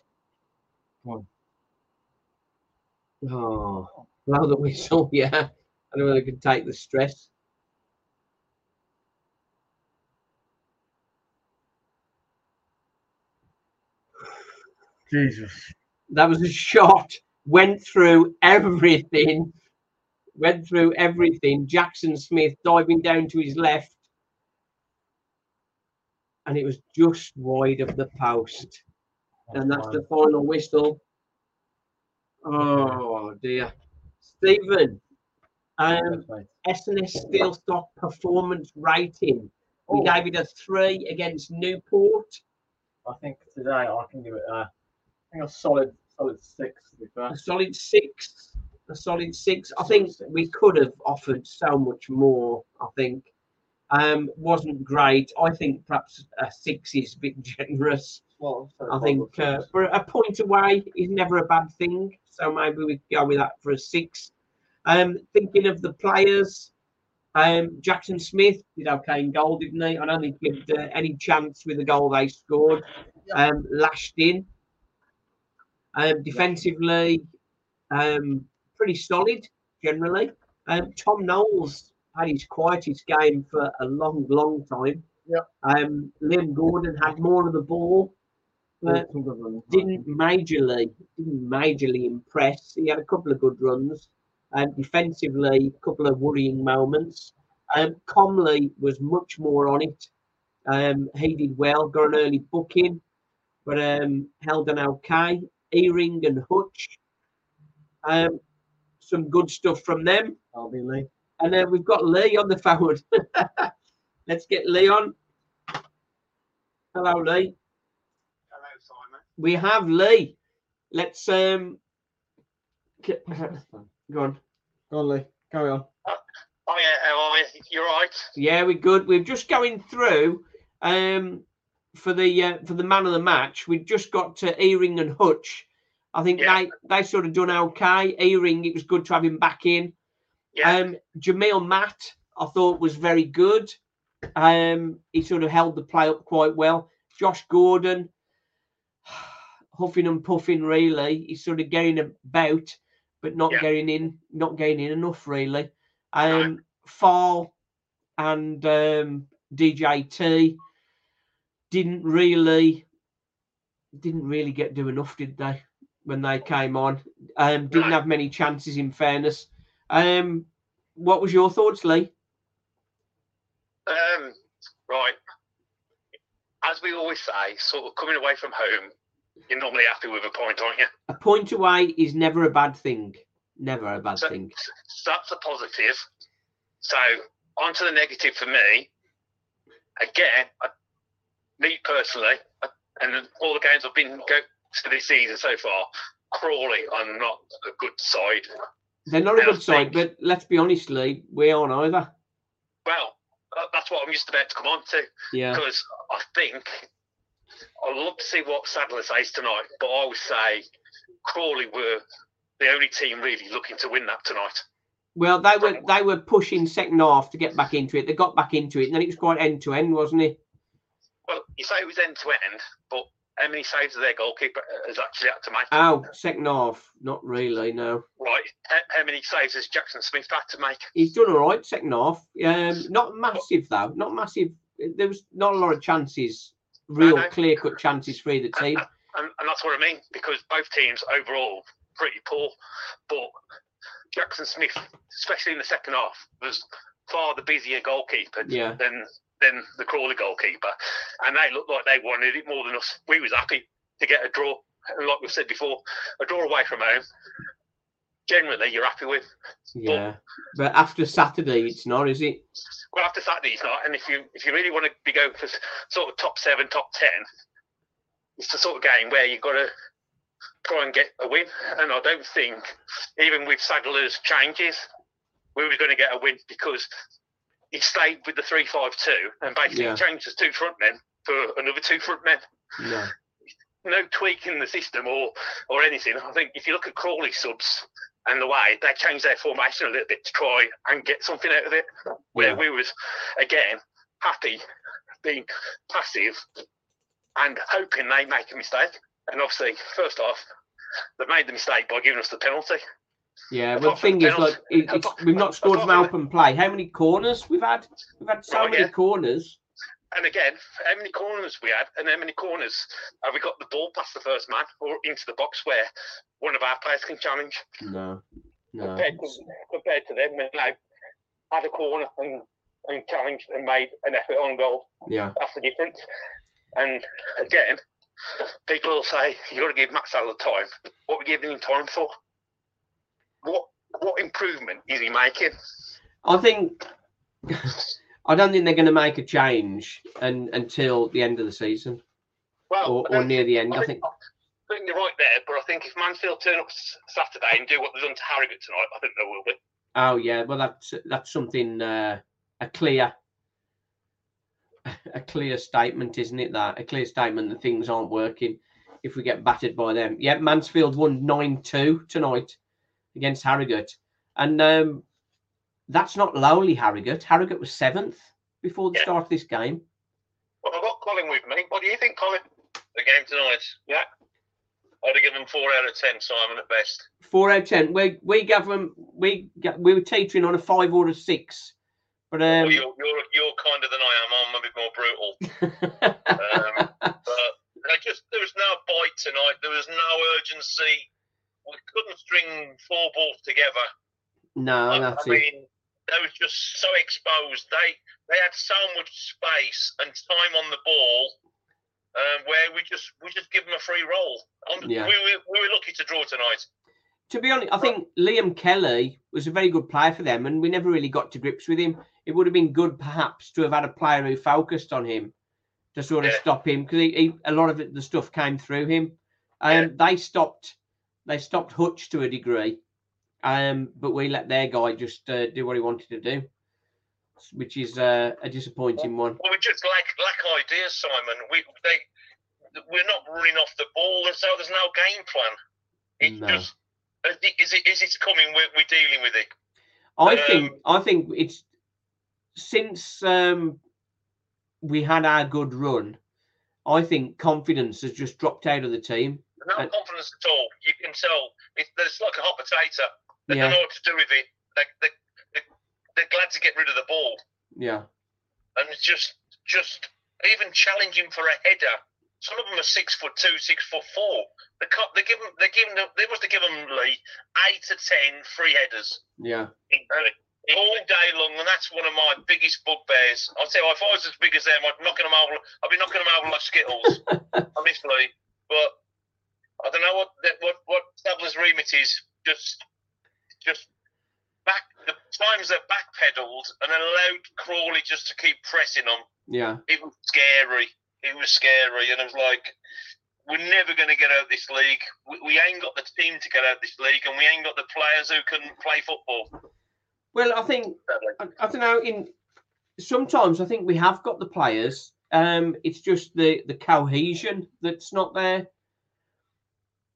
Oh, blow the whistle, yeah. I don't know whether I can take the stress. Jesus. That was a shot, went through everything, went through everything. Jackson Smith diving down to his left, and it was just wide of the post. And that's the final whistle. Oh dear. Stephen, um, SNS Steelstock performance rating. We Oh. gave it a three against Newport. I think today I can give it a, I think a solid, solid six. To be. A solid six. A solid six. I think we could have offered so much more. I think um, wasn't great. I think perhaps a six is a bit [laughs] generous. Well, I think uh, for a point away is never a bad thing. So maybe we go with that for a six. Um, thinking of the players, um, Jackson Smith did okay in goal, didn't he? I don't think he had uh, any chance with the goal they scored. Um, lashed in. Um, defensively, um, pretty solid generally. Um, Tom Knowles had his quietest game for a long, long time. Yep. Um, Liam Gordon had more of the ball, but didn't majorly didn't majorly impress. He had a couple of good runs. Um, defensively, a couple of worrying moments. Um, Comley was much more on it. Um, he did well, got an early booking, but um, held an okay. Earing and Hutch, um, some good stuff from them. Lee. And then we've got Lee on the phone. [laughs] Let's get Lee on. Hello, Lee. Hello, Simon. We have Lee. Let's um get, [laughs] go on. Go on, Lee. Carry on. Oh yeah, how are you? You're right. Yeah, we're good. We're just going through um for the uh, for the man of the match. We've just got to Earing and Hutch. I think Yeah. they they sort of done okay. Earing, it was good to have him back in. Yeah. Um, Jamille Matt, I thought was very good. Um, he sort of held the play up quite well. Josh Gordon, [sighs] huffing and puffing, really. He's sort of getting about, but not Yeah. getting in, not getting in enough, really. Um, Faal and um, DJT didn't really, didn't really get do enough, did they? When they came on, um, didn't Right. have many chances. In fairness, um, what was your thoughts, Lee? Um, right. as we always say, sort of coming away from home, you're normally happy with a point, aren't you? A point away is never a bad thing. Never a bad So, thing. so that's a positive. So on to the negative for me. Again, I, me personally, I, and all the games I've been go to this season so far, Crawley are not a good side. They're not a good side, but let's be honest, Lee, we aren't either. Well, that's what I'm just about to come on to Yeah. because I think I'd love to see what Sadler says tonight, but I would say Crawley were the only team really looking to win that tonight. Well, they were they were pushing second half to get back into it. They got back into it, and then it was quite end to end, wasn't it? Well, you say it was end to end, but how many saves has their goalkeeper has actually had to make? Oh, second half, not really. No, Right. How, how many saves has Jackson Smith had to make? he's done all right second half. Um, not massive though, not massive. There was not a lot of chances, real clear cut chances for either team. [laughs] And, and that's what I mean, because both teams overall pretty poor. But Jackson Smith, especially in the second half, was far the busier goalkeeper Yeah. than than the Crawley goalkeeper. And they looked like they wanted it more than us. We was happy to get a draw. And like we've said before, a draw away from home, generally you're happy with. Yeah, but after Saturday, it's not, is it? Well, after Saturday, it's not. And if you if you really want to be going for sort of top seven, top ten, it's the sort of game where you've got to try and get a win. And I don't think, even with Sadler's changes, we were going to get a win because he stayed with the three-five-two and basically Yeah. changed his two front men for another two front men. No. [laughs] No tweak in the system or or anything. I think if you look at Crawley subs and the way they changed their formation a little bit to try and get something out of it, where Yeah. we was again happy being passive and hoping they make a mistake. And obviously, first off, they made the mistake by giving us the penalty. Yeah, well, the thing is, like, it, apart- we've not scored from open play. How many corners we've had? We've had so Right, many yeah. corners. And again, how many corners we had, and how many corners have we got the ball past the first man or into the box where one of our players can challenge? No, no. compared to, compared to them when they had a corner and, and challenged and made an effort on goal. Yeah, That's the difference. And again, people will say you've got to give Matt the time. What are we giving him time for? What what improvement is he making? I think I don't think they're going to make a change and, until the end of the season Well, or, or near the end. I think. I think you're right there, but I think if Mansfield turn up Saturday and do what they've done to Harrogate tonight, I think they will be. Oh yeah, well that's that's something uh, a clear a clear statement, isn't it? That a clear statement that things aren't working if we get battered by them. Yeah, Mansfield won nine two tonight against Harrogate, and um, that's not lowly Harrogate. Harrogate was seventh before the Yeah. start of this game. Well, I've got Colin with me. What do you think, Colin? The game tonight. Yeah. I'd have given four out of ten, Simon, at best. Four out of ten. We we gave them we we were teetering on a five or a six, but Well, um, you're, you're you're kinder than I am. I'm a bit more brutal. [laughs] Um, but I just there was no bite tonight. There was no urgency. We couldn't string four balls together. no, I, that's I it. mean, they were just so exposed. They they had so much space and time on the ball, um, where we just we just give them a free roll. Um, Yeah. we, were, we were lucky to draw tonight. to be honest, I think Liam Kelly was a very good player for them, and we never really got to grips with him. It would have been good, perhaps, to have had a player who focused on him to sort of Yeah. stop him because a lot of it, the stuff came through him. Um, They stopped, they stopped Hutch to a degree, um, but we let their guy just uh, do what he wanted to do, which is uh, a disappointing one. Well, we just lack lack ideas, Simon. We they we're not running off the ball, so there's no game plan. It's No. just is it is it coming? We're, we're dealing with it. I Um, think I think it's since um, we had our good run. I think confidence has just dropped out of the team. No And- confidence at all. You can tell it's, it's like a hot potato. They Yeah. don't know what to do with it. They, they, they, they're glad to get rid of the ball, Yeah, and it's just just even challenging for a header. Some of them are six foot two, six foot four. They can't, they give them, they give them, they must have given them Lee eight to ten free headers. yeah, in, uh, all day long, and that's one of my biggest bugbears. I'll tell you, if I was as big as them, I'd knocking them over. I'd be knocking them over like skittles, [laughs] honestly. But I don't know what that- what what Sadler's remit is. Just just back the times that backpedaled and allowed Crawley just to keep pressing them. Yeah. It was scary. It was scary, and I was like. We're never going to get out of this league. We, we ain't got the team to get out of this league, and we ain't got the players who can play football. Well, I think I, I don't know. In sometimes I think we have got the players. Um, it's just the the cohesion that's not there.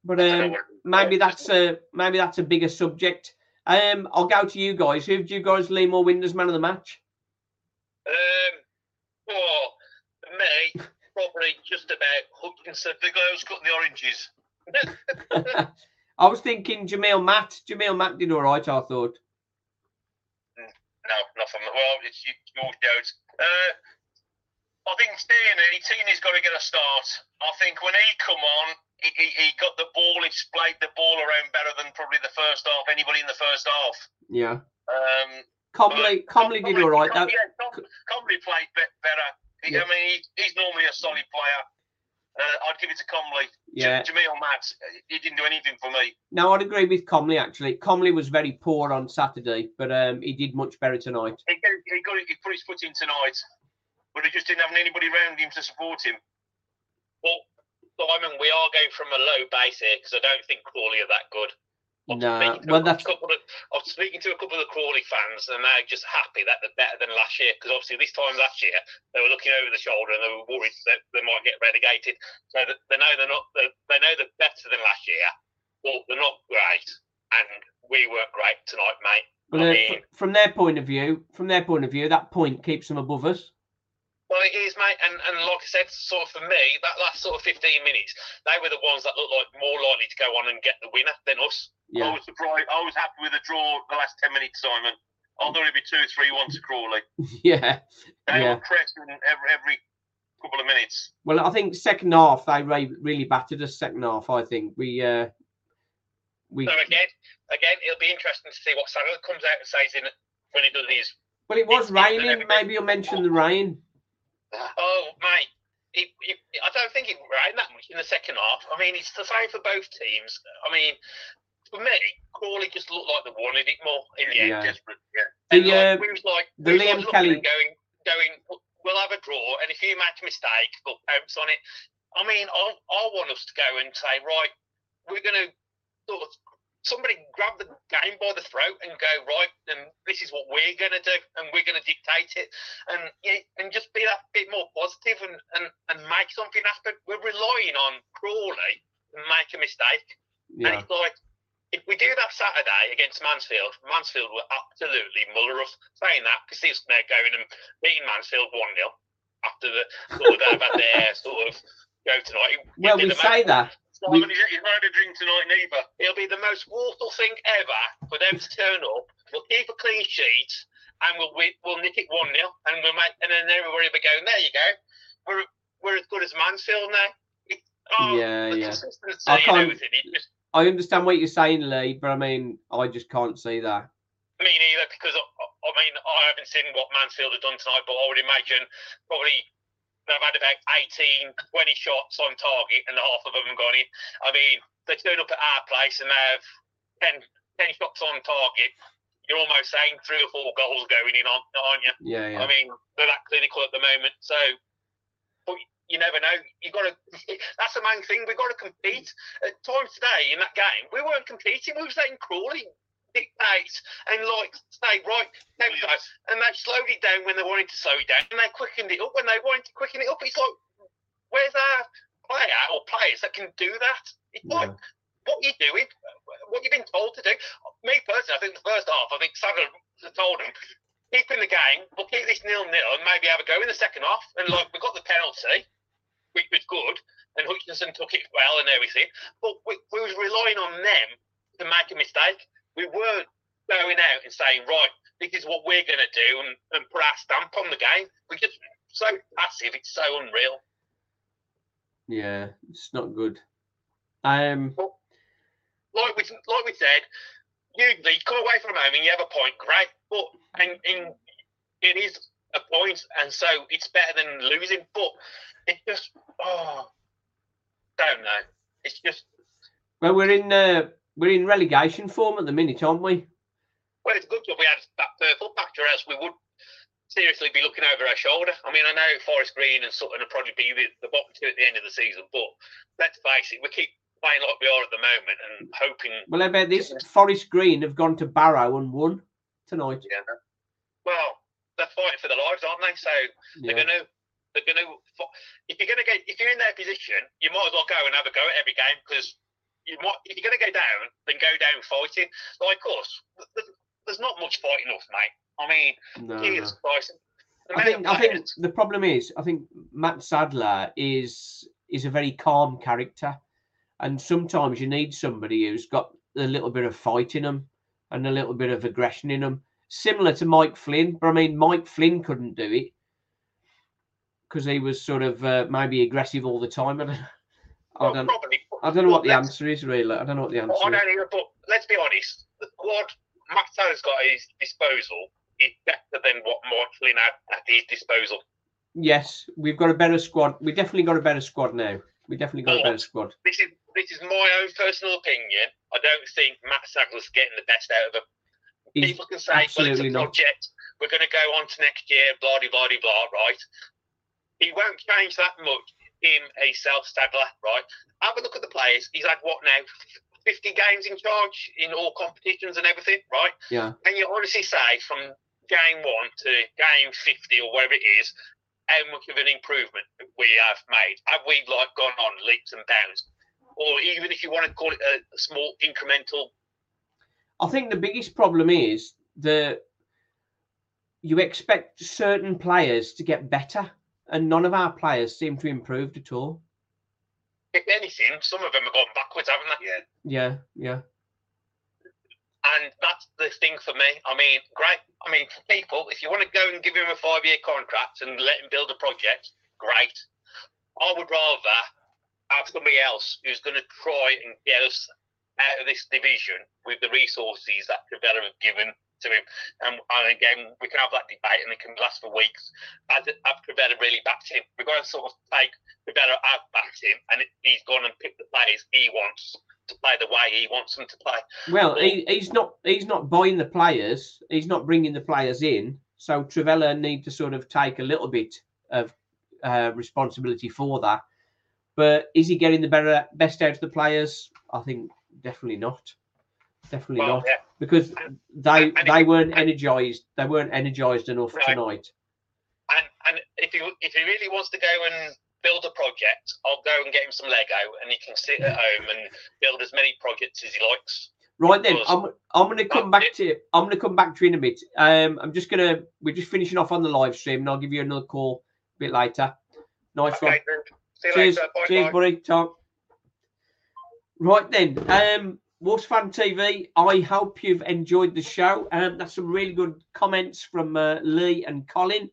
But um, maybe that's a maybe that's a bigger subject. Um, I'll go to you guys. Who do you guys lean more win as man of the match? Um, well, me, probably just about Hutchinson, the guy who's cutting the oranges. [laughs] I was thinking Jamille Matt. Jamille Matt did all right. I thought. No, nothing. Well, it's your shows. Uh, I think Tierney, Tierney's got to get a start. I think when he come on, he, he, he got the ball, he splayed the ball around better than probably the first half, anybody in the first half. Yeah. Um, Comley, Comley did all right. Com- That, yeah, Com- Comley played better. He, Yeah. I mean, he, he's normally a solid player. Uh, I'd give it to Comley. Yeah. J- Jamille Matt, he didn't do anything for me. no, I'd agree with Comley actually. Comley was very poor on Saturday, but um, he did much better tonight. He, got, he, got, he put his foot in tonight, but he just didn't have anybody around him to support him. Well, Simon, we are going from a low base here because I don't think Crawley are that good. I'm Nah, well, a that's couple of, I'm speaking to a couple of the Crawley fans, and they're just happy that they're better than last year. Because obviously, this time last year, they were looking over the shoulder and they were worried that they might get relegated. So they know they're not. They, they know they're better than last year, but they're not great. And we weren't great tonight, mate. Well, I uh, mean, from their point of view, from their point of view, that point keeps them above us. Well, it is, mate, and, and like I said, sort of for me, that last sort of 15 minutes, they were the ones that looked like more likely to go on and get the winner than us. I Yeah, was surprised. I was happy with the draw the last 10 minutes, Simon. I thought it'd be 2 3 1 to Crawley. [laughs] yeah, They Yeah. were pressing every, every couple of minutes. Well, I think second half they re- really battered us. Second half, I think we uh, we. So again, again, it'll be interesting to see what Sadler comes out and says in when he does his. Well, it was it's- it's raining. Maybe you'll mention the rain. Oh, mate, it, it, I don't think it rained that much in the second half. I mean, it's the same for both teams. I mean, for me, Crawley just looked like they wanted it more in the end. Yeah. Desperate, yeah. And The, like, uh, we was like, the we Liam looking Kelly- going, going, we'll have a draw, and if you make a mistake, we'll pounce on it. I mean, I, I want us to go and say, right, we're going to sort of somebody grab the game by the throat and go right, and this is what we're going to do, and we're going to dictate it, and yeah, and just be that bit more positive and and, and make something happen. We're relying on Crawley to make a mistake, and it's like. If we do that Saturday against Mansfield, Mansfield will absolutely muller us. Saying that, because he's now going and beating Mansfield 1 0 after the sort of they've had their sort of go tonight. Well, we say that. Simon, he's, he's not had a drink tonight neither. It'll be the most awful thing ever for them to turn up. We'll keep a clean sheet and we'll we, we'll nick it 1 0 and we'll make, and then everybody will be going, there you go. We're, we're as good as Mansfield now. [laughs] Oh, Yeah, yeah. I can't- just, I understand what you're saying, Lee, but I mean, I just can't see that. Me neither, because I, I mean I haven't seen what Mansfield have done tonight, but I would imagine probably they've had about 18, 20 shots on target, and half of them have gone in. I mean, they turn up at our place and they have 10, 10 shots on target. You're almost saying three or four goals going in, aren't aren't you? Yeah, yeah. I mean, they're that clinical at the moment. So, but you never know. You've got to. [laughs] That's the main thing. We've got to compete. At times today in that game, we weren't competing. We were letting Crawley dictate and like say right tempo, and they slowed it down when they wanted to slow it down, and they quickened it up when they wanted to quicken it up. It's like, where's our player or players that can do that? It's like what you're doing, what you've been told to do. Me personally, I think the first half, I think Sadler told him, keep in the game, we'll keep this nil nil and maybe have a go in the second half. And like we got the penalty, which was good, and Hutchinson took it well and everything. But we, we was relying on them to make a mistake. We weren't going out and saying, right, this is what we're going to do and, and put our stamp on the game. We're just so passive, it's so unreal. Yeah, it's not good. Um, like we like we said, usually you come away from home and you have a point, great. But and, and it is a point, and so it's better than losing. But it's just oh, don't know. It's just Well, we're in uh, we're in relegation form at the minute, aren't we? well, it's good job we had that purple patch, or else we would seriously be looking over our shoulder. I mean, I know Forest Green and Sutton will probably be the, the bottom two at the end of the season, but let's face it, we keep playing like we are at the moment and hoping. Well, how about this? Forest Green have gone to Barrow and won tonight. Yeah. Well, they're fighting for their lives, aren't they? So they're Yeah. gonna. They're gonna. If you're gonna get, if you're in their position, you might as well go and have a go at every game because you might. If you're gonna go down, then go down fighting. Like us, there's, there's not much fighting enough, mate. I mean, No, no. Christ. The I think I think the problem is I think Mat Sadler is is a very calm character, and sometimes you need somebody who's got a little bit of fight in them and a little bit of aggression in them, similar to Mike Flynn. But I mean, Mike Flynn couldn't do it because he was sort of uh, maybe aggressive all the time. [laughs] I don't, I don't, probably. I don't know what the answer is really. I don't know what the answer I is. don't either, but let's be honest. The squad Mat Sadler's got at his disposal is better than what Mike Flynn had at his disposal. Yes, we've got a better squad. We've definitely got a better squad now. We definitely got a better squad. This is this is my own personal opinion. I don't think Mat Sadler's getting the best out of him. He's People can say, well, it's a not. project. We're going to go on to next year, blah, blah, blah, blah, right? He won't change that much, him, a self stabler, right? Have a look at the players. He's had what now? 50 games in charge in all competitions and everything, right? Yeah. Can you honestly say from game one to game 50 or whatever it is, how much of an improvement we have made? Have we like gone on leaps and bounds? Or even if you want to call it a small incremental I think the biggest problem is that you expect certain players to get better, and none of our players seem to improved at all. if anything, some of them have gone backwards, haven't they? Yeah. Yeah, yeah. And that's the thing for me. I mean, great. I mean, for people, if you want to go and give him a five year contract and let him build a project, great. I would rather have somebody else who's going to try and get us out of this division with the resources that Trivela have given to him. And, and again, we can have that debate and it can last for weeks. Have Trivela really backed him? We've got to sort of take Trivela have backed him and he's gone and picked the players he wants to play the way he wants them to play. Well, he, he's not he's not buying the players. He's not bringing the players in. So Trivela need to sort of take a little bit of uh, responsibility for that. But is he getting the better best out of the players? I think definitely not. Definitely Well, not yeah. because they and- and they if- weren't energized. They weren't energized enough tonight. And and if he if he really wants to go and build a project, I'll go and get him some Lego, and he can sit at home and build as many projects as he likes. Right then, I'm I'm going to come back it. to I'm going to come back to you in a bit. Um, I'm just going to we're just finishing off on the live stream, and I'll give you another call a bit later. Nice one. Okay, you Cheers, later. Bye, cheers, bye. buddy. Tom. Right then, um, Wolves Fan TV. I hope you've enjoyed the show. Um, that's some really good comments from uh, Lee and Colin.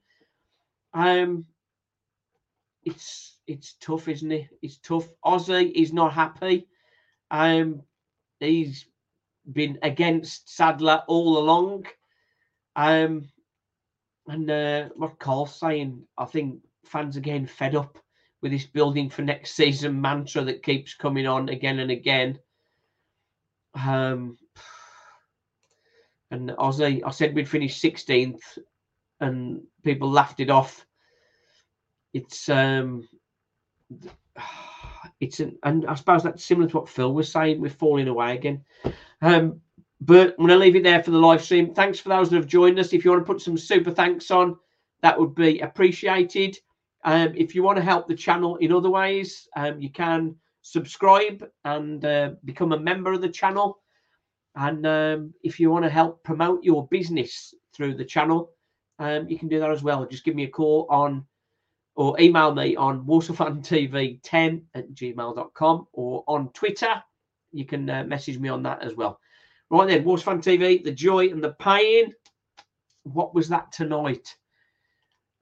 Um, it's it's tough, isn't it? It's tough. Ozzy is not happy. Um, he's been against Sadler all along. Um, and uh, what Carl's saying, I think fans are getting fed up with this building for next season mantra that keeps coming on again and again. Um, and Ozzy, I said we'd finish 16th, and people laughed it off. It's um, [sighs] it's an, and I suppose that's similar to what Phil was saying. We're falling away again. Um, but I'm going to leave it there for the live stream. Thanks for those that have joined us. If you want to put some super thanks on, that would be appreciated. Um, if you want to help the channel in other ways, um, you can subscribe and uh, become a member of the channel. And um, if you want to help promote your business through the channel, um, you can do that as well. Just give me a call on or email me on waterfuntv10 at gmail.com or on Twitter. You can uh, message me on that as well. Right then, Waterfun TV, the joy and the pain. What was that tonight?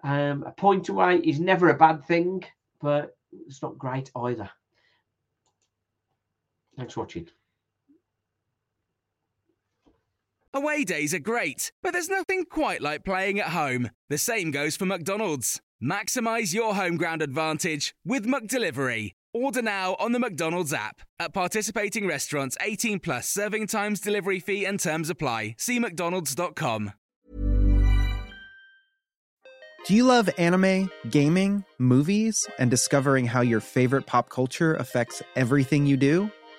Um, a point away is never a bad thing, but it's not great either. Thanks for watching. Away days are great, but there's nothing quite like playing at home. The same goes for McDonald's. Maximize your home ground advantage with McDelivery. Order now on the McDonald's app. At participating restaurants, 18 plus serving times, delivery fee, and terms apply. See McDonald's.com. Do you love anime, gaming, movies, and discovering how your favorite pop culture affects everything you do?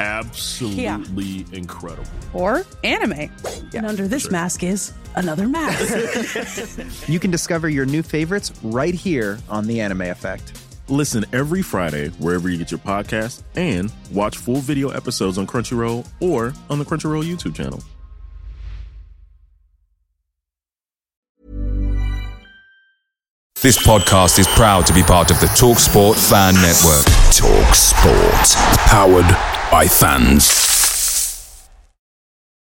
absolutely Yeah. incredible. Or anime. and under this mask is another mask. [laughs] you can discover your new favorites right here on The Anime Effect. Listen every Friday wherever you get your podcast and watch full video episodes on Crunchyroll or on the Crunchyroll YouTube channel. This podcast is proud to be part of the TalkSport Fan Network. Talk Sport. Powered by fans.